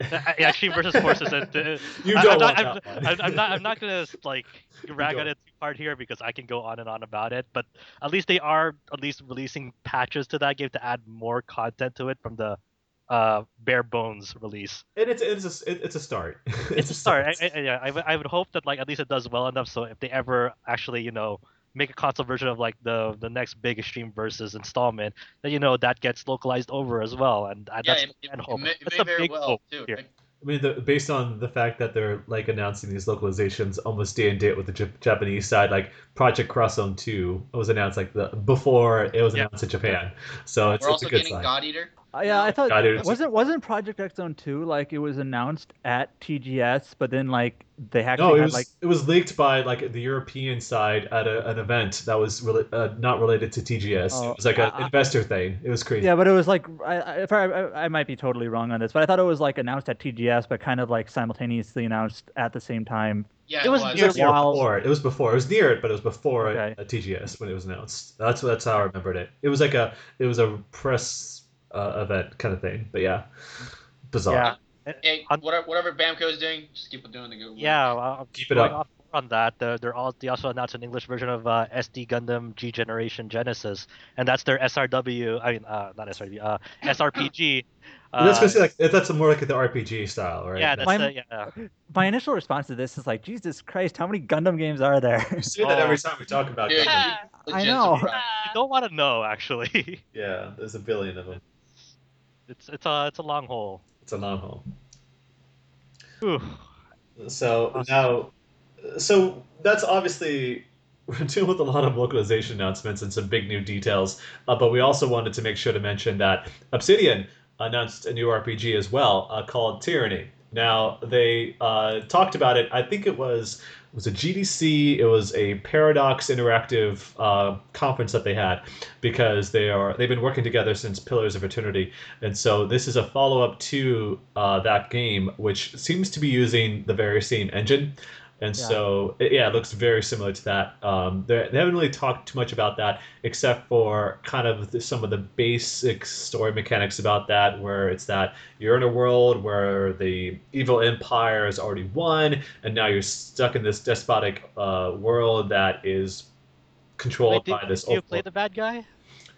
Uh, yeah, versus Forces. And, uh, You I- don't I'm not, I'm. I'm, I'm not. I'm not gonna like rag on it too hard here because I can go on and on about it. But at least they are at least releasing patches to that game to add more content to it from the uh, bare bones release. And it's it's a, it's a start. It's a start. I, I, yeah, I, would- I would hope that like at least it does well enough. So if they ever actually you know make a console version of like the the next big Extreme versus installment, then you know that gets localized over as well. And uh, yeah, that's it, the it, end it hope. may, it That's may the very big well hope too. here. I mean, the, based on the fact that they're like announcing these localizations almost day and date with the Jap- Japanese side, like Project Cross Zone Two was announced like the before it was Yeah. announced in Japan, so it's, We're it's a also good getting sign. God Eater. Uh, yeah, I thought God, it was- wasn't wasn't Project X Zone 2 like it was announced at TGS, but then like they actually No, it had was like it was leaked by like the European side at a, an event that was really uh, not related to TGS. Oh, it was like an I- I- investor thing. It was crazy. yeah, but it was like I, I, if I, I I might be totally wrong on this, but I thought it was like announced at TGS, but kind of like simultaneously announced at the same time. Yeah, It was It near was near While- before. It was before. It was near it, but it was before Okay. at TGS when it was announced. That's that's how I remembered it. It was like a it was a press uh, event kind of thing. But yeah, bizarre. Yeah. Hey, On- whatever, whatever Bamco is doing, just keep on doing the good work. Yeah, well, Keep it going up. off on that. They're, they're all they also announced an English version of uh, SD Gundam G Generation Genesis, and that's their SRW. I mean, uh, not SRW, uh, SRPG. Well, that's uh, gonna say like that's more like the RPG style, right? yeah, that's My- the, yeah. My initial response to this is like, Jesus Christ, how many Gundam games are there? You say that Oh. every time we talk about Yeah, Gundam. Yeah. I know. surprised. You don't want to know actually. Yeah, there's a billion of them. It's it's a it's a long haul. It's a long haul. So now, so that's obviously we're dealing with a lot of localization announcements and some big new details. Uh, but we also wanted to make sure to mention that Obsidian announced a new RPG as well uh, called Tyranny. Now they uh, talked about it. I think it was was a GDC. It was a Paradox Interactive uh, conference that they had because they are they've been working together since Pillars of Eternity, and so this is a follow up to uh, that game, which seems to be using the very same engine. And Yeah. so, it, yeah, it looks very similar to that. Um, they're- haven't really talked too much about that, except for kind of the, some of the basic story mechanics about that, where it's that you're in a world where the evil empire has already won, and now you're stuck in this despotic uh, world that is controlled Wait, did, by this. did you play the bad guy?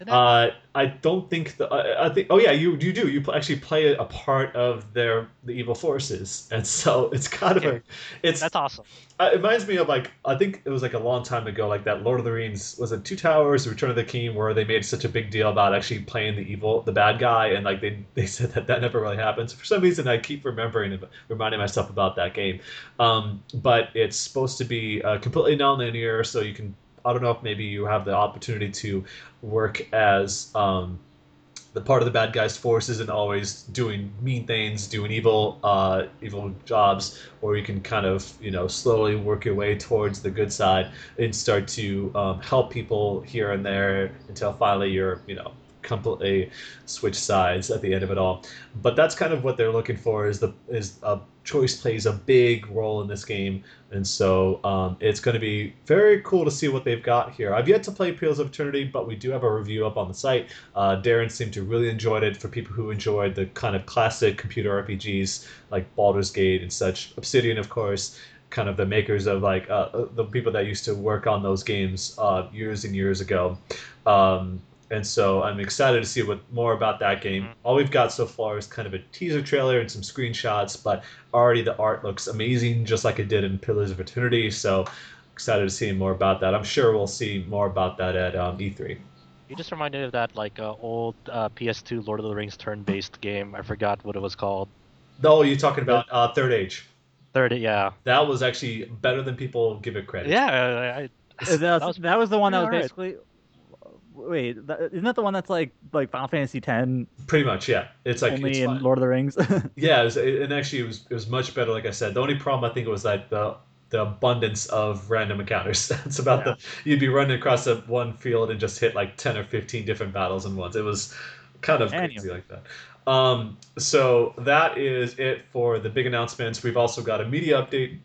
Uh, I don't think the. I, I think. Oh yeah, you you do. You actually play a part of their the evil forces, and so it's kind of a. It's That's awesome. uh, it reminds me of like I think it was like a long time ago, like that Lord of the Rings was it Two Towers, Return of the King, where they made such a big deal about actually playing the evil, the bad guy, and like they they said that that never really happens. For some reason, I keep remembering, reminding myself about that game. Um, but it's supposed to be uh, completely non-linear, so you can. I don't know if maybe you have the opportunity to work as um, the part of the bad guy's force isn't always doing mean things, doing evil, uh, evil jobs, or you can kind of, you know, slowly work your way towards the good side and start to um, help people here and there until finally you're, you know, completely switch sides at the end of it all. But that's kind of what they're looking for. Is the is a choice plays a big role in this game, and so um, it's going to be very cool to see what they've got here. I've yet to play Pillars of Eternity, but we do have a review up on the site. Uh, Darren seemed to really enjoyed it. For people who enjoyed the kind of classic computer RPGs like Baldur's Gate and such, Obsidian, of course, kind of the makers of like uh, the people that used to work on those games uh, years and years ago. Um, and so I'm excited to see what more about that game. Mhm. All we've got so far is kind of a teaser trailer and some screenshots, but already the art looks amazing, just like it did in Pillars of Eternity. So excited to see more about that. I'm sure we'll see more about that at um, E3. You just reminded me of that like uh, old uh, PS2 Lord of the Rings turn-based game. I forgot what it was called. No, you're talking about uh, Third Age. Third, yeah, That was actually better than people give it credit. yeah. I, I, That was, that was the one that was pretty basically. Wait, that, isn't that the one that's like like Final Fantasy X Pretty much, yeah. It's like only it's in fun. Lord of the Rings? Yeah, it was, it, and actually, it was it was much better. Like I said, the only problem I think was like the the abundance of random encounters. That's about the you'd be running across a one field and just hit like ten or fifteen different battles in once. It was kind of Anyway. crazy like that. Um, so that is it for the big announcements. We've also got a media update.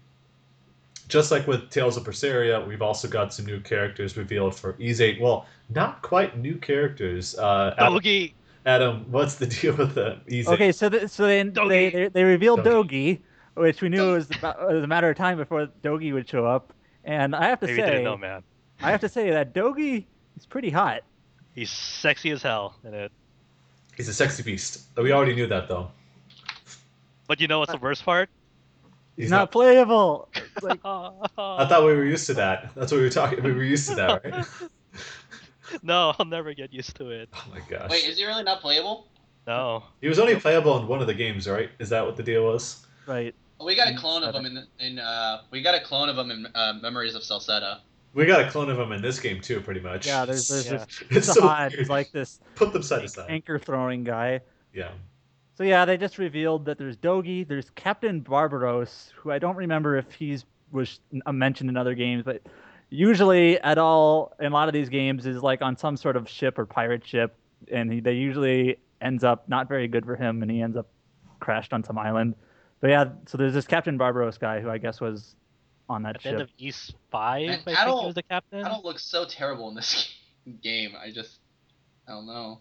Just like with Tales of Berseria, we've also got some new characters revealed for Ys 8. Well, not quite new characters. Uh, Adam, Dogi. Adam, what's the deal with the Ys 8? okay, so the, so they, they Dogi. they they revealed Dogi. Dogi, which we knew was about, it was a matter of time before Dogi would show up, and I have to Maybe you say, didn't know, man. I have to say that Dogi is pretty hot. He's sexy as hell in it. He's a sexy beast. We already knew that though. But you know what's the worst part? He's not, playable. It's like, I thought we were used to that. That's what we were talking. We were used to that, right? no, I'll never get used to it. Oh my gosh. Wait, is he really not playable? No. he was only playable in one of the games, right? Is that what the deal was? right. We got a Mm, clone of him in in uh we got a clone of him in uh, Memories of Celceta. We got a clone of him in this game too, pretty much. Yeah, there's there's Yeah. this It's so Sahad like this Put them side to side. anchor throwing guy. Yeah. So yeah, they just revealed that there's Dogi, there's Captain Barbaros, who I don't remember if he's was mentioned in other games, but usually at all in a lot of these games is like on some sort of ship or pirate ship, and he, they usually ends up not very good for him, and he ends up crashed on some island. But yeah, so there's this Captain Barbaros guy who I guess was on that At the end ship. of Ys 5, Man, I I think he don't- was the captain. I don't look so terrible in this game. I just I don't know.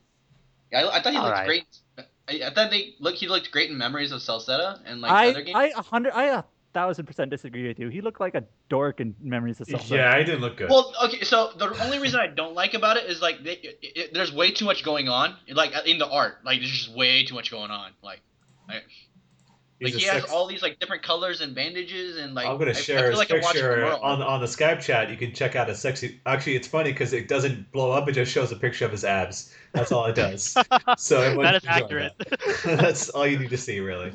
I, I thought he looked Alright. great. I, I thought they look he looked great in Memories of Celceta and like I other games. I a hundred I a thousand percent disagree with you. He looked like a dork in Memories of Celceta. Yeah, he didn't look good. Well, okay, so the only reason I don't like about it is like they, it, it, there's way too much going on, like in the art. Like there's just way too much going on. Like, I, He's like a he has sex- all these like different colors and bandages and like. I'm gonna I- I share feel his like I'm picture Romero. on on the Skype chat. You can check out a sexy. Actually, it's funny because it doesn't blow up. It just shows a picture of his abs. That's all it does. so that is accurate. that. That's all you need to see, really.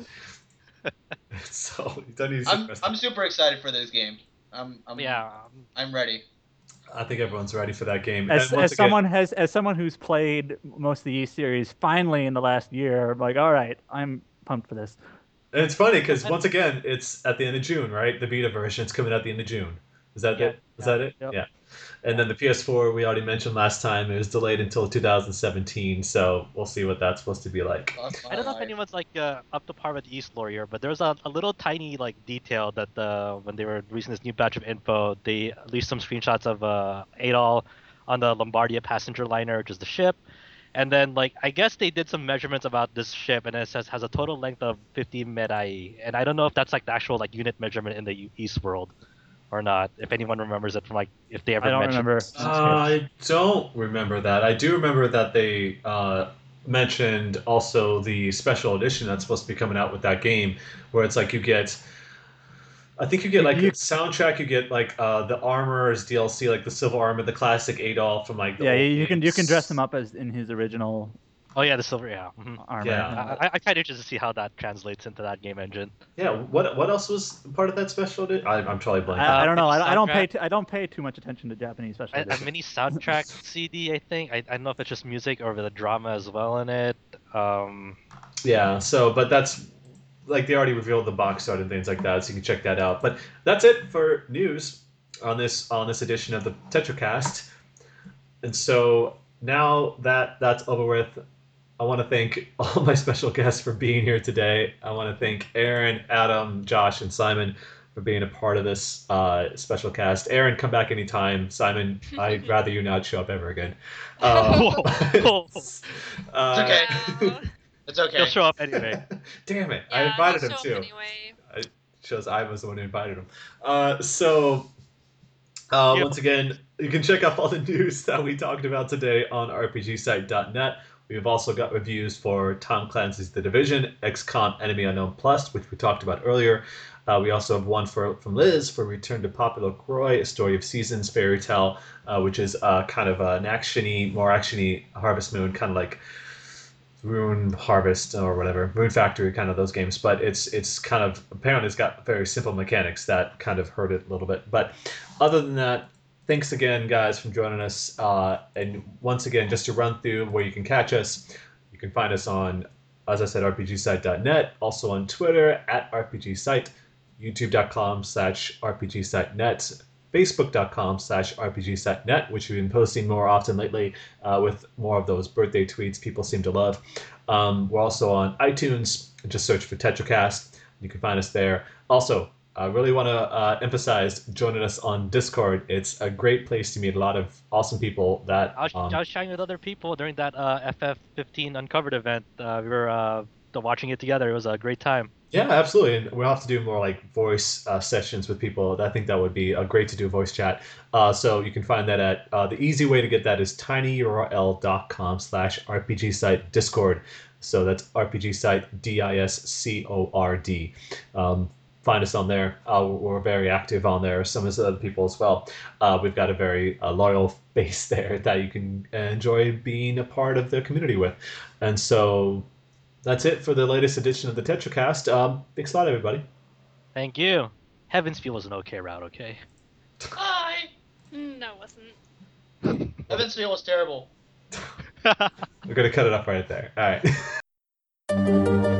so don't need to see the I'm I'm super excited for this game. I'm, I'm yeah. I'm ready. I think everyone's ready for that game. as, And once as again- someone has as someone who's played most of the E series, finally in the last year, I'm like, all right, I'm pumped for this. And it's funny because once again, it's at the end of June, right? The Vita version. It's coming out the end of June. Is that Yeah. it? Is that it? Yep. Yeah. And then the PS4 we already mentioned last time. It was delayed until 2017. So we'll see what that's supposed to be like. I don't know my if anyone's like uh, up to par with Ys lore here, but there's a, a little tiny like detail that uh, when they were releasing this new batch of info, they released some screenshots of uh, Adol on the Lombardia passenger liner, which is the ship, and then like I guess they did some measurements about this ship, and it says has a total length of 50 medai, and I don't know if that's like the actual like unit measurement in the Ys world or not. If anyone remembers it from like if they ever I don't mentioned remember. I don't remember that. I do remember that they uh, mentioned also the special edition that's supposed to be coming out with that game, where it's like you get. I think you get like You- a soundtrack. You get like uh, the armor as DLC, like the silver armor, the classic Adol from like. The yeah, old you can you can dress him up as in his original Oh yeah, the silver. Yeah. mhm. armor. Yeah. I, I, I kind of interested to see how that translates into that game engine. Yeah. What what else was part of that special? Edi- I, I'm totally blanking. I, I don't know. I, don't- I don't pay soundtrack? t- I don't pay too much attention to Japanese special a, a mini soundtrack CD, I think. I, I don't know if it's just music or the drama as well in it. Um, Yeah, so but that's like they already revealed the box art and things like that, so you can check that out. But that's it for news on this on this edition of the TetraCast. And so now that that's over with, I want to thank all my special guests for being here today. I want to thank Aaron, Adam, Josh, and Simon for being a part of this uh, special cast. Aaron, come back anytime. Simon, I'd rather you not show up ever again. Uh, uh, okay. Wow. It's okay. he'll show up anyway. Damn it! I invited he'll him show too. up Anyway. Shows I was the one who invited him. Uh, so, uh, Yeah. once again, you can check out all the news that we talked about today on RPGsite.net. We've also got reviews for Tom Clancy's The Division, XCOM Enemy Unknown Plus, which we talked about earlier. Uh, we also have one for from Liz for Return to PopoloCrois, a story of seasons fairy tale, uh, which is uh, kind of an actiony, more actiony Harvest Moon, kind of like Rune Harvest or whatever, Rune Factory, kind of those games. But it's it's kind of apparently it's got very simple mechanics that kind of hurt it a little bit. But other than that, thanks again, guys, for joining us. Uh, and once again, just to run through where you can catch us, you can find us on, as I said, rpgsite.net, also on Twitter at rpgsite, youtube.com slash rpgsite.net, facebook.com slash rpgsite.net, which we've been posting more often lately uh, with more of those birthday tweets people seem to love. Um, we're also on iTunes. Just search for TetraCast. You can find us there. Also, I really want to uh, emphasize joining us on Discord. It's a great place to meet a lot of awesome people that. I was, um, I was chatting with other people during that uh, FF15 Uncovered event. Uh, we were uh, watching it together. It was a great time. Yeah, absolutely. And we'll have to do more like voice uh, sessions with people. I think that would be uh, great to do voice chat. Uh, so you can find that at uh, the easy way to get that is tinyurl.com slash RPG site Discord. So that's RPG site D I S C O R D. Um, find us on there. Uh, we're very active on there. Some of the other people as well. Uh, we've got a very uh, loyal base there that you can enjoy being a part of the community with. And so that's it for the latest edition of the TetraCast. Um, thanks a lot, everybody. Thank you. Heaven's Feel was an okay route, okay? Hi. Mm, No, it wasn't. Heaven's Feel was terrible. We're gonna cut it off right there. All right.